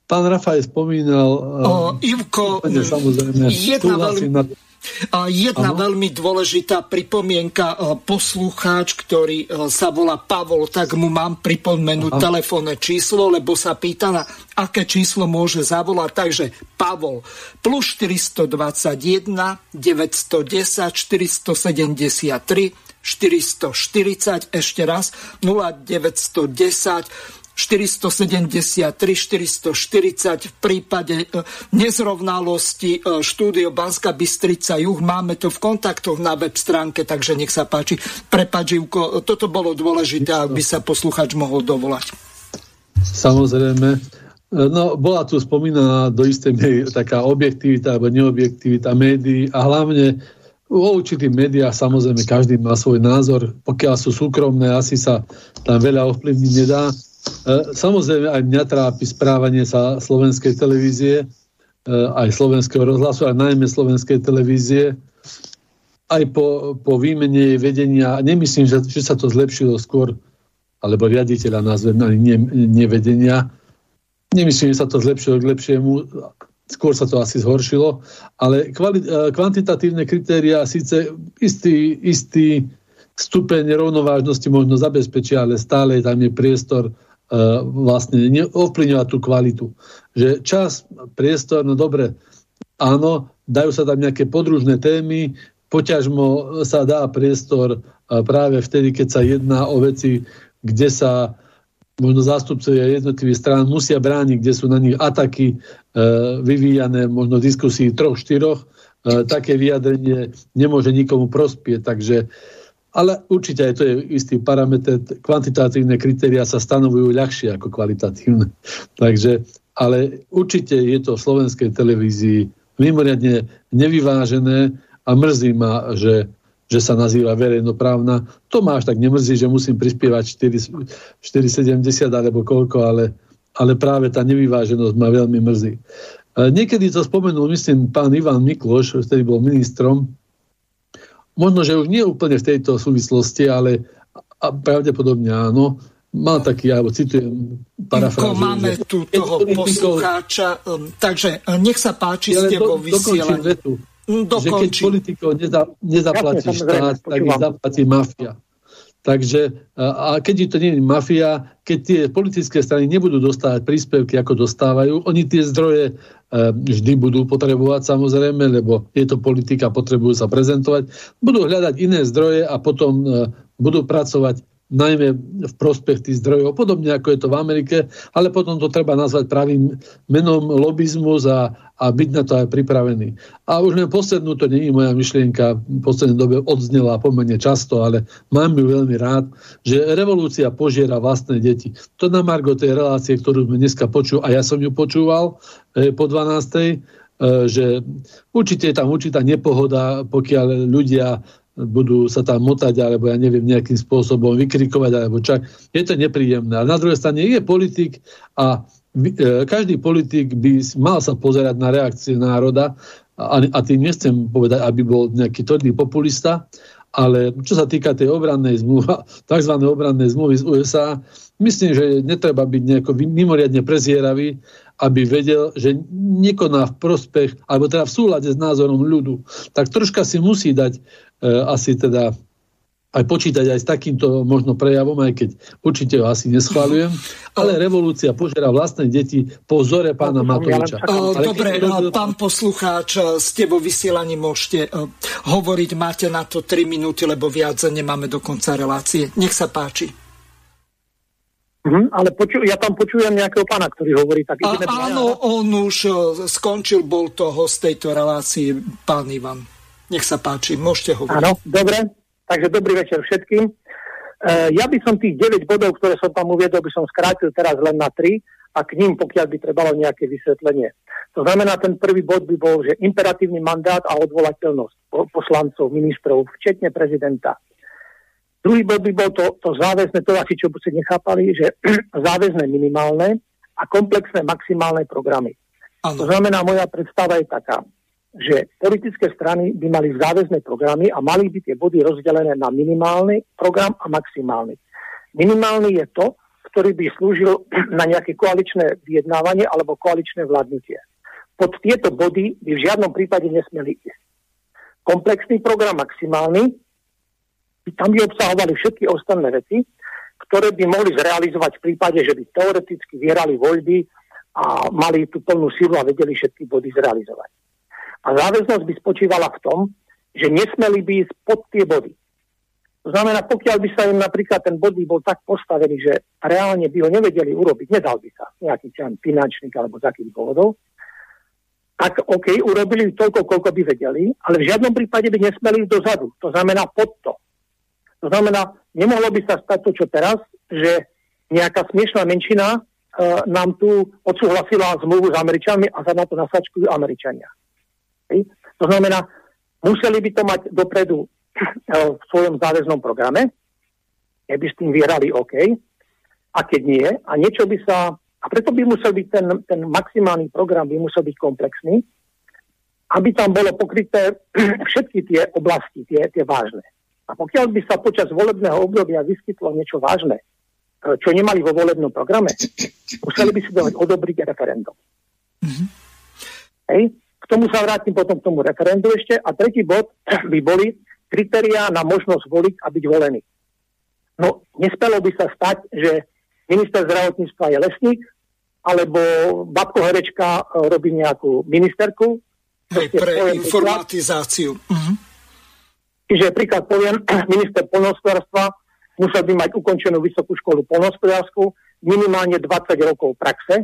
Speaker 3: pán Rafaj spomínal...
Speaker 1: O, Ivko, samozrejme, jedna veľmi... Na Jedna ano. veľmi dôležitá pripomienka, poslucháč, ktorý sa volá Pavol, tak mu mám pripomenúť Aha. telefónne číslo, lebo sa pýta na aké číslo môže zavolať. Takže Pavol, plus 421 910 473 440, ešte raz 0910 473, 440 v prípade e, nezrovnalosti e, štúdio Banska Bystrica Juh. Máme to v kontaktoch na web stránke, takže nech sa páči. Prepač, Ivko, toto bolo dôležité, aby sa posluchač mohol dovolať.
Speaker 3: Samozrejme. E, no, bola tu spomínaná do istej miery taká objektivita alebo neobjektivita médií a hlavne vo určitých médiách samozrejme každý má svoj názor. Pokiaľ sú súkromné, asi sa tam veľa ovplyvniť nedá. E, samozrejme aj mňa trápi správanie sa slovenskej televízie, e, aj slovenského rozhlasu, aj najmä slovenskej televízie. Aj po, po výmene vedenia, nemyslím, že, že sa to zlepšilo skôr, alebo riaditeľa nazvem, ani nie, nie vedenia. Nemyslím, že sa to zlepšilo k lepšiemu, skôr sa to asi zhoršilo, ale kvali, e, kvantitatívne kritéria síce istý, istý stupeň rovnovážnosti možno zabezpečia, ale stále tam je priestor vlastne ovplyvňovať tú kvalitu. Že čas, priestor, no dobre, áno, dajú sa tam nejaké podružné témy, poťažmo sa dá priestor uh, práve vtedy, keď sa jedná o veci, kde sa možno zástupcovia jednotlivých strán musia brániť, kde sú na nich ataky uh, vyvíjané, možno diskusii troch, štyroch, uh, také vyjadrenie nemôže nikomu prospieť. Takže ale určite aj to je istý parameter. Kvantitatívne kritéria sa stanovujú ľahšie ako kvalitatívne. Takže, ale určite je to v slovenskej televízii mimoriadne nevyvážené a mrzí ma, že, že sa nazýva verejnoprávna. To ma až tak nemrzí, že musím prispievať 4,70 alebo koľko, ale, ale práve tá nevyváženosť ma veľmi mrzí. Niekedy to spomenul, myslím, pán Ivan Mikloš, ktorý bol ministrom, Možno, že už nie úplne v tejto súvislosti, ale a pravdepodobne áno. Mal taký, alebo citujem,
Speaker 1: parafrázu. Máme tu toho poslucháča, um, takže uh, nech sa páči s tebou vysielať.
Speaker 3: Vetu, mm, že keď politikov neza, nezaplatí štát, tak ich zaplatí mafia. Takže, a keď to nie je mafia, keď tie politické strany nebudú dostávať príspevky, ako dostávajú, oni tie zdroje vždy budú potrebovať samozrejme, lebo je to politika, potrebujú sa prezentovať, budú hľadať iné zdroje a potom e, budú pracovať najmä v prospech tých zdrojov, podobne ako je to v Amerike, ale potom to treba nazvať pravým menom lobizmus a, a byť na to aj pripravený. A už len poslednú, to je moja myšlienka, v poslednej dobe odznela pomerne často, ale mám ju veľmi rád, že revolúcia požiera vlastné deti. To na Margo tej relácie, ktorú sme dneska počuli, a ja som ju počúval e, po 12 e, že určite je tam určitá nepohoda, pokiaľ ľudia budú sa tam motať, alebo ja neviem, nejakým spôsobom vykrikovať, alebo čak. Je to nepríjemné. A na druhej strane je politik a každý politik by mal sa pozerať na reakcie národa a, a tým nechcem povedať, aby bol nejaký tvrdý populista, ale čo sa týka tej obrannej zmluvy, tzv. obrannej zmluvy z USA, myslím, že netreba byť nejako mimoriadne prezieravý, aby vedel, že nekoná v prospech, alebo teda v súlade s názorom ľudu. Tak troška si musí dať E, asi teda aj počítať aj s takýmto možno prejavom, aj keď určite ho asi neschváľujem, ale revolúcia požiera vlastné deti po vzore pána Matoviča.
Speaker 1: Dobre, keď... pán poslucháč, ste vo vysielaní, môžete hovoriť, máte na to 3 minúty, lebo viac nemáme do konca relácie. Nech sa páči.
Speaker 7: Mm, ale poču, ja tam počujem nejakého pána, ktorý hovorí tak.
Speaker 1: A, áno, on už skončil, bol to host tejto relácie, pán Ivan. Nech sa páči, môžete hovoriť.
Speaker 7: Áno, dobre. Takže dobrý večer všetkým. E, ja by som tých 9 bodov, ktoré som tam uviedol, by som skrátil teraz len na 3 a k ním, pokiaľ by trebalo nejaké vysvetlenie. To znamená, ten prvý bod by bol, že imperatívny mandát a odvolateľnosť poslancov, ministrov, včetne prezidenta. Druhý bod by bol to, to záväzne, to asi čo by ste nechápali, že záväzne minimálne a komplexné maximálne programy. Ano. To znamená, moja predstava je taká, že politické strany by mali záväzné programy a mali by tie body rozdelené na minimálny program a maximálny. Minimálny je to, ktorý by slúžil na nejaké koaličné vyjednávanie alebo koaličné vládnutie. Pod tieto body by v žiadnom prípade nesmeli ísť. Komplexný program maximálny tam by obsahovali všetky ostatné veci, ktoré by mohli zrealizovať v prípade, že by teoreticky vyhrali voľby a mali tú plnú silu a vedeli všetky body zrealizovať. A záväznosť by spočívala v tom, že nesmeli by ísť pod tie body. To znamená, pokiaľ by sa im napríklad ten bod bol tak postavený, že reálne by ho nevedeli urobiť, nedal by sa nejaký člen finančník alebo z akých dôvodov, tak OK, urobili toľko, koľko by vedeli, ale v žiadnom prípade by nesmeli ísť dozadu. To znamená pod to. To znamená, nemohlo by sa stať to, čo teraz, že nejaká smiešná menšina uh, nám tu odsúhlasila zmluvu s Američanmi a sa na to nasačkujú Američania. To znamená, museli by to mať dopredu uh, v svojom záväznom programe, keby s tým vyhrali OK, a keď nie, a niečo by sa, a preto by musel byť ten, ten maximálny program, by musel byť komplexný, aby tam bolo pokryté všetky tie oblasti, tie, tie vážne. A pokiaľ by sa počas volebného obdobia vyskytlo niečo vážne, e, čo nemali vo volebnom programe, museli by si dať odobriť referendum. Mm-hmm. Hej. Tomu sa vrátim potom k tomu referendu ešte. A tretí bod by boli kritériá na možnosť voliť a byť volený. No, nespelo by sa stať, že minister zdravotníctva je lesník, alebo babko herečka e, robí nejakú ministerku.
Speaker 1: Hej, pre informatizáciu. Uh-huh.
Speaker 7: Čiže príklad poviem, minister polnohospodárstva musel by mať ukončenú vysokú školu polnohospodárskú, minimálne 20 rokov praxe,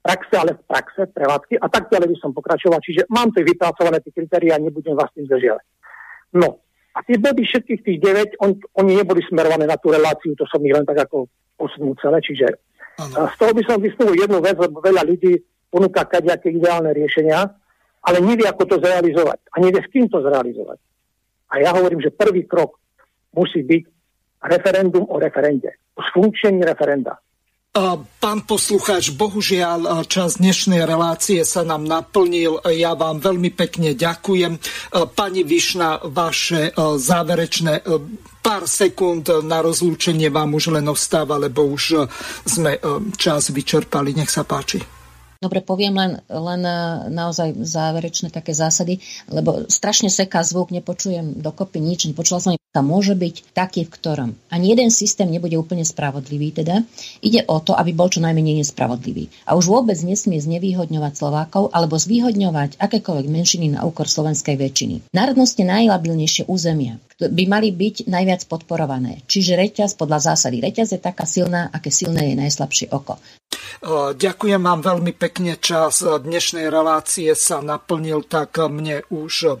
Speaker 7: praxe, ale v praxe, prevádzky a tak ďalej by som pokračoval. Čiže mám tu vypracované tie kritéria a nebudem vás tým zdržiavať. No, a tie body všetkých tých 9, on, oni neboli smerované na tú reláciu, to som ich len tak ako posunul celé, čiže ano. z toho by som vysnul jednu vec, lebo veľa ľudí ponúka kadejaké ideálne riešenia, ale nevie, ako to zrealizovať a nevie, s kým to zrealizovať. A ja hovorím, že prvý krok musí byť referendum o referende, o sfunkčení referenda.
Speaker 1: Pán poslucháč, bohužiaľ čas dnešnej relácie sa nám naplnil. Ja vám veľmi pekne ďakujem. Pani Višna, vaše záverečné pár sekúnd na rozlúčenie vám už len ostáva, lebo už sme čas vyčerpali. Nech sa páči.
Speaker 2: Dobre, poviem len, len e, naozaj záverečné také zásady, lebo strašne seká zvuk, nepočujem dokopy nič, nepočula som tam môže byť taký, v ktorom ani jeden systém nebude úplne spravodlivý. Teda ide o to, aby bol čo najmenej nespravodlivý. A už vôbec nesmie znevýhodňovať Slovákov alebo zvýhodňovať akékoľvek menšiny na úkor slovenskej väčšiny. Národnosti najlabilnejšie územia by mali byť najviac podporované. Čiže reťaz podľa zásady. Reťaz je taká silná, aké silné je najslabšie oko.
Speaker 1: Ďakujem vám veľmi pekne. Čas dnešnej relácie sa naplnil, tak mne už